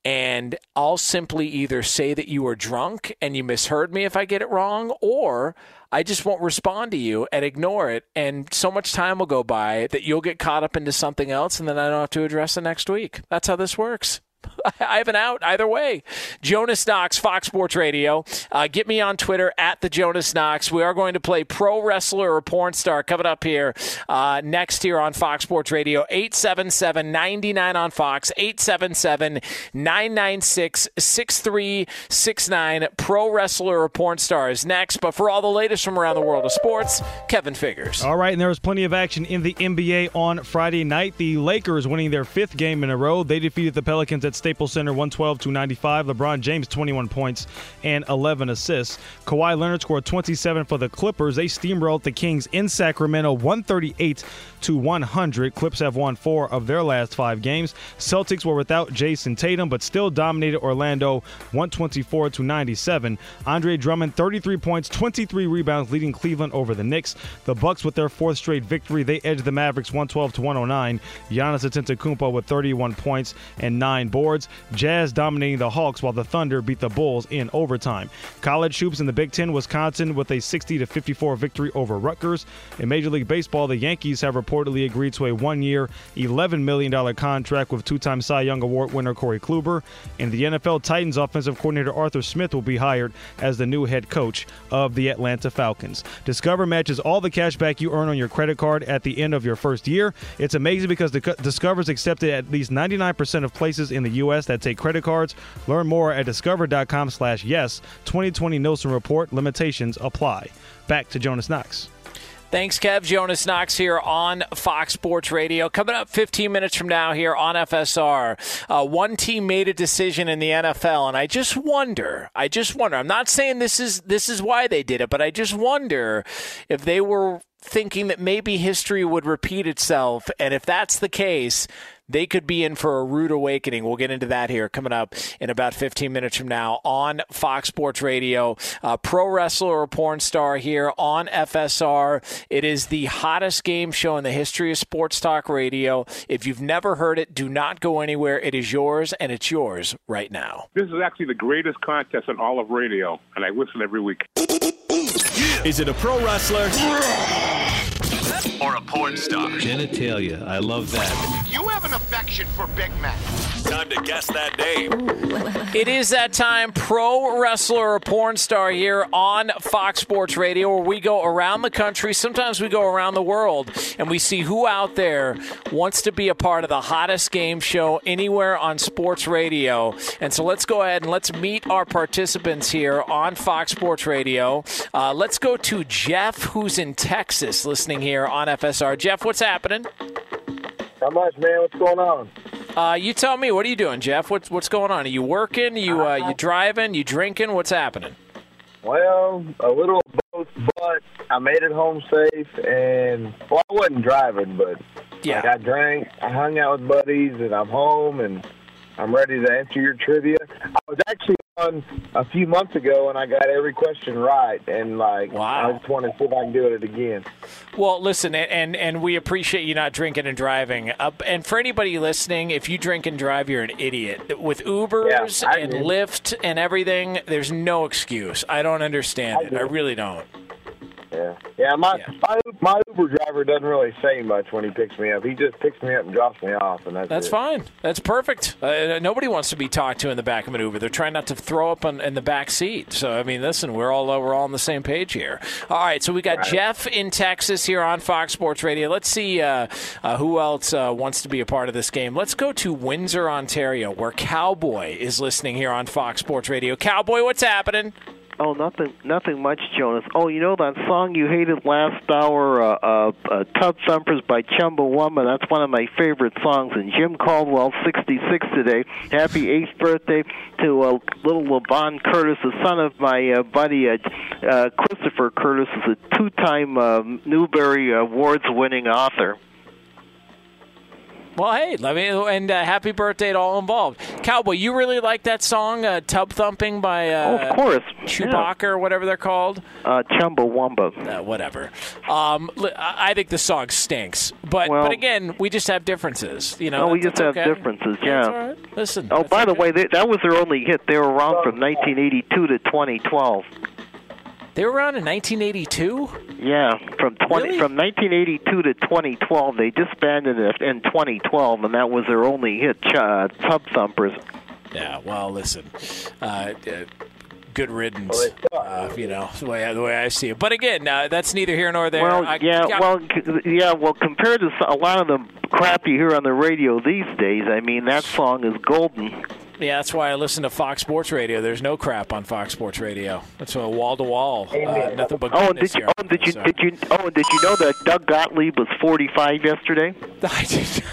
And I'll simply either say that you were drunk and you misheard me if I get it wrong, or I just won't respond to you and ignore it. And so much time will go by that you'll get caught up into something else and then I don't have to address it next week. That's how this works. *laughs* I have an out either way. Jonas Knox, Fox Sports Radio. Uh, get me on Twitter at the Jonas Knox. We are going to play pro wrestler or porn star coming up here uh, next here on Fox Sports Radio. 877 99 on Fox, 877 996 6369. Pro wrestler or porn star is next. But for all the latest from around the world of sports, Kevin Figures. All right, and there was plenty of action in the NBA on Friday night. The Lakers winning their fifth game in a row. They defeated the Pelicans at Staples Center 112 to 95. LeBron James 21 points and 11 assists. Kawhi Leonard scored 27 for the Clippers. They steamrolled the Kings in Sacramento 138 to 100. Clips have won four of their last five games. Celtics were without Jayson Tatum, but still dominated Orlando 124 to 97. Andre Drummond 33 points, 23 rebounds, leading Cleveland over the Knicks. The Bucks with their fourth straight victory, they edged the Mavericks 112 to 109. Giannis Antetokounmpo with 31 points and nine boards. Jazz dominating the Hawks while the Thunder beat the Bulls in overtime. College hoops in the Big Ten, Wisconsin with a 60 to 54 victory over Rutgers. In Major League Baseball, the Yankees have reportedly agreed to a one-year, $11 million contract with two-time Cy Young Award winner Corey Kluber. And the NFL Titans offensive coordinator Arthur Smith will be hired as the new head coach of the Atlanta Falcons. Discover matches all the cash back you earn on your credit card at the end of your first year. It's amazing because Discover's accepted at least 99% of places in the U.S. that take credit cards. Learn more at discover.com slash yes. 2020 Nielsen Report. Limitations apply. Back to Jonas Knox. Thanks, Kev. Jonas Knox here on Fox Sports Radio. Coming up 15 minutes from now here on FSR. Uh, one team made a decision in the NFL, and I just wonder. I just wonder. I'm not saying this is this is why they did it, but I just wonder if they were thinking that maybe history would repeat itself, and if that's the case, they could be in for a rude awakening. We'll get into that here coming up in about 15 minutes from now on Fox Sports Radio. Uh, pro wrestler or porn star here on FSR. It is the hottest game show in the history of sports talk radio. If you've never heard it, do not go anywhere. It is yours, and it's yours right now. This is actually the greatest contest in all of radio, and I listen every week. Is it a pro wrestler? Or a porn star? Genitalia. I love that. You have an affection for Big Mac. Time to guess that name. It is that time, pro wrestler or porn star here on Fox Sports Radio, where we go around the country. Sometimes we go around the world, and we see who out there wants to be a part of the hottest game show anywhere on sports radio. And so let's go ahead and let's meet our participants here on Fox Sports Radio. Uh, let's go to Jeff, who's in Texas, listening here on FSR. Jeff, what's happening? Not much, man. What's going on? Uh, you tell me. What are you doing, Jeff? What's what's going on? Are you working? You uh, you driving? You drinking? What's happening? Well, a little of both, but I made it home safe, and well, I wasn't driving, but yeah, like, I drank, I hung out with buddies, and I'm home, and I'm ready to answer your trivia. I was actually on a few months ago, and I got every question right, and like, wow. I just want to see if I can do it again. Well, listen, and and we appreciate you not drinking and driving. Uh, and for anybody listening, if you drink and drive, you're an idiot. With Ubers Yeah, and do. Lyft and everything, there's no excuse. I don't understand I it. do. I really don't. Yeah, yeah. My my my Uber driver doesn't really say much when he picks me up. He just picks me up and drops me off, and that's That's it. fine. That's perfect. Uh, nobody wants to be talked to in the back of an Uber. They're trying not to throw up on, in the back seat. So I mean, listen, we're all we're all on the same page here. All right, so we got Right. Jeff in Texas here on Fox Sports Radio. Let's see uh, uh, who else uh, wants to be a part of this game. Let's go to Windsor, Ontario, where Cowboy is listening here on Fox Sports Radio. Cowboy, what's happening? Oh, nothing, nothing much, Jonas. Oh, you know that song you hated last hour, uh, uh, uh, "Tub Thumpers" by Chumbawamba. That's one of my favorite songs. And Jim Caldwell, 66 today. Happy eighth birthday to uh, little Levon Curtis, the son of my uh, buddy uh, uh, Christopher Curtis, is a two-time uh, Newbery Awards-winning author. Well, hey, let me and uh, happy birthday to all involved. Cowboy, you really like that song, uh, "Tub Thumping" by uh, oh, of course, Chewbacca yeah. or whatever they're called. Uh, Chumbawamba. Uh, whatever. Um, I think the song stinks, but well, but again, we just have differences. You know, no, we just have okay. differences. Yeah. Right. Listen. Oh, by the way, they, that was their only hit. They were around from 1982 to 2012. They were around in 1982. Yeah, from 20 really? from 1982 to 2012. They disbanded it in 2012, and that was their only hit. Uh, Tub Thumpers. Yeah. Well, listen. Uh, good riddance. Uh, you know the way the way I see it. But again, uh, that's neither here nor there. Well, I, yeah, I, well, yeah, well, compared to a lot of the crap you hear on the radio these days, I mean that song is golden. Yeah, that's why I listen to Fox Sports Radio. There's no crap on Fox Sports Radio. That's a wall to wall, nothing but oh, did you? Here, oh, did you? so. Did you? Oh, did you know that Doug Gottlieb was 45 yesterday? *laughs* I did.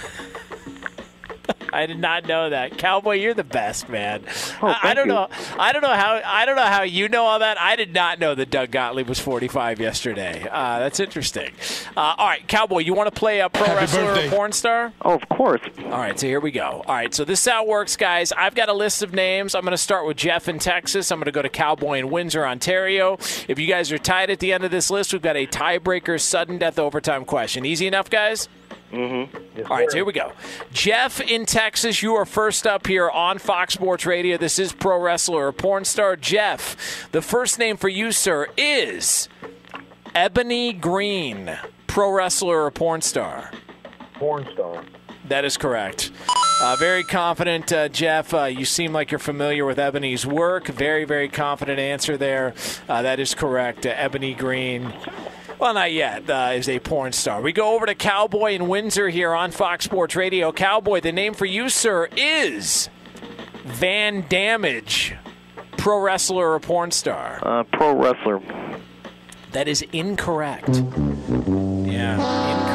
I did not know that. Cowboy, you're the best, man. Oh, I, I don't you. know. I don't know how. I don't know how you know all that. I did not know that Doug Gottlieb was 45 yesterday. Uh, that's interesting. Uh, all right, Cowboy, you want to play a pro Happy wrestler birthday. or porn star? Oh, of course. All right, so here we go. All right, so this is how it works, guys. I've got a list of names. I'm going to start with Jeff in Texas. I'm going to go to Cowboy in Windsor, Ontario. If you guys are tied at the end of this list, we've got a tiebreaker sudden death overtime question. Easy enough, guys? Mm-hmm. All right, so here we go. Jeff in Texas, you are first up here on Fox Sports Radio. This is pro wrestler or porn star Jeff. The first name for you, sir, is Ebony Green, pro wrestler or porn star. Porn star. That is correct. Uh, very confident, uh, Jeff. Uh, you seem like you're familiar with Ebony's work. Very, very confident answer there. Uh, that is correct. Uh, Ebony Green. Well, not yet. Uh, is a porn star. We go over to Cowboy in Windsor here on Fox Sports Radio. Cowboy, the name for you, sir, is Van Damage, pro wrestler or porn star. Uh, pro wrestler. That is incorrect. Yeah, incorrect.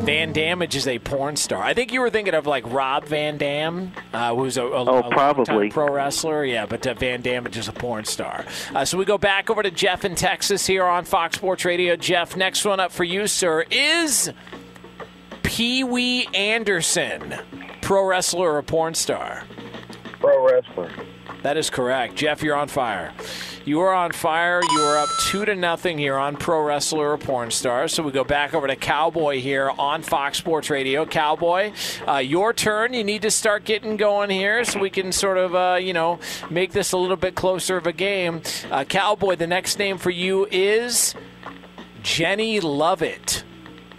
Van Damage is a porn star. I think you were thinking of like Rob Van Dam, uh, who's a, a, Oh, a probably. longtime pro wrestler. Yeah, but uh, Van Damage is a porn star. Uh, so we go back over to Jeff in Texas here on Fox Sports Radio. Jeff, next one up for you, sir, is Pee Wee Anderson, pro wrestler or porn star. Pro wrestler. That is correct. Jeff, you're on fire. You are on fire. You are up two to nothing here on Pro Wrestler or Porn Star. So we go back over to Cowboy here on Fox Sports Radio. Cowboy, uh, your turn. You need to start getting going here so we can sort of, uh, you know, make this a little bit closer of a game. Uh, Cowboy, the next name for you is Jenny Lovett,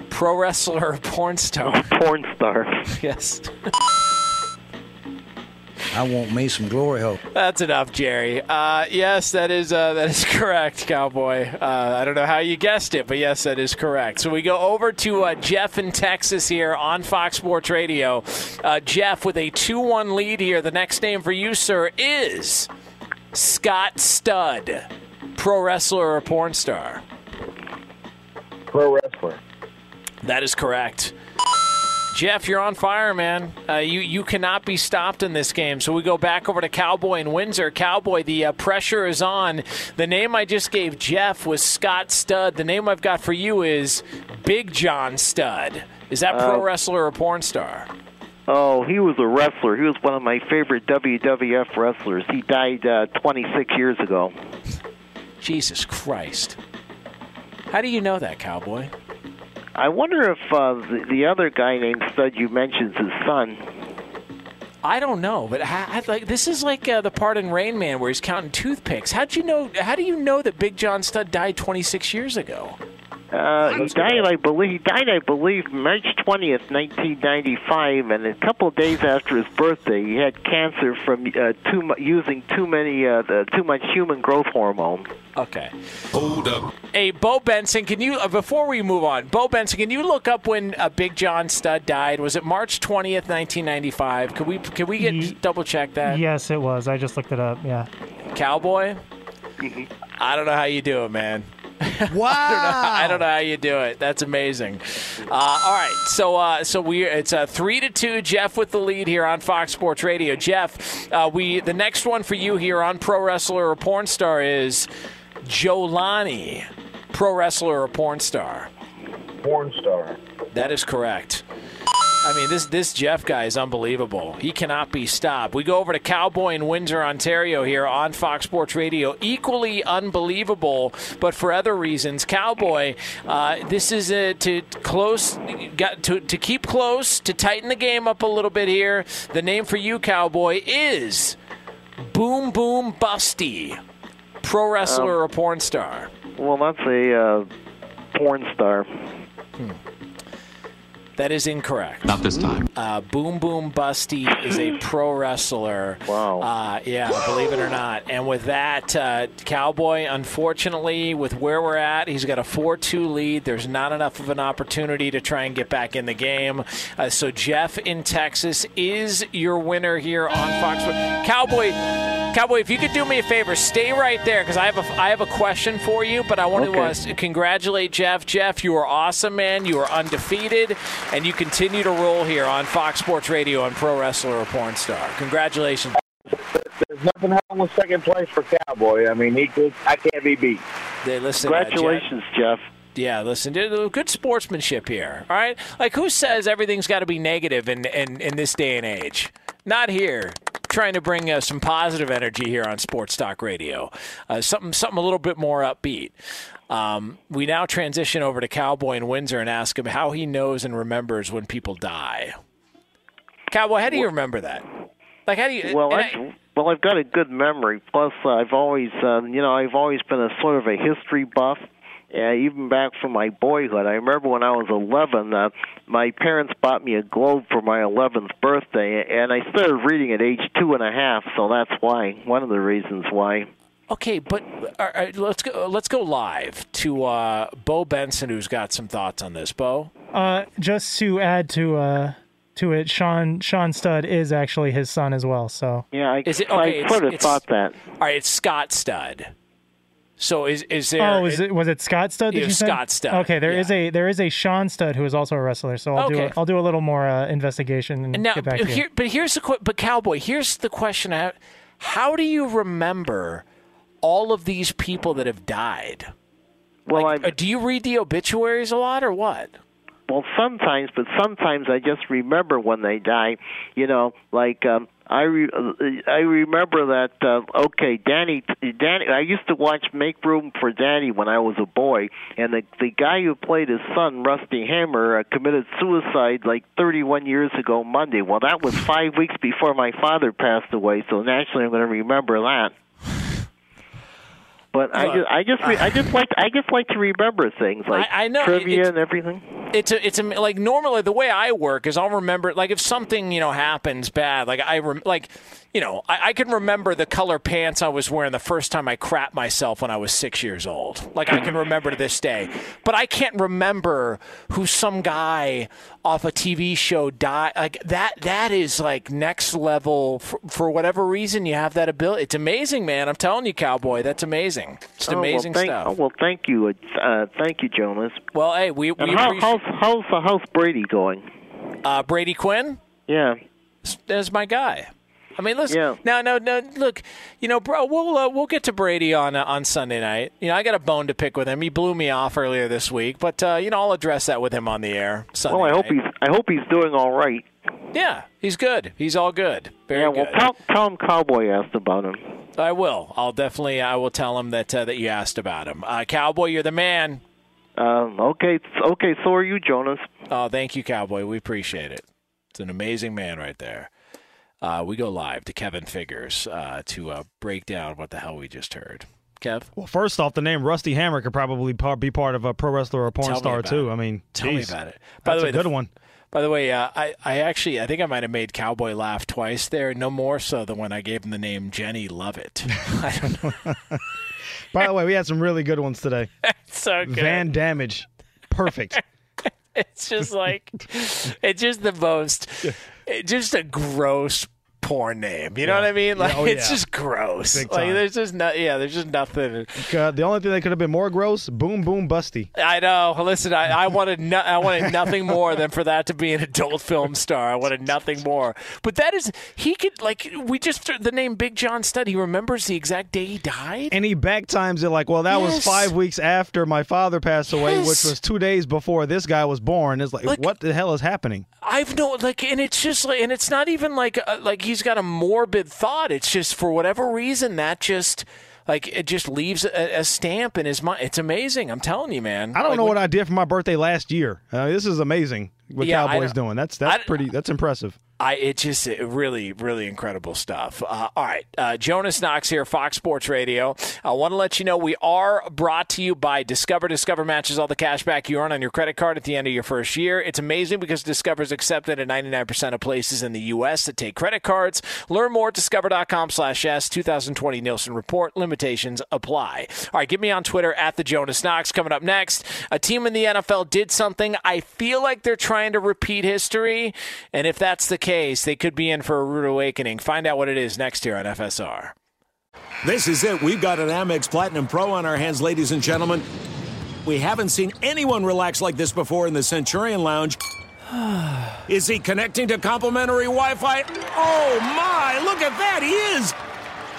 pro wrestler porn star. Porn star. *laughs* yes. *laughs* I want me some glory hole. That's enough, Jerry. Uh, yes, that is uh, that is *laughs* correct, Cowboy. Uh, I don't know how you guessed it, but yes, that is correct. So we go over to uh, Jeff in Texas here on Fox Sports Radio. Uh, Jeff with a two-one lead here. The next name for you, sir, is Scott Stud, pro wrestler or porn star. Pro wrestler. That is correct. Jeff, you're on fire, man. Uh, you you cannot be stopped in this game. So we go back over to Cowboy in Windsor. Cowboy, the uh, pressure is on. The name I just gave Jeff was Scott Stud. The name I've got for you is Big John Studd. Is that pro Uh, wrestler or porn star? Oh, he was a wrestler. He was one of my favorite WWF wrestlers. He died uh, 26 years ago. Jesus Christ. How do you know that, Cowboy? I wonder if uh, the, the other guy named Stud you mentioned his son. I don't know, but I, like this is like uh, the part in Rain Man where he's counting toothpicks. How'd you know? How do you know that Big John Studd died 26 years ago? Uh, he died, I believe. He died, I believe, March twentieth, nineteen ninety-five, and a couple of days after his birthday, he had cancer from uh, too mu- using too many, uh, the, too much human growth hormone. Okay. Hold up. Hey, Bo Benson, can you, uh, before we move on, Bo Benson, can you look up when uh, Big John Studd died? Was it March 20th, 1995? Could we, could we get, double check that? Yes, it was. I just looked it up. Yeah. Cowboy? I don't know how you do it, man. Wow! *laughs* I, don't know, I don't know how you do it. That's amazing. Uh, all right, so uh, so we it's uh, three to two. Jeff with the lead here on Fox Sports Radio. Jeff, uh, we the next one for you here on Pro Wrestler or Porn Star is Jolani, Pro Wrestler or Porn Star. Porn star. That is correct. I mean, this this Jeff guy is unbelievable. He cannot be stopped. We go over to Cowboy in Windsor, Ontario, here on Fox Sports Radio. Equally unbelievable, but for other reasons. Cowboy, uh, this is a, to close, got to to keep close, to tighten the game up a little bit here. The name for you, Cowboy, is Boom Boom Busty, pro wrestler Um, or porn star. Well, that's a uh, porn star. That is incorrect. Not this time. Uh, Boom Boom Busty is a *laughs* pro wrestler. Wow. Uh, yeah, believe it or not. And with that, uh, Cowboy, unfortunately, with where we're at, he's got a 4 2 lead. There's not enough of an opportunity to try and get back in the game. Uh, so, Jeff in Texas is your winner here on Fox. Cowboy. Cowboy, if you could do me a favor, stay right there because I have a I have a question for you. But I want to Okay. uh, congratulate Jeff. Jeff, you are awesome, man. You are undefeated, and you continue to roll here on Fox Sports Radio and Pro Wrestler or Porn Star. Congratulations. There's nothing wrong with second place for Cowboy. I mean, he could. I can't be beat. They listen. uh, Congratulations, Jeff. Yeah, listen, dude, good sportsmanship here. All right, like who says everything's got to be negative in, in in this day and age? Not here. Trying to bring uh, some positive energy here on Sports Talk Radio. Uh, something something a little bit more upbeat. Um, we now transition over to Cowboy in Windsor and ask him how he knows and remembers when people die. Cowboy, how do you remember that? Like, how do you? Well, I, well, I've got a good memory. Plus, uh, I've always, uh, you know, I've always been a sort of a history buff. Uh, even back from my boyhood, I remember when I was 11, uh, my parents bought me a globe for my 11th birthday, and I started reading at age two and a half. So that's why one of the reasons why. Okay, but all right, let's go. Let's go live to uh, Bo Benson, who's got some thoughts on this. Bo, Uh, just to add to uh to it, Sean Sean Stud is actually his son as well. So Yeah, I, Is it- I okay, it's- sort of it's- thought that. all right, it's Scott Stud. So is is there? oh, is it was it Scott Stud? Did you say? Scott Stud, Okay, there is a there is a Sean Stud who is also a wrestler. So I'll do Okay. a, I'll do a little more uh, investigation and And now, get back to you. but here's the but Cowboy. Here's the question: I. How do you remember all of these people that have died? Well, Like, uh, do you read the obituaries a lot, or what? Well, sometimes, but sometimes I just remember when they die. You know, like um, I re- uh, I remember that. Uh, okay, Danny, Danny. I used to watch Make Room for Danny when I was a boy, and the the guy who played his son, Rusty Hammer, uh, committed suicide like 31 years ago Monday. Well, that was five weeks before my father passed away, so naturally I'm going to remember that. But I just, I just, re- I just like, I just like to remember things like I- I know, trivia and everything. it's a, it's a, like normally the way I work is I'll remember like if something you know happens bad like I rem, like you know I, I can remember the color pants I was wearing the first time I crapped myself when I was six years old like I can remember to this day but I can't remember who some guy off a TV show died like that that is like next level for, for whatever reason you have that ability it's amazing man I'm telling you cowboy that's amazing it's Oh, well, amazing thank- stuff Oh, well, thank you, uh, thank you, Jonas. well hey we, we how, appreciate how's how's house Brady going? uh, Brady Quinn Yeah. as my guy. I mean, listen. Yeah. No, no, no. Look, you know, bro, we'll uh, we'll get to Brady on uh, on Sunday night. You know, I got a bone to pick with him. He blew me off earlier this week, but uh, you know, I'll address that with him on the air Sunday. Well, I hope he's I hope he's doing all right. Yeah, he's good. He's all good. Very yeah. Well, good. tell tell him Cowboy asked about him. I will. I'll definitely. I will tell him that uh, that you asked about him. Uh, Cowboy, you're the man. Um, okay, okay. So are you, Jonas? Oh, thank you, Cowboy. We appreciate it. It's an amazing man right there. Uh, we go live to Kevin Figures uh, to uh, break down what the hell we just heard. Kev? Well, first off, the name Rusty Hammer could probably par- be part of a pro wrestler or a porn Tell star too. it. I mean, Tell me about it. By That's the way, a good the- one. By the way, uh, I, I actually I think I might have made Cowboy laugh twice there. No more so than when I gave him the name Jenny Lovett. *laughs* I don't know. *laughs* By the way, we had some really good ones today. *laughs* so good. Van Damage, perfect. It's just like it's just the most, just a gross porn name. You know what I mean? Like oh, it's yeah. just gross. Big Like time. there's just no, yeah, there's just nothing. Uh, the only thing that could have been more gross, boom, boom, busty. I know. Listen, I, I wanted no, I wanted nothing more than for that to be an adult film star. I wanted nothing more. But that is he could like we just the name Big John Studd. He remembers the exact day he died. And he back times it like, well, that was five weeks after my father passed away, Yes. which was two days before this guy was born. It's like, Like- what the hell is happening? I've no like, and it's just like, and it's not even like uh, like he's got a morbid thought. It's just for whatever reason that just like it just leaves a, a stamp in his mind. It's amazing. I'm telling you, man. I don't Like, know what I did for my birthday last year. Uh, this is amazing what Yeah, Cowboys doing. That's that's pretty. That's impressive. I it just it really really incredible stuff. Uh, all right, uh, Jonas Knox here, Fox Sports Radio. I want to let you know we are brought to you by Discover. Discover matches all the cash back you earn on your credit card at the end of your first year. It's amazing because Discover is accepted at 99% of places in the U.S. that take credit cards. Learn more at discover.com/s. 2020 Nielsen report limitations apply. All right, get me on Twitter at the Jonas Knox. Coming up next, a team in the NFL did something. I feel like they're trying to repeat history, and if that's the case, they could be in for a rude awakening. Find out what it is next here on FSR. This is it. We've got an Amex Platinum Pro on our hands, ladies and gentlemen. We haven't seen anyone relax like this before in the Centurion Lounge. *sighs* Is he connecting to complimentary Wi Fi? Oh my, look at that, he is!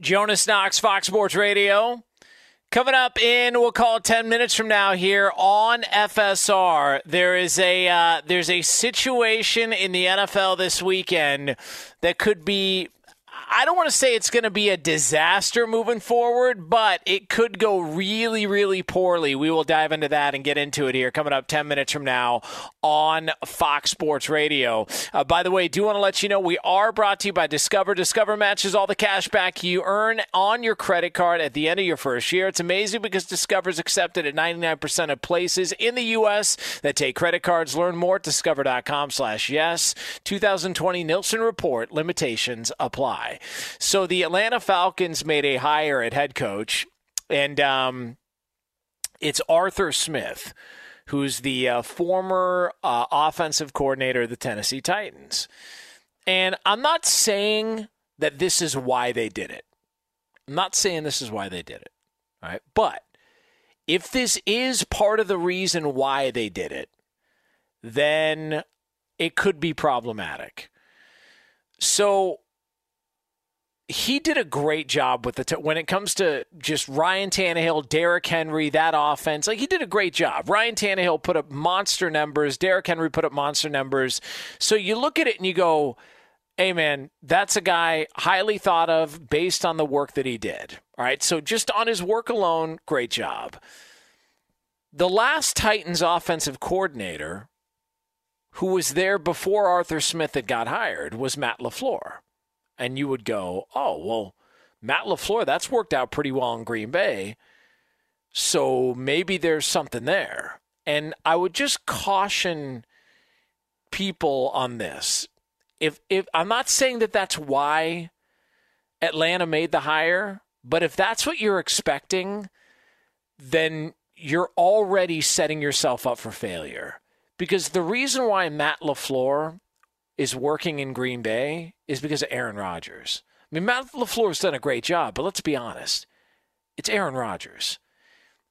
Jonas Knox, Fox Sports Radio. Coming up in, we'll call it 10 minutes from now here on FSR. There is a uh, there's a situation in the NFL this weekend that could be I don't want to say it's going to be a disaster moving forward, but it could go really, really poorly. We will dive into that and get into it here coming up 10 minutes from now on Fox Sports Radio. Uh, by the way, do want to let you know we are brought to you by Discover. Discover matches all the cash back you earn on your credit card at the end of your first year. It's amazing because Discover is accepted at 99% of places in the U.S. that take credit cards. Learn more at discover.com slash yes. 2020 Nielsen Report. Limitations apply. So the Atlanta Falcons made a hire at head coach, and um, it's Arthur Smith, who's the uh, former uh, offensive coordinator of the Tennessee Titans. And I'm not saying that this is why they did it. I'm not saying this is why they did it. All right. But if this is part of the reason why they did it, then it could be problematic. So he did a great job with the t- when it comes to just Ryan Tannehill, Derrick Henry, that offense. Like he did a great job. Ryan Tannehill put up monster numbers. Derrick Henry put up monster numbers. So you look at it and you go, "Hey man, that's a guy highly thought of based on the work that he did." All right. So just on his work alone, great job. The last Titans offensive coordinator who was there before Arthur Smith had got hired was Matt LaFleur. And you would go, oh, well, Matt LaFleur, that's worked out pretty well in Green Bay. So maybe there's something there. And I would just caution people on this. If if I'm not saying that that's why Atlanta made the hire, but if that's what you're expecting, then you're already setting yourself up for failure. Because the reason why Matt LaFleur is working in Green Bay is because of Aaron Rodgers. I mean, Matt LaFleur's done a great job, but let's be honest. It's Aaron Rodgers.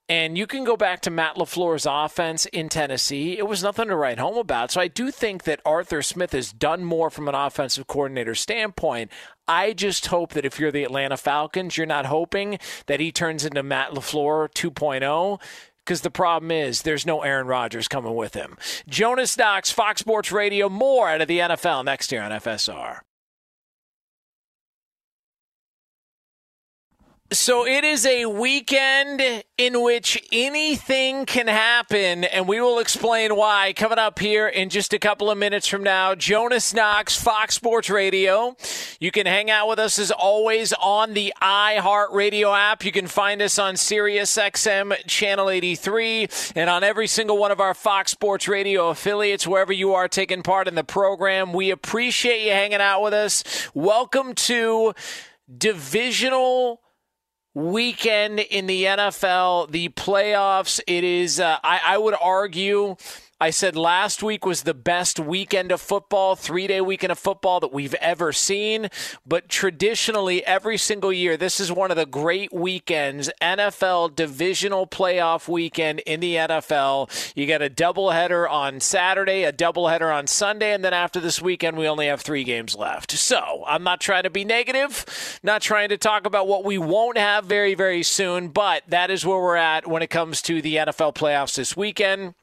And you can go back to Matt LaFleur's offense in Tennessee. It was nothing to write home about. So I do think that Arthur Smith has done more from an offensive coordinator standpoint. I just hope that if you're the Atlanta Falcons, you're not hoping that he turns into Matt LaFleur 2.0 because the problem is there's no Aaron Rodgers coming with him. Jonas Knox, Fox Sports Radio, more out of the NFL next year on FSR. So it is a weekend in which anything can happen, and we will explain why coming up here in just a couple of minutes from now. Jonas Knox, Fox Sports Radio. You can hang out with us as always on the iHeartRadio app. You can find us on SiriusXM Channel 83 and on every single one of our Fox Sports Radio affiliates, wherever you are taking part in the program. We appreciate you hanging out with us. Welcome to divisional weekend in the NFL, the playoffs. It is, uh, I, I would argue, I said last week was the best weekend of football, three day weekend of football that we've ever seen. But traditionally, every single year, this is one of the great weekends NFL divisional playoff weekend in the NFL. You got a doubleheader on Saturday, a doubleheader on Sunday, and then after this weekend, we only have three games left. So I'm not trying to be negative, not trying to talk about what we won't have very, very soon, but that is where we're at when it comes to the NFL playoffs this weekend.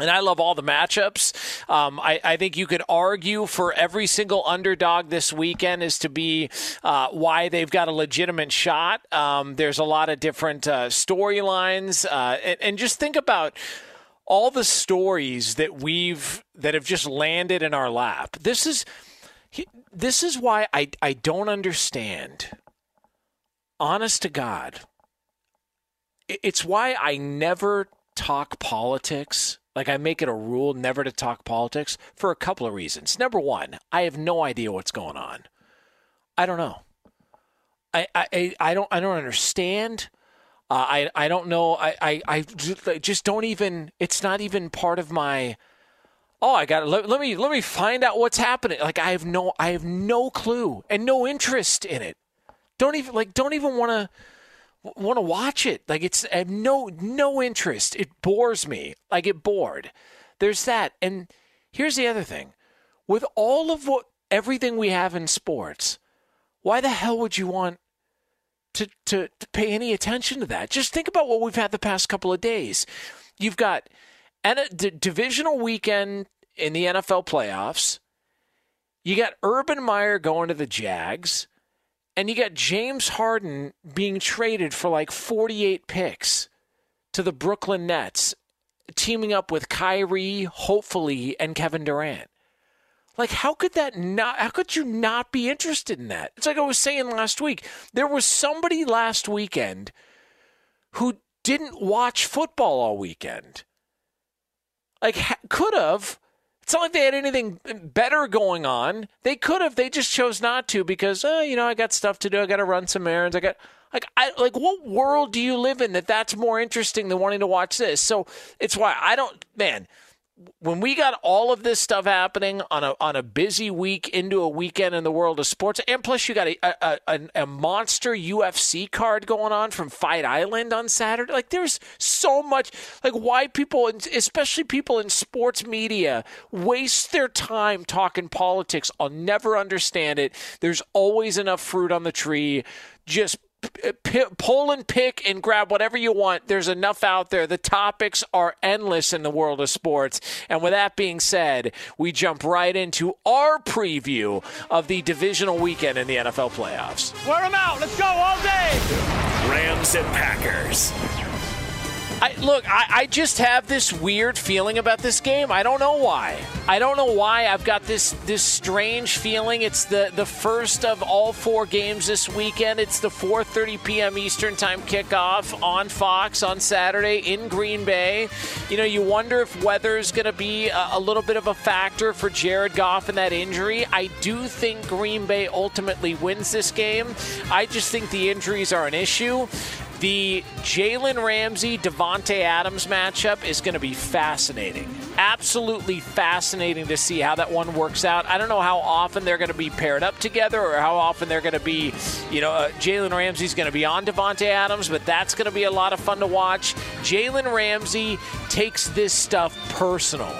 And I love all the matchups. Um, I, I, think you could argue for every single underdog this weekend is to be uh, why they've got a legitimate shot. Um, there's a lot of different uh, storylines, uh, and, and just think about all the stories that we've that have just landed in our lap. This is this is why I I don't understand. Honest to God, it's why I never talk politics like I make it a rule never to talk politics for a couple of reasons. Number one, I have no idea what's going on. I don't know. I I, I don't I don't understand. Uh, I I don't know. I, I I just don't even. It's not even part of my. Oh, I got let, let me let me find out what's happening. Like I have no I have no clue and no interest in it. Don't even like don't even want to want to watch it. Like it's I have no no interest. It bores me. I get bored. There's that. And here's the other thing. With all of what everything we have in sports, why the hell would you want to, to, to pay any attention to that? Just think about what we've had the past couple of days. You've got and a d- divisional weekend in the NFL playoffs. You got Urban Meyer going to the Jags. And you got James Harden being traded for like 48 picks to the Brooklyn Nets, teaming up with Kyrie, hopefully, and Kevin Durant. Like, how could that not, how could you not be interested in that? It's like I was saying last week. There was somebody last weekend who didn't watch football all weekend. Like, could have, it's not like they had anything better going on. They could have. They just chose not to because, uh, you know, I got stuff to do. I got to run some errands. I got like, I like what world do you live in that that's more interesting than wanting to watch this? So it's why I don't, man when we got all of this stuff happening on a on a busy week into a weekend in the world of sports, and plus you got a a, a, a monster UFC card going on from Fight Island on Saturday. Like there's so much. Like why people, especially people in sports media, waste their time talking politics. I'll never understand it. There's always enough fruit on the tree. Just p- pull and pick and grab whatever you want. There's enough out there. The topics are endless in the world of sports. And with that being said, we jump right into our preview of the divisional weekend in the NFL playoffs. Wear them out. Let's go all day. Rams and Packers. I, look, I, I, just have this weird feeling about this game. I don't know why. I don't know why. I've got this this strange feeling. It's the the first of all four games this weekend. It's the 4:30 p.m. Eastern Time kickoff on Fox on Saturday in Green Bay. You know, you wonder if weather is going to be a, a little bit of a factor for Jared Goff and that injury. I do think Green Bay ultimately wins this game. I just think the injuries are an issue. The Jalen Ramsey Davante Adams matchup is going to be fascinating. Absolutely fascinating to see how that one works out. I don't know how often they're going to be paired up together or how often they're going to be, you know, uh, Jalen Ramsey's going to be on Davante Adams, but that's going to be a lot of fun to watch. Jalen Ramsey takes this stuff personal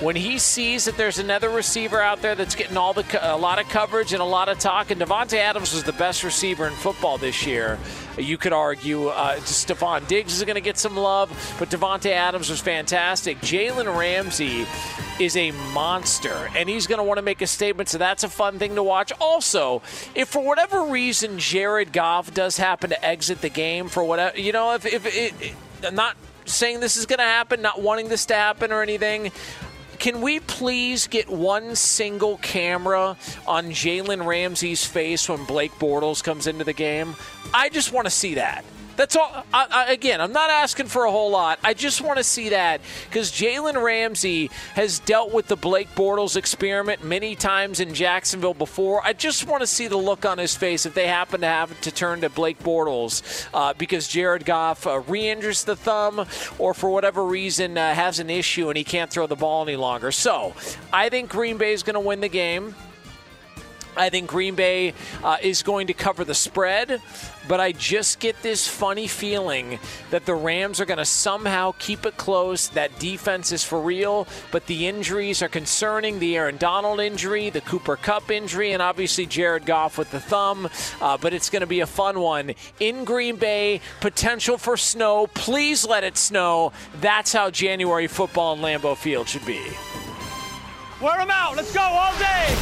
when he sees that there's another receiver out there that's getting all the a lot of coverage and a lot of talk, and Davante Adams was the best receiver in football this year. You could argue uh, Stefon Diggs is going to get some love, but Davante Adams was fantastic. Jalen Ramsey is a monster, and he's going to want to make a statement, so that's a fun thing to watch. Also, if for whatever reason Jared Goff does happen to exit the game for whatever, you know, if, if it, it not saying this is going to happen, not wanting this to happen or anything. Can we please get one single camera on Jalen Ramsey's face when Blake Bortles comes into the game? I just want to see that. That's all. I, I, again, I'm not asking for a whole lot. I just want to see that because Jalen Ramsey has dealt with the Blake Bortles experiment many times in Jacksonville before. I just want to see the look on his face if they happen to have to turn to Blake Bortles uh, because Jared Goff uh, re-injures the thumb or for whatever reason uh, has an issue and he can't throw the ball any longer. So I think Green Bay is going to win the game. I think Green Bay uh, is going to cover the spread, but I just get this funny feeling that the Rams are going to somehow keep it close. That defense is for real, but the injuries are concerning the Aaron Donald injury, the Cooper Kupp injury, and obviously Jared Goff with the thumb. Uh, but it's going to be a fun one. In Green Bay, potential for snow. Please let it snow. That's how January football in Lambeau Field should be. Wear them out. Let's go all day.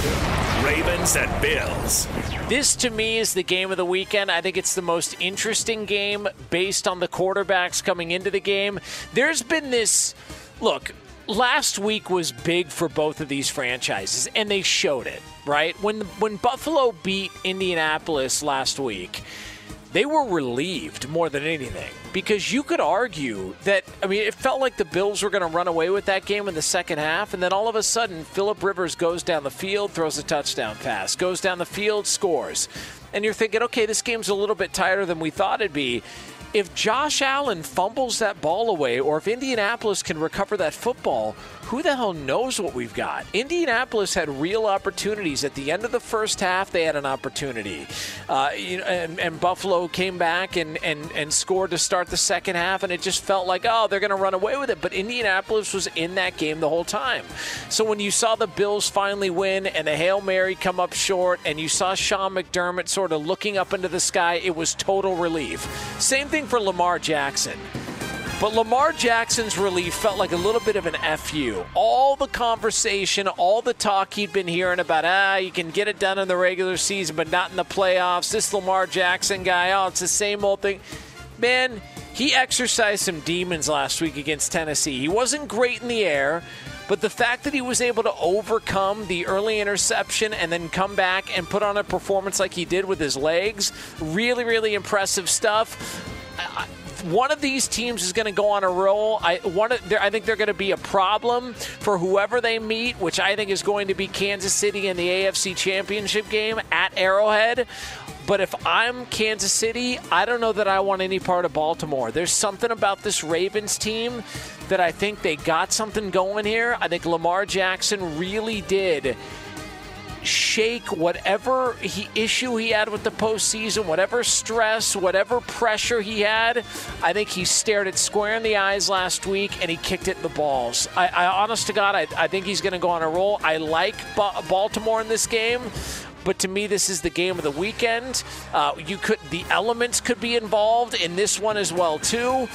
Ravens and Bills. This to me is the game of the weekend. I think it's the most interesting game based on the quarterbacks coming into the game. There's been this look, last week was big for both of these franchises and they showed it, right? When when Buffalo beat Indianapolis last week, they were relieved more than anything because you could argue that I mean it felt like the Bills were going to run away with that game in the second half and then all of a sudden Philip Rivers goes down the field throws a touchdown pass goes down the field scores. And you're thinking okay this game's a little bit tighter than we thought it'd be. If Josh Allen fumbles that ball away or if Indianapolis can recover that football, who the hell knows what we've got? Indianapolis had real opportunities at the end of the first half. They had an opportunity, uh, you know, and, and, Buffalo came back and, and and scored to start the second half, and it just felt like oh they're going to run away with it. But Indianapolis was in that game the whole time. So when you saw the Bills finally win and the hail mary come up short, and you saw Sean McDermott sort of looking up into the sky, it was total relief. Same thing for Lamar Jackson. But Lamar Jackson's relief felt like a little bit of an FU. All the conversation, all the talk he'd been hearing about, ah, you can get it done in the regular season, but not in the playoffs. This Lamar Jackson guy, oh, it's the same old thing. Man, he exercised some demons last week against Tennessee. He wasn't great in the air, but the fact that he was able to overcome the early interception and then come back and put on a performance like he did with his legs, really, really impressive stuff. I, one of these teams is going to go on a roll. I one I think they're going to be a problem for whoever they meet, which I think is going to be Kansas City in the AFC Championship game at Arrowhead. But if I'm Kansas City, I don't know that I want any part of Baltimore. There's something about this Ravens team that I think they got something going here. I think Lamar Jackson really did shake whatever he, issue he had with the postseason, whatever stress, whatever pressure he had. I think he stared it square in the eyes last week and he kicked it in the balls. I, I honest to God, I, I think he's going to go on a roll. I like ba- Baltimore in this game but to me this is the game of the weekend uh, you could the elements could be involved in this one as well too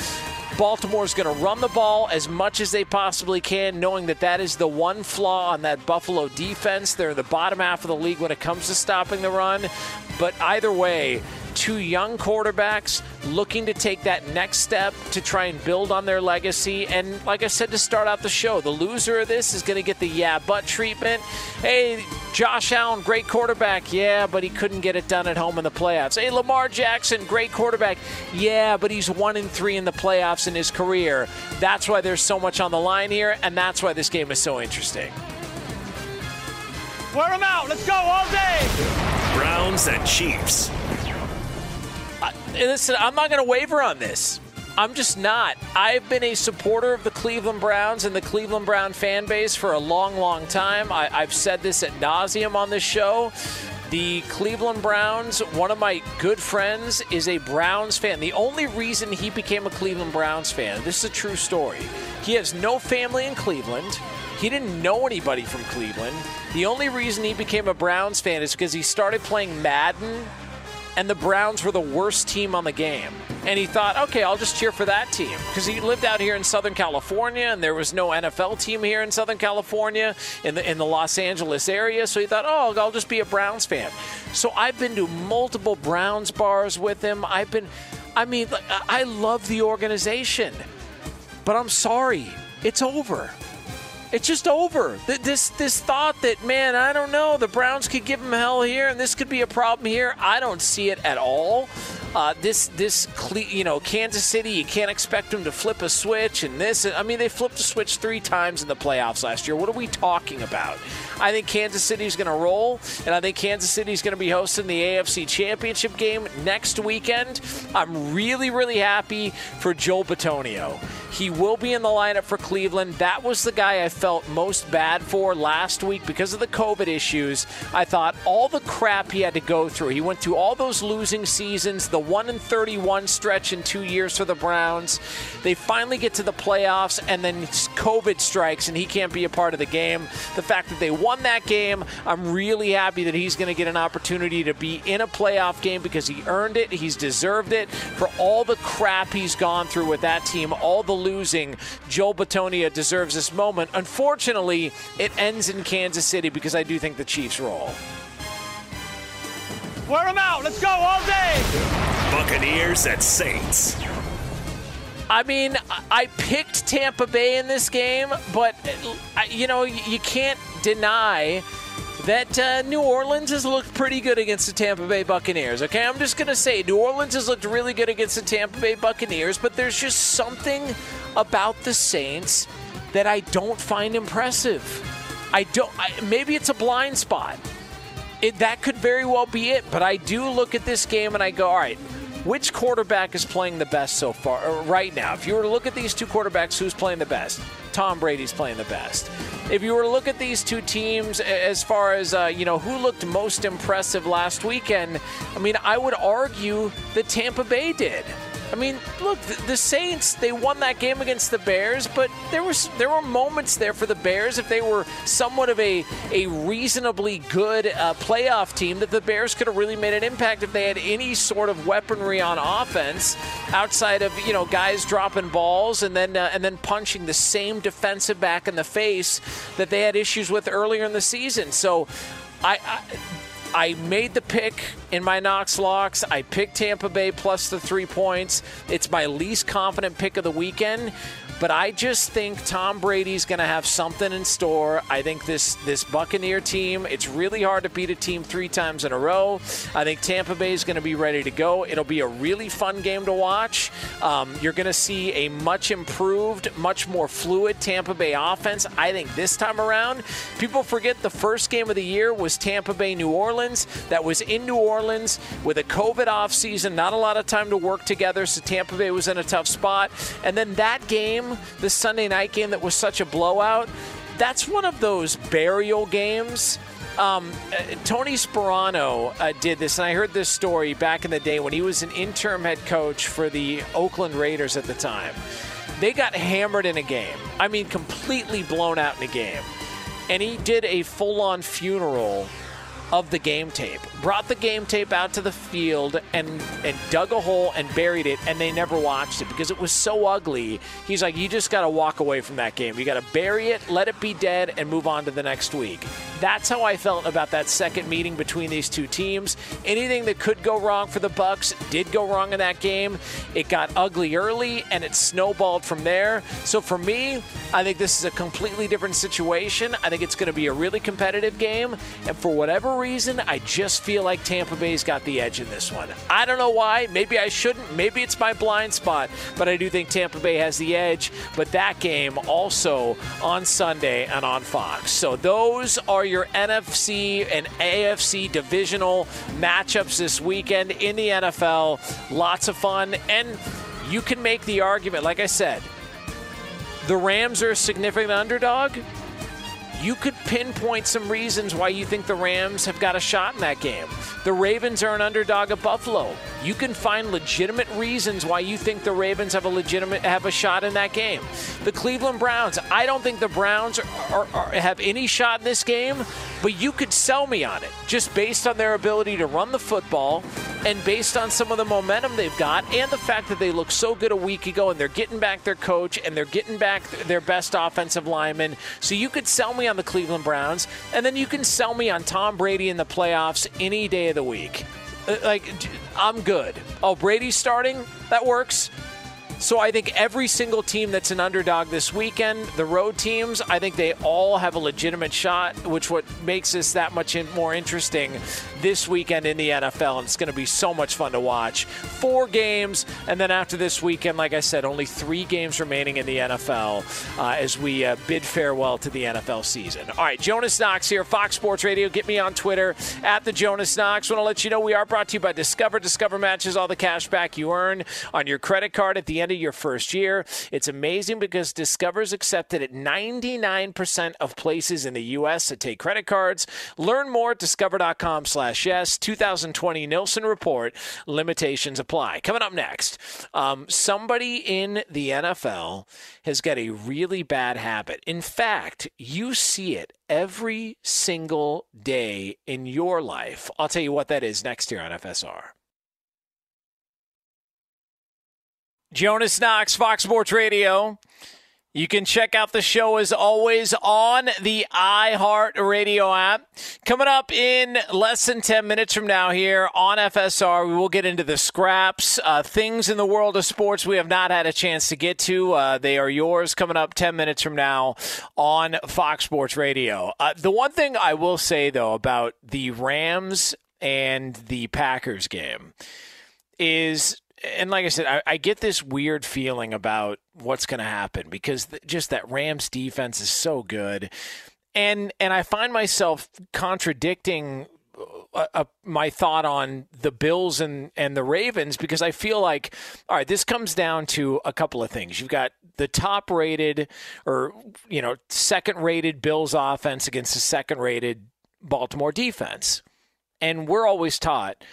Baltimore is going to run the ball as much as they possibly can, knowing that that is the one flaw on that Buffalo defense. They're in the bottom half of the league when it comes to stopping the run. But either way, two young quarterbacks looking to take that next step to try and build on their legacy. And like I said to start out the show, the loser of this is going to get the yeah, but treatment. Hey, Josh Allen, great quarterback. Yeah, but he couldn't get it done at home in the playoffs. Hey, Lamar Jackson, great quarterback. Yeah, but he's one in three in the playoffs in his career. That's why there's so much on the line here, and that's why this game is so interesting. Wear them out. Let's go all day. Browns and Chiefs. I, listen, I'm not going to waver on this. I'm just not. I've been a supporter of the Cleveland Browns and the Cleveland Brown fan base for a long, long time. I, have said this at nauseum on this show. The Cleveland Browns, one of my good friends, is a Browns fan. The only reason he became a Cleveland Browns fan, this is a true story. He has no family in Cleveland. He didn't know anybody from Cleveland. The only reason he became a Browns fan is because he started playing Madden and the Browns were the worst team on the game. And he thought, okay, I'll just cheer for that team. Because he lived out here in Southern California, and there was no NFL team here in Southern California, in the, in the Los Angeles area. So he thought, oh, I'll just be a Browns fan. So I've been to multiple Browns bars with him. I've been, I mean, I love the organization. But I'm sorry, it's over. It's just over. This this thought that man, I don't know, the Browns could give them hell here, and this could be a problem here. I don't see it at all. Uh, this this you know Kansas City, you can't expect them to flip a switch, and this. I mean, they flipped a switch three times in the playoffs last year. What are we talking about? I think Kansas City is going to roll, and I think Kansas City is going to be hosting the AFC Championship game next weekend. I'm really really happy for Joe Bitonio. He will be in the lineup for Cleveland. That was the guy I felt most bad for last week because of the COVID issues. I thought all the crap he had to go through. He went through all those losing seasons, the 1 and 31 stretch in 2 years for the Browns. They finally get to the playoffs and then COVID strikes and he can't be a part of the game. The fact that they won that game, I'm really happy that he's going to get an opportunity to be in a playoff game because he earned it. He's deserved it for all the crap he's gone through with that team, all the losing. Joe Bitonio deserves this moment. Unfortunately, it ends in Kansas City because I do think the Chiefs roll. Wear them out. Let's go all day. Buccaneers at Saints. I mean, I picked Tampa Bay in this game, but, you know, you can't deny that uh, New Orleans has looked pretty good against the Tampa Bay Buccaneers. Okay, I'm just going to say New Orleans has looked really good against the Tampa Bay Buccaneers, but there's just something about the Saints that I don't find impressive. I don't. I, maybe it's a blind spot. It, that could very well be it. But I do look at this game and I go, all right, which quarterback is playing the best so far right now? If you were to look at these two quarterbacks, who's playing the best? Tom Brady's playing the best. If you were to look at these two teams as far as uh, you know who looked most impressive last weekend, I mean, I would argue that Tampa Bay did. I mean, look, the Saints they won that game against the Bears, but there was there were moments there for the Bears if they were somewhat of a a reasonably good uh, playoff team that the Bears could have really made an impact if they had any sort of weaponry on offense outside of you know guys dropping balls and then uh, and then punching the same defensive back in the face that they had issues with earlier in the season. So. I, I I made the pick in my Knox locks. I picked Tampa Bay plus the three points. It's my least confident pick of the weekend. But I just think Tom Brady's going to have something in store. I think this this Buccaneer team, it's really hard to beat a team three times in a row. I think Tampa Bay is going to be ready to go. It'll be a really fun game to watch. Um, you're going to see a much improved, much more fluid Tampa Bay offense. I think this time around, people forget the first game of the year was Tampa Bay New Orleans. That was in New Orleans with a COVID offseason, not a lot of time to work together, so Tampa Bay was in a tough spot. And then that game the Sunday night game that was such a blowout, that's one of those burial games. Um, uh, Tony Sparano uh, did this, and I heard this story back in the day when he was an interim head coach for the Oakland Raiders at the time. They got hammered in a game. I mean, completely blown out in a game. And he did a full on funeral of the game tape. Brought the game tape out to the field and and dug a hole and buried it, and they never watched it because it was so ugly. He's like, you just got to walk away from that game. You got to bury it, let it be dead, and move on to the next week. That's how I felt about that second meeting between these two teams. Anything that could go wrong for the Bucks did go wrong in that game. It got ugly early and it snowballed from there. So for me, I think this is a completely different situation. I think it's going to be a really competitive game, and for whatever reason, I just feel like Tampa Bay's got the edge in this one. I don't know why. Maybe I shouldn't. Maybe it's my blind spot, but I do think Tampa Bay has the edge. But that game also on Sunday and on Fox. So those are your NFC and AFC divisional matchups this weekend in the NFL. Lots of fun. And you can make the argument, like I said, the Rams are a significant underdog you could pinpoint some reasons why you think the Rams have got a shot in that game. The Ravens are an underdog at Buffalo. You can find legitimate reasons why you think the Ravens have a legitimate have a shot in that game. The Cleveland Browns, I don't think the Browns are, are, are, have any shot in this game, but you could sell me on it just based on their ability to run the football and based on some of the momentum they've got and the fact that they looked so good a week ago and they're getting back their coach and they're getting back their best offensive lineman. So you could sell me on the Cleveland Browns and then you can sell me on Tom Brady in the playoffs any day of the week. Uh, like, I'm good. Oh, Brady's starting? That works. So I think every single team that's an underdog this weekend, the road teams, I think they all have a legitimate shot, which what makes this that much more interesting this weekend in the NFL. And it's going to be so much fun to watch. Four games, and then after this weekend, like I said, only three games remaining in the NFL uh, as we uh, bid farewell to the NFL season. All right, Jonas Knox here, Fox Sports Radio. Get me on Twitter at the Jonas Knox. Want to let you know we are brought to you by Discover. Discover matches all the cash back you earn on your credit card at the end of your first year. It's amazing because Discover is accepted at 99% of places in the U.S. to take credit cards. Learn more at discover.com yes. 2020 Nielsen Report. Limitations apply. Coming up next, um, somebody in the NFL has got a really bad habit. In fact, you see it every single day in your life. I'll tell you what that is next year on FSR. Jonas Knox, Fox Sports Radio. You can check out the show as always on the iHeart Radio app. Coming up in less than 10 minutes from now here on FSR, we will get into the scraps, uh, things in the world of sports we have not had a chance to get to. Uh, they are yours coming up 10 minutes from now on Fox Sports Radio. Uh, the one thing I will say, though, about the Rams and the Packers game is and like I said, I, I, get this weird feeling about what's going to happen because th- just that Rams defense is so good, and and I find myself contradicting uh, uh, my thought on the Bills and and the Ravens because I feel like all right, this comes down to a couple of things. You've got the top rated or you know second rated Bills offense against the second rated Baltimore defense, and we're always taught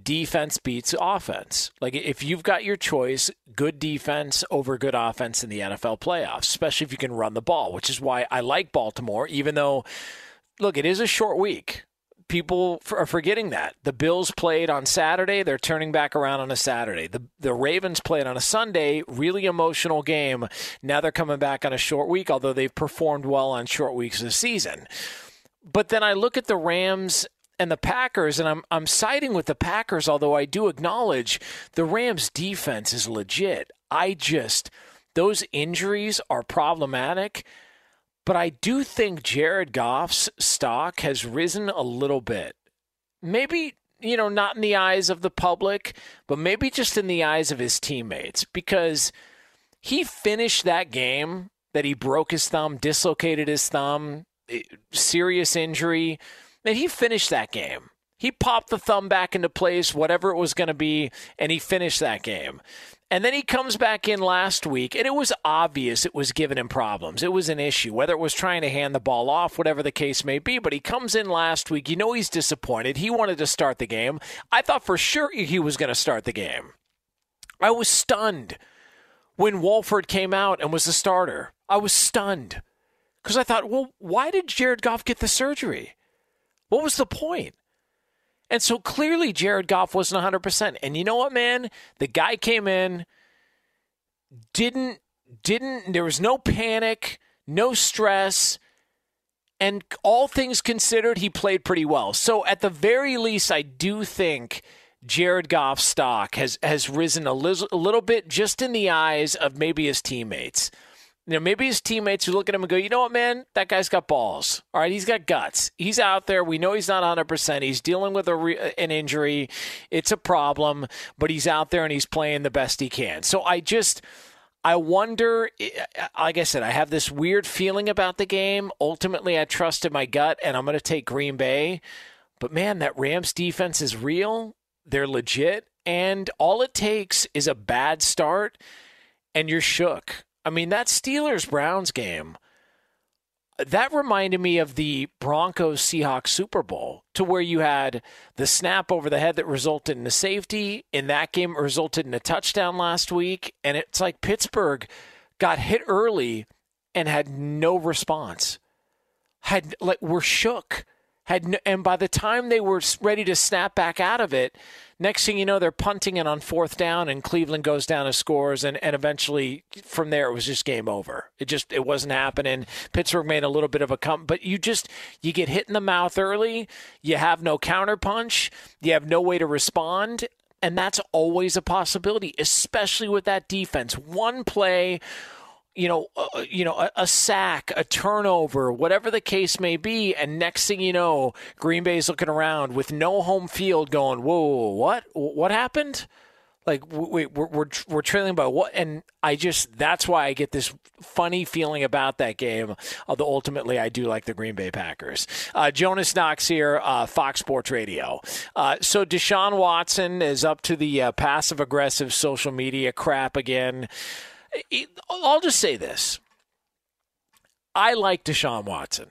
defense beats offense. Like if you've got your choice, good defense over good offense in the NFL playoffs, especially if you can run the ball, which is why I like Baltimore, even though, look, it is a short week. People are forgetting that. The Bills played on Saturday. They're turning back around on a Saturday. The, the Ravens played on a Sunday. Really emotional game. Now they're coming back on a short week, although they've performed well on short weeks this season. But then I look at the Rams and the Packers, and I'm I'm siding with the Packers, although I do acknowledge the Rams defense is legit. I just those injuries are problematic, but I do think Jared Goff's stock has risen a little bit. Maybe you know, not in the eyes of the public, but maybe just in the eyes of his teammates because he finished that game that he broke his thumb, dislocated his thumb, eh, serious injury and he finished that game. He popped the thumb back into place, whatever it was going to be, and he finished that game. And then he comes back in last week, and it was obvious it was giving him problems. It was an issue, whether it was trying to hand the ball off, whatever the case may be. But he comes in last week. You know he's disappointed. He wanted to start the game. I thought for sure he was going to start the game. I was stunned when Wolford came out and was the starter. I was stunned because I thought, well, why did Jared Goff get the surgery? What was the point? And so clearly Jared Goff wasn't 100%. And you know what, man? The guy came in, didn't, didn't, there was no panic, no stress. And all things considered, he played pretty well. So at the very least, I do think Jared Goff's stock has has risen a, li- a little bit just in the eyes of maybe his teammates. You know, maybe his teammates who look at him and go, you know what, man, that guy's got balls. All right, he's got guts. He's out there. We know he's not 100%. He's dealing with a re- uh, an injury. It's a problem, but he's out there and he's playing the best he can. So I just, I wonder, eh, uh, like I said, I have this weird feeling about the game. Ultimately, I trusted my gut and I'm going to take Green Bay. But man, that Rams defense is real. They're legit. And all it takes is a bad start and you're shook. I mean, that Steelers Browns game, that reminded me of the Broncos Seahawks Super Bowl, to where you had the snap over the head that resulted in a safety. In that game, resulted in a touchdown last week. And it's like Pittsburgh got hit early and had no response. Had like were shook. Had and by the time they were ready to snap back out of it, Next thing you know, they're punting it on fourth down, and Cleveland goes down and scores, and, and eventually from there it was just game over. It just it wasn't happening. Pittsburgh made a little bit of a come, but you just you get hit in the mouth early. You have no counterpunch. You have no way to respond, and that's always a possibility, especially with that defense. One play you know, uh, uh, you know, a, a, sack, a turnover, whatever the case may be, and next thing you know, Green Bay's looking around with no home field, going, "Whoa, what? What happened?" Like, wait, we're we're we're trailing by what? And I just that's why I get this funny feeling about that game. Although ultimately, I do like the Green Bay Packers. Uh, Jonas Knox here, uh, Fox Sports Radio. Uh, so Deshaun Watson is up to the uh, passive aggressive social media crap again. I'll just say this. I like Deshaun Watson,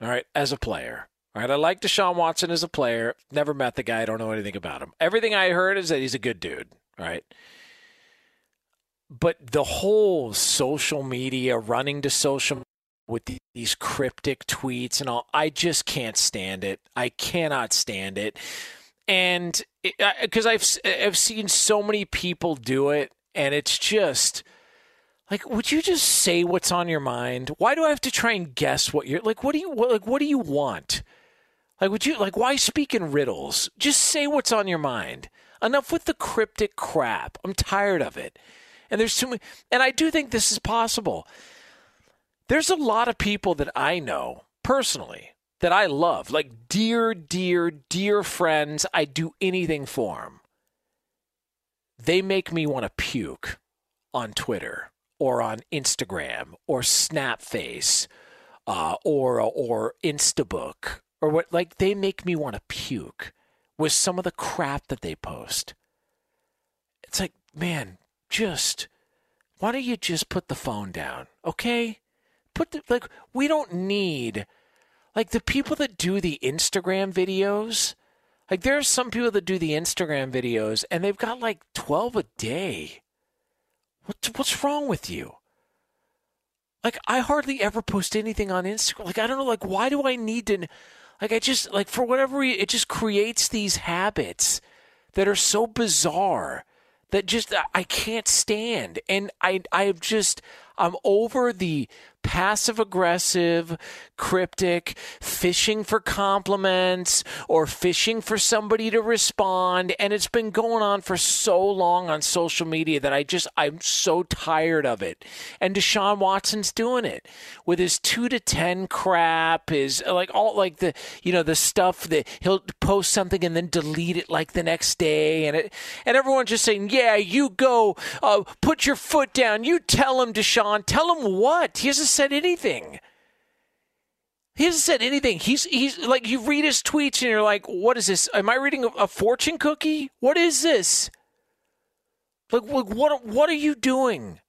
all right, as a player. All right, I like Deshaun Watson as a player. Never met the guy. I don't know anything about him. Everything I heard is that he's a good dude. All right. But the whole social media, running to social with these cryptic tweets and all, I just can't stand it. I cannot stand it. And because I've I've seen so many people do it, and it's just like, would you just say what's on your mind? Why do I have to try and guess what you're like? What do you what, like? What do you want? Like, would you like? Why speak in riddles? Just say what's on your mind. Enough with the cryptic crap. I'm tired of it. And there's too many. And I do think this is possible. There's a lot of people that I know personally that I love, like dear, dear, dear friends. I do anything for them. They make me want to puke on Twitter or on Instagram or Snapface uh, or or Instabook or what like they make me want to puke with some of the crap that they post. It's like, man, just why don't you just put the phone down, okay? Put the like we don't need like the people that do the Instagram videos. Like there are some people that do the Instagram videos and they've got like 12 a day. What, what's wrong with you? Like, I hardly ever post anything on Instagram. Like, I don't know, like, why do I need to, like, I just, like, for whatever reason, it just creates these habits that are so bizarre that just, I can't stand. And I, I've just, I'm over the passive aggressive, cryptic, fishing for compliments or fishing for somebody to respond. And it's been going on for so long on social media that I just, I'm so tired of it. And Deshaun Watson's doing it with his two to 10 crap, is like all like the, you know, the stuff that he'll post something and then delete it like the next day. And it, and everyone's just saying, yeah, you go, uh, put your foot down. You tell him, Deshaun, tell him what? He hasn't said anything. He hasn't said anything. He's he's like you read his tweets and you're like, what is this? Am I reading a, a fortune cookie? What is this? Like, like what what are you doing?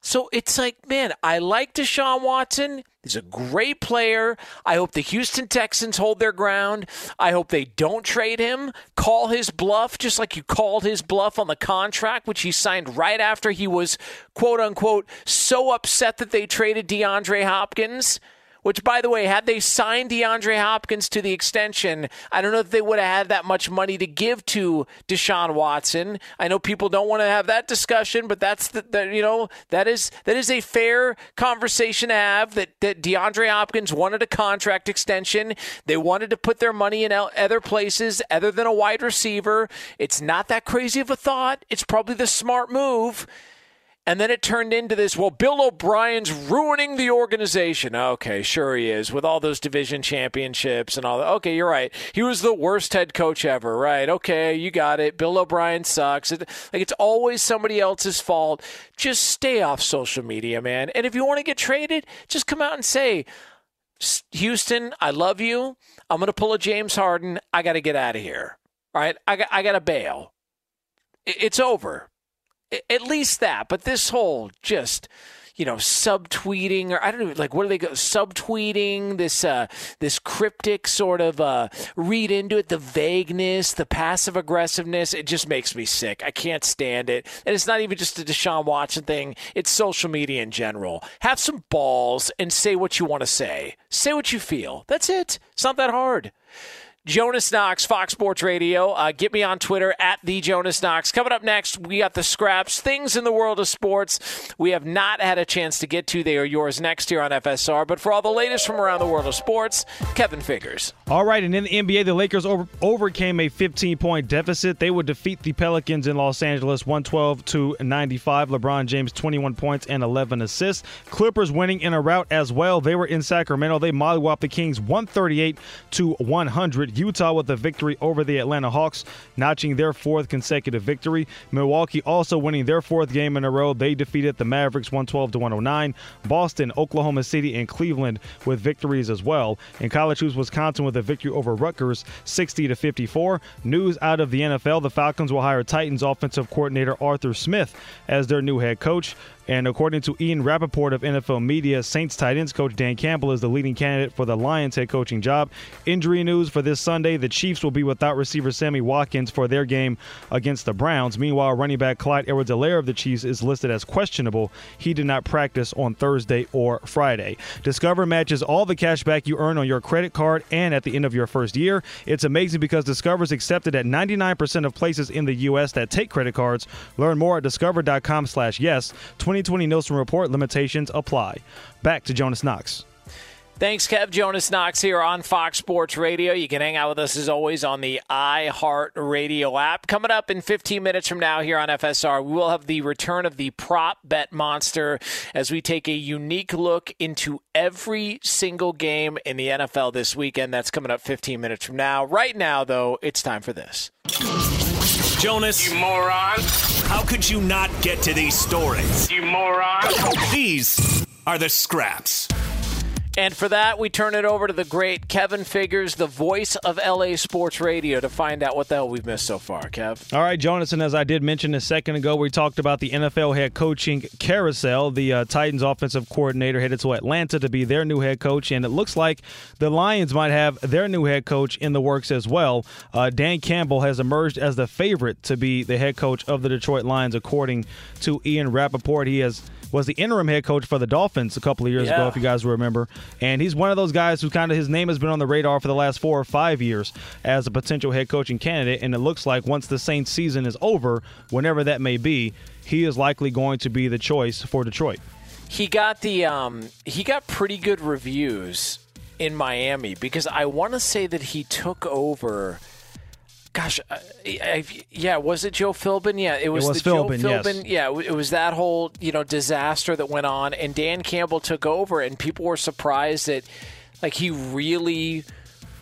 So it's like, man, I like Deshaun Watson. He's a great player. I hope the Houston Texans hold their ground. I hope they don't trade him, call his bluff, just like you called his bluff on the contract, which he signed right after he was, quote unquote, so upset that they traded DeAndre Hopkins which, by the way, had they signed DeAndre Hopkins to the extension, I don't know if they would have had that much money to give to Deshaun Watson. I know people don't want to have that discussion, but that's the, the you know that is that is a fair conversation to have. That that DeAndre Hopkins wanted a contract extension. They wanted to put their money in other places other than a wide receiver. It's not that crazy of a thought. It's probably the smart move. And then it turned into this, well, Bill O'Brien's ruining the organization. Okay, sure he is, with all those division championships and all that. Okay, you're right. He was the worst head coach ever, right? Okay, you got it. Bill O'Brien sucks. It, like, it's always somebody else's fault. Just stay off social media, man. And if you want to get traded, just come out and say, Houston, I love you. I'm going to pull a James Harden. I got to get out of here. All right? I I got to bail. It's over at least that. But this whole just you know subtweeting or I don't know like what do they go subtweeting this uh, this cryptic sort of uh, read into it the vagueness the passive aggressiveness it just makes me sick. I can't stand it. And it's not even just a Deshaun Watson thing. It's social media in general. Have some balls and say what you want to say. Say what you feel. That's it. It's not that hard Jonas Knox, Fox Sports Radio. Uh, get me on Twitter at the Jonas Knox. Coming up next, we got the scraps, things in the world of sports we have not had a chance to get to. They are yours next here on FSR. But for all the latest from around the world of sports, Kevin Figures. All right, and in the NBA, the Lakers over- overcame a 15 point deficit. They would defeat the Pelicans in Los Angeles 112 to 95. LeBron James 21 points and 11 assists. Clippers winning in a rout as well. They were in Sacramento. They mollywopped the Kings 138 to 100. Utah with a victory over the Atlanta Hawks, notching their fourth consecutive victory. Milwaukee also winning their fourth game in a row. They defeated the Mavericks 112 to 109. Boston, Oklahoma City, and Cleveland with victories as well. In college hoops, Wisconsin with a victory over Rutgers 60 to 54. News out of the NFL: the Falcons will hire Titans offensive coordinator Arthur Smith as their new head coach. And according to Ian Rapoport of NFL Media, Saints tight ends coach Dan Campbell is the leading candidate for the Lions head coaching job. Injury news for this Sunday the Chiefs will be without receiver Sammy Watkins for their game against the Browns. Meanwhile, running back Clyde Edwards Helaire of the Chiefs is listed as questionable. He did not practice on Thursday or Friday. Discover matches all the cash back you earn on your credit card and at the end of your first year. It's amazing because Discover is accepted at 99% of places in the U.S. that take credit cards. Learn more at discover.com slash yes. 20 2020 Nielsen Report limitations apply. Back to Jonas Knox. Thanks, Kev. Jonas Knox here on Fox Sports Radio. You can hang out with us as always on the iHeart Radio app. Coming up in 15 minutes from now here on FSR, we will have the return of the prop bet monster as we take a unique look into every single game in the NFL this weekend. That's coming up 15 minutes from now. Right now, though, it's time for this. Jonas. You moron. How could you not get to these stories? You moron. These are the scraps. And for that, we turn it over to the great Kevin Figures, the voice of LA Sports Radio, to find out what the hell we've missed so far, Kev. All right, Jonas, and as I did mention a second ago, we talked about the NFL head coaching carousel. The uh, Titans offensive coordinator headed to Atlanta to be their new head coach, and it looks like the Lions might have their new head coach in the works as well. Uh, Dan Campbell has emerged as the favorite to be the head coach of the Detroit Lions, according to Ian Rapoport. He has was the interim head coach for the Dolphins a couple of years Yeah. ago, if you guys remember. And he's one of those guys who kind of his name has been on the radar for the last four or five years as a potential head coaching candidate. And it looks like once the Saints season is over, whenever that may be, he is likely going to be the choice for Detroit. He got the um, he got pretty good reviews in Miami because I want to say that he took over. Gosh, I, I, yeah, was it Joe Philbin? Yeah, it was, was the Philbin, Joe yes. Philbin. Yeah, it was that whole you know disaster that went on, and Dan Campbell took over, and people were surprised that like he really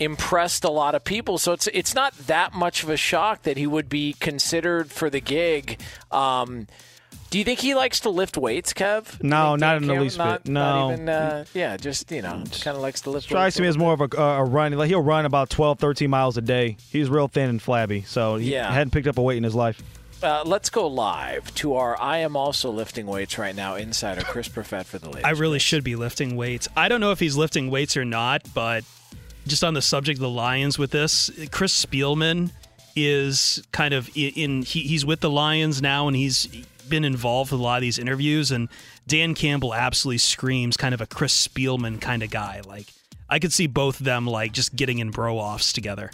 impressed a lot of people. So it's it's not that much of a shock that he would be considered for the gig. Um, do you think he likes to lift weights, Kev? No, Think not in the least not, bit. Not No. even, uh, yeah, just you know, kind of likes to lift. Strikes weights me a as more of a, a run. Like he'll run about 12, 13 miles a day. He's real thin and flabby, so he Yeah. hadn't picked up a weight in his life. Uh, let's go live to our I am also lifting weights right now insider Chris Perfett for the latest. I really should be lifting weights. I don't know if he's lifting weights or not, but just on the subject of the Lions with this, Chris Spielman is kind of in, in he, he's with the Lions now, and he's been involved with a lot of these interviews. And Dan Campbell absolutely screams kind of a Chris Spielman kind of guy. Like I could see both of them like just getting in bro offs together.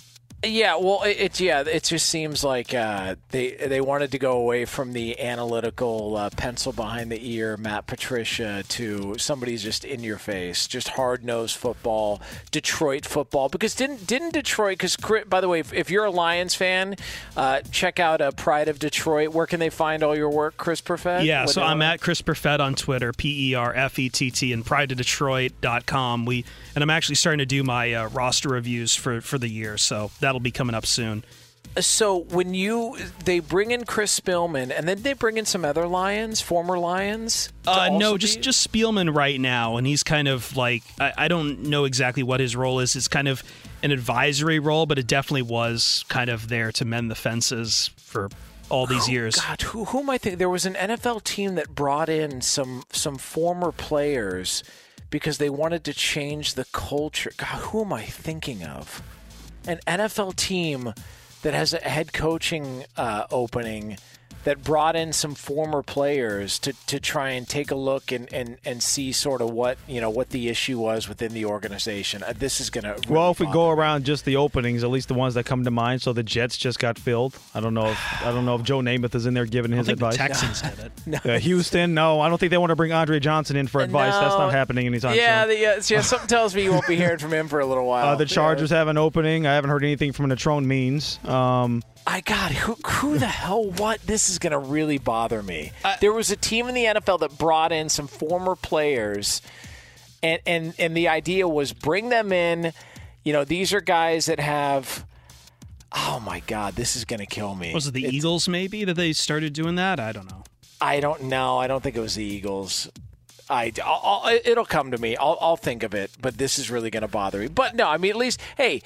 Yeah, well, it, it's yeah, it just seems like uh, they they wanted to go away from the analytical uh, pencil behind the ear Matt Patricia to somebody's just in your face, just hard nosed football, Detroit football. Because didn't didn't Detroit? Because by the way, if, if, you're a Lions fan, uh, check out uh, Pride of Detroit. Where can they find all your work, Chris Perfett? Yeah, so I'm at Chris Perfett on Twitter, P E R F E T T, and PrideOfDetroit.com. We and I'm actually starting to do my uh, roster reviews for for the year, so that that'll be coming up soon. So when you they bring in Chris Spielman and then they bring in some other Lions, former Lions. Uh, no, just be... just Spielman right now, and he's kind of like I, I, don't know exactly what his role is. It's kind of an advisory role, but it definitely was kind of there to mend the fences for all these oh, years. God, who who am I thinking? There was an NFL team that brought in some some former players because they wanted to change the culture. God, who am I thinking of? An NFL team that has a head coaching uh, opening that brought in some former players to, to try and take a look and, and, and see sort of what you know what the issue was within the organization. Uh, this is going to really well if we go around just the openings, at least the ones that come to mind. So the Jets just got filled. I don't know if I don't know if Joe Namath is in there giving his advice. Texans *laughs* did it. No. Uh, Houston, no, I don't think they want to bring Andre Johnson in for advice. No. That's not happening anytime yeah, soon. The, yeah, yeah, something tells me you won't be hearing from him for a little while. Uh, the Chargers yeah. have an opening. I haven't heard anything from Natrone Means. Um, I got who who the hell what this is going to really bother me. Uh, there was a team in the NFL that brought in some former players and and and the idea was bring them in, you know, these are guys that have Oh my god, this is going to kill me. Was it the it's, Eagles maybe that they started doing that? I don't know. I don't know. I don't think it was the Eagles. I, I'll, it'll come to me. I'll, I'll think of it, but this is really going to bother me. But no, I mean, at least, hey,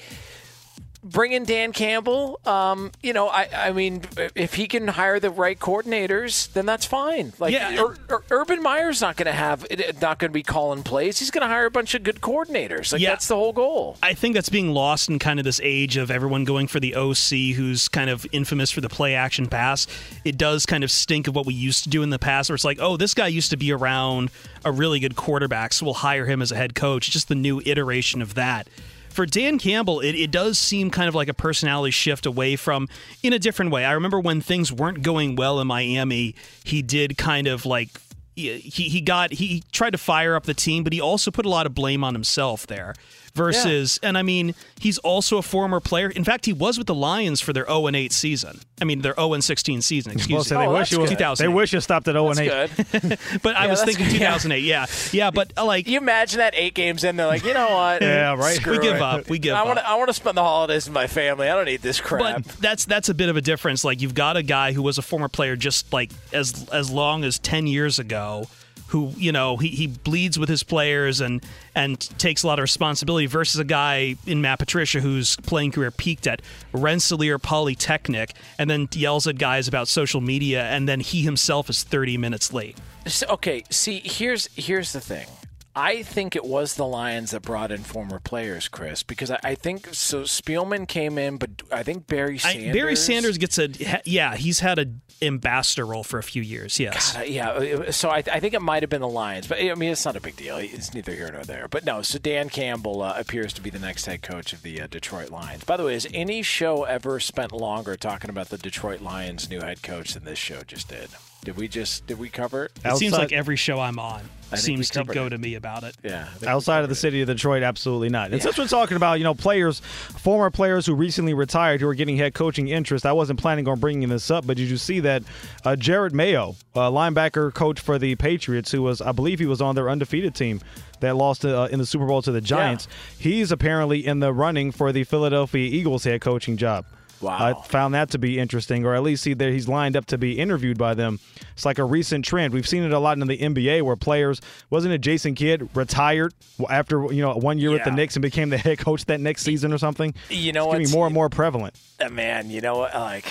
bring in Dan Campbell. Um, you know, I, I mean, if he can hire the right coordinators, then that's fine. Like, yeah. Ur- Ur- Urban Meyer's not going to have, not going to be calling plays. He's going to hire a bunch of good coordinators. Like, yeah. that's the whole goal. I think that's being lost in kind of this age of everyone going for the OC, who's kind of infamous for the play action pass. It does kind of stink of what we used to do in the past, where it's like, oh, this guy used to be around a really good quarterback, so we'll hire him as a head coach. It's just the new iteration of that for Dan Campbell, it, it does seem kind of like a personality shift away from in a different way. I remember when things weren't going well in Miami, he did kind of like he he got he tried to fire up the team, but he also put a lot of blame on himself there versus, yeah. and I mean, he's also a former player. In fact, he was with the Lions for their 0 and 8 season. I mean, their 0 and 16 season. Excuse me. They, oh, wish you, they wish you stopped at 0 and 8. *laughs* but I was thinking 2008. Yeah, yeah. But uh, like, you imagine that eight games in, they're like, you know what? *laughs* yeah, right. Screw we give it. up. We give I wanna, up. I want to spend the holidays with my family. I don't need this crap. But that's that's a bit of a difference. Like, you've got a guy who was a former player just like as as long as 10 years ago who you know he, he bleeds with his players and and takes a lot of responsibility versus a guy in Matt Patricia whose playing career peaked at Rensselaer Polytechnic and then yells at guys about social media and then he himself is 30 minutes late. So, okay, see here's here's the thing. I think it was the Lions that brought in former players, Chris, because I, I think so. Spielman came in, but I think Barry Sanders. I, Barry Sanders gets a yeah. He's had an ambassador role for a few years. Yes. God, yeah. Uh, so I, I, think it might have been the Lions, but I mean it's not a big deal. It's neither here nor there. But no. So Dan Campbell uh, appears to be the next head coach of the uh, Detroit Lions. By the way, has any show ever spent longer talking about the Detroit Lions' new head coach than this show just did? Did we just did we cover it? It seems like every show I'm on seems to go it. to me about it. Yeah. Outside of the city of Detroit, absolutely not. And yeah. since we're talking about you know players, former players who recently retired who are getting head coaching interest, I wasn't planning on bringing this up, but did you see that uh, Jerod Mayo, linebacker coach for the Patriots, who was I believe he was on their undefeated team that lost uh, in the Super Bowl to the Giants, yeah. he's apparently in the running for the Philadelphia Eagles head coaching job. Wow. I found that to be interesting, or at least see that he's lined up to be interviewed by them. It's like a recent trend. We've seen it a lot in the NBA where players, wasn't it Jason Kidd, retired after you know one year yeah. with the Knicks and became the head coach that next season or something? You know it's more and more prevalent. Uh, man, you know what? Like,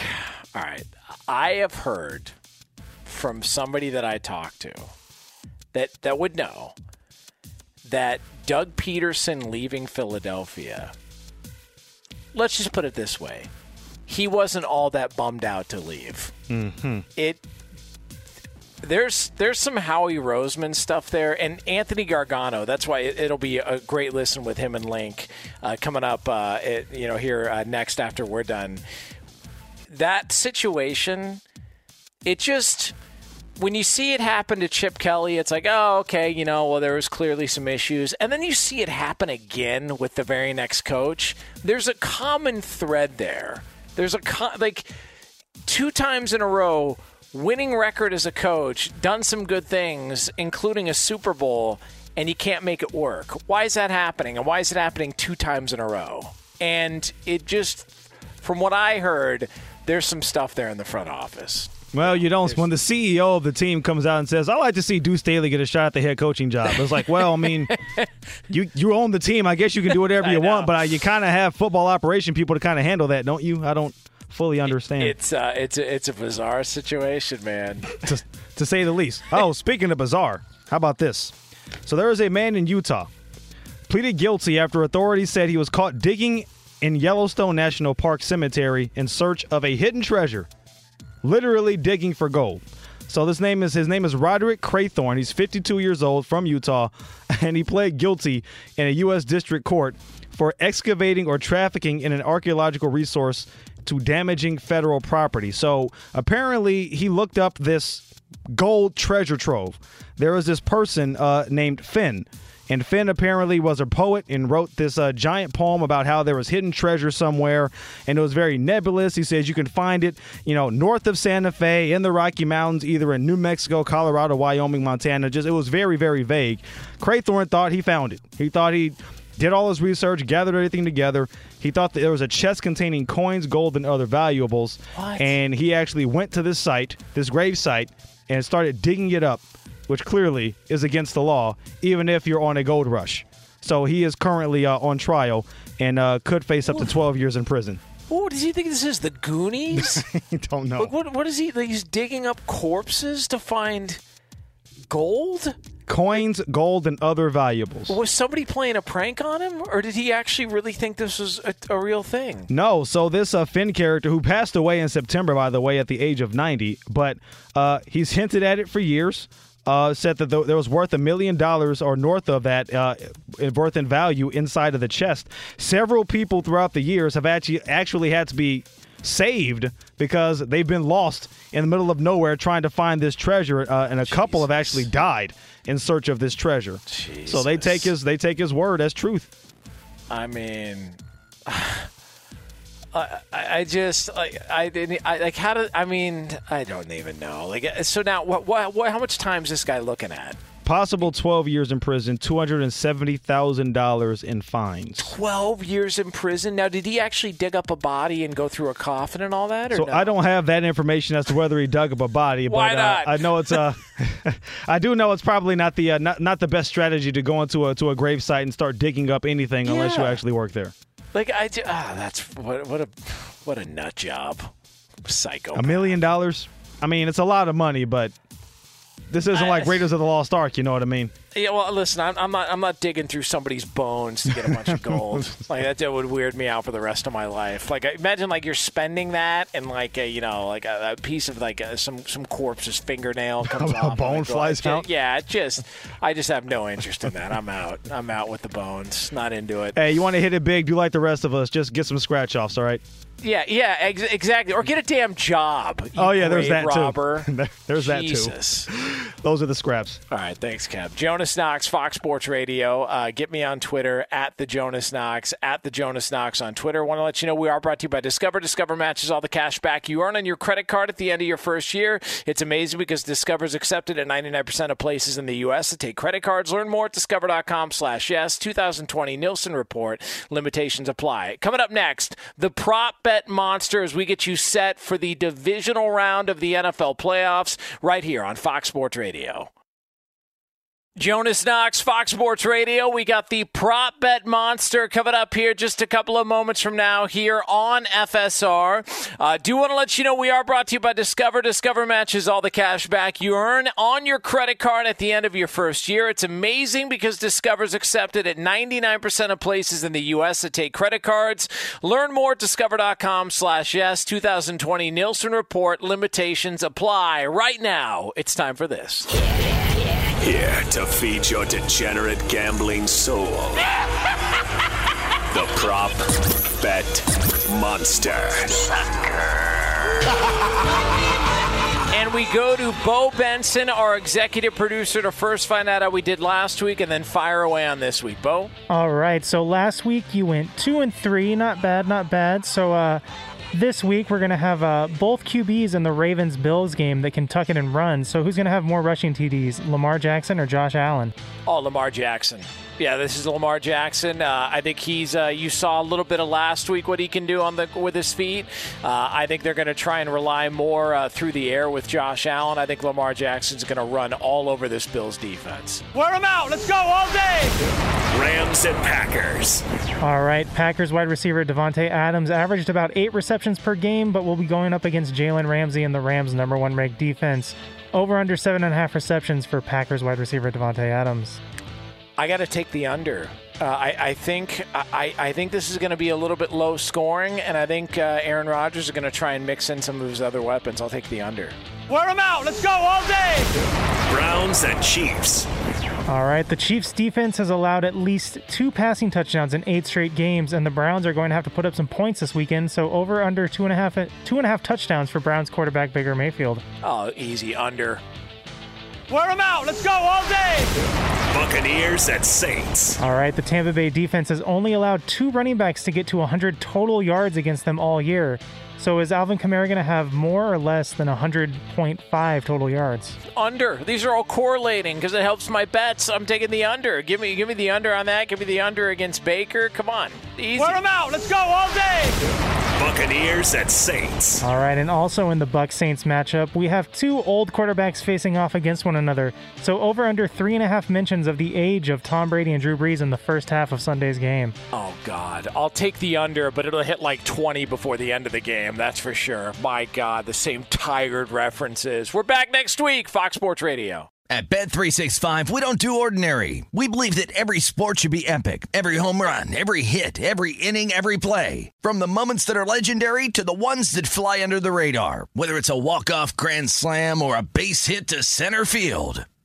all right, I have heard from somebody that I talked to that that would know that Doug Pederson leaving Philadelphia. Let's just put it this way he wasn't all that bummed out to leave. Mm-hmm. It there's there's some Howie Roseman stuff there, and Anthony Gargano. That's why it, will be a great listen with him and Link uh, coming up. Uh, it, you know, here uh, next after we're done. That situation, it just when you see it happen to Chip Kelly, it's like, oh, okay, you know, well, there was clearly some issues. And then you see it happen again with the very next coach. There's a common thread there. There's a, co- like, two times in a row, winning record as a coach, done some good things, including a Super Bowl, and you can't make it work. Why is that happening? And why is it happening two times in a row? And it just, from what I heard, there's some stuff there in the front office. Well, you don't. When the CEO of the team comes out and says, "I like to see Deuce Staley get a shot at the head coaching job," it's like, well, I mean, *laughs* you you own the team. I guess you can do whatever you want, but uh, you kind of have football operation people to kind of handle that, don't you? I don't fully understand. It's uh, it's a, it's a bizarre situation, man, to, to say the least. Oh, speaking of bizarre, how about this? So there is a man in Utah pleaded guilty after authorities said he was caught digging in Yellowstone National Park Cemetery in search of a hidden treasure literally digging for gold. So this name is his name is Roderick Craythorn. He's 52 years old from Utah, *laughs* and he pled guilty in a U.S. district court for excavating or trafficking in an archaeological resource to damaging federal property. So apparently, he looked up this gold treasure trove. There was this person uh, named Fenn and Fenn apparently was a poet and wrote this uh, giant poem about how there was hidden treasure somewhere, and it was very nebulous. He says you can find it, you know, north of Santa Fe in the Rocky Mountains, either in New Mexico, Colorado, Wyoming, Montana. Just it was very, very vague. Craythorn thought he found it. He thought he did all his research, gathered everything together. He thought that there was a chest containing coins, gold, and other valuables. What? And he actually went to this site, this grave site, and started digging it up which clearly is against the law, even if you're on a gold rush. So he is currently uh, on trial and uh, could face up to 12 years in prison. Oh, does he think this is the Goonies? *laughs* I don't know. Like, what, what is he? Like, he's digging up corpses to find gold? Coins, gold, and other valuables. Was somebody playing a prank on him, or did he actually really think this was a, a real thing? No. So this uh, Fenn character, who passed away in September, by the way, at the age of 90, but uh, he's hinted at it for years uh, said that there was worth a million dollars or north of that uh, worth in value inside of the chest. Several people throughout the years have actually actually had to be saved because they've been lost in the middle of nowhere trying to find this treasure, uh, and a Jesus. couple have actually died in search of this treasure. Jesus. So they take his they take his word as truth. I mean. *sighs* I, I just like I didn't I like how do I mean I don't even know like so now what what, what how much time is this guy looking at? Possible 12 years in prison, $270,000 in fines. 12 years in prison? Now, did he actually dig up a body and go through a coffin and all that? so no? I don't have that information as to whether he dug up a body, Why but not? Uh, I know it's uh, *laughs* I do know it's probably not the uh, not, not the best strategy to go into a to a grave site and start digging up anything yeah. unless you actually work there. Like I do, ah, that's what what a what a nut job, psycho. A million dollars. I mean, it's a lot of money, but this isn't I, like Raiders of the Lost Ark. You know what I mean? Yeah. Well, listen, I'm, I'm not I'm not digging through somebody's bones to get a bunch of gold. *laughs* like that, that would weird me out for the rest of my life. Like imagine like you're spending that and like a, you know like a, a piece of like a, some some corpse's fingernail comes *laughs* a off. bone like, flies like, out. Yeah. It just I just have no interest in that. I'm out. I'm out with the bones. Not into it. Hey, you want to hit it big? Do like the rest of us. Just get some scratch offs. All right. Yeah, yeah, ex- exactly. Or get a damn job. oh yeah, there's that robber. too. there's Jesus. that too. *laughs* *laughs* Those are the scraps. All right, thanks, Kev. Jonas Knox, Fox Sports Radio. Uh, get me on Twitter at the Jonas Knox at the Jonas Knox on Twitter. Want to let you know we are brought to you by Discover. Discover matches all the cash back you earn on your credit card at the end of your first year. It's amazing because Discover is accepted at 99% of places in the U.S. to take credit cards. Learn more at discover.com/slash yes. 2020 Nielsen report. Limitations apply. Coming up next, the prop bet monster as we get you set for the divisional round of the NFL playoffs right here on Fox Sports Radio. Jonas Knox, Fox Sports Radio. We got the prop bet monster coming up here just a couple of moments from now here on FSR. Uh, do want to let you know we are brought to you by Discover. Discover matches all the cash back you earn on your credit card at the end of your first year. It's amazing because Discover's accepted at 99% of places in the U.S. that take credit cards. Learn more at discover.com slash yes. 2020 Nielsen Report limitations apply. Right now, it's time for this. Here to feed your degenerate gambling soul. the prop bet monster. And we go to Bo Benson, our executive producer, to first find out how we did last week and then fire away on this week. Bo? All right. So last week you went two and three. Not bad, not bad. So uh, this week we're going to have uh, both QBs in the Ravens Bills game that can tuck it and run. So who's going to have more rushing TDs, Lamar Jackson or Josh Allen? Oh, Lamar Jackson. Yeah, this is Lamar Jackson. Uh, I think he's. Uh, you saw a little bit of last week what he can do on the with his feet. Uh, I think they're going to try and rely more uh, through the air with Josh Allen. I think Lamar Jackson's going to run all over this Bills defense. Wear him out. Let's go all day. Rams and Packers. All right, Packers wide receiver Davante Adams averaged about eight receptions per game, but will be going up against Jalen Ramsey and the Rams' number one ranked defense. Over under seven and a half receptions for Packers wide receiver Davante Adams. I got to take the under. Uh, I, I, think I, I, think this is going to be a little bit low scoring, and I think uh, Aaron Rodgers is going to try and mix in some of his other weapons. I'll take the under. Wear them out. Let's go all day. Browns and Chiefs. All right, the Chiefs' defense has allowed at least two passing touchdowns in eight straight games, and the Browns are going to have to put up some points this weekend. So over under two and a half two and a half touchdowns for Browns quarterback Baker Mayfield. Oh, easy under. Wear them out. Let's go all day. Buccaneers at Saints. All right, the Tampa Bay defense has only allowed two running backs to get to 100 total yards against them all year. So is Alvin Kamara going to have more or less than 100.5 total yards? Under. These are all correlating because it helps my bets. I'm taking the under. Give me, give me the under on that. Give me the under against Baker. Come on, easy. Wear him out. Let's go all day. Buccaneers at Saints. All right, and also in the Buck Saints matchup, we have two old quarterbacks facing off against one another. So over under three and a half mentions of the age of Tom Brady and Drew Brees in the first half of Sunday's game. Oh God, I'll take the under, but it'll hit like 20 before the end of the game. That's for sure. My God, the same tired references. We're back next week, Fox Sports Radio. At Bet365, we don't do ordinary. We believe that every sport should be epic. Every home run, every hit, every inning, every play. From the moments that are legendary to the ones that fly under the radar. Whether it's a walk-off grand slam or a base hit to center field.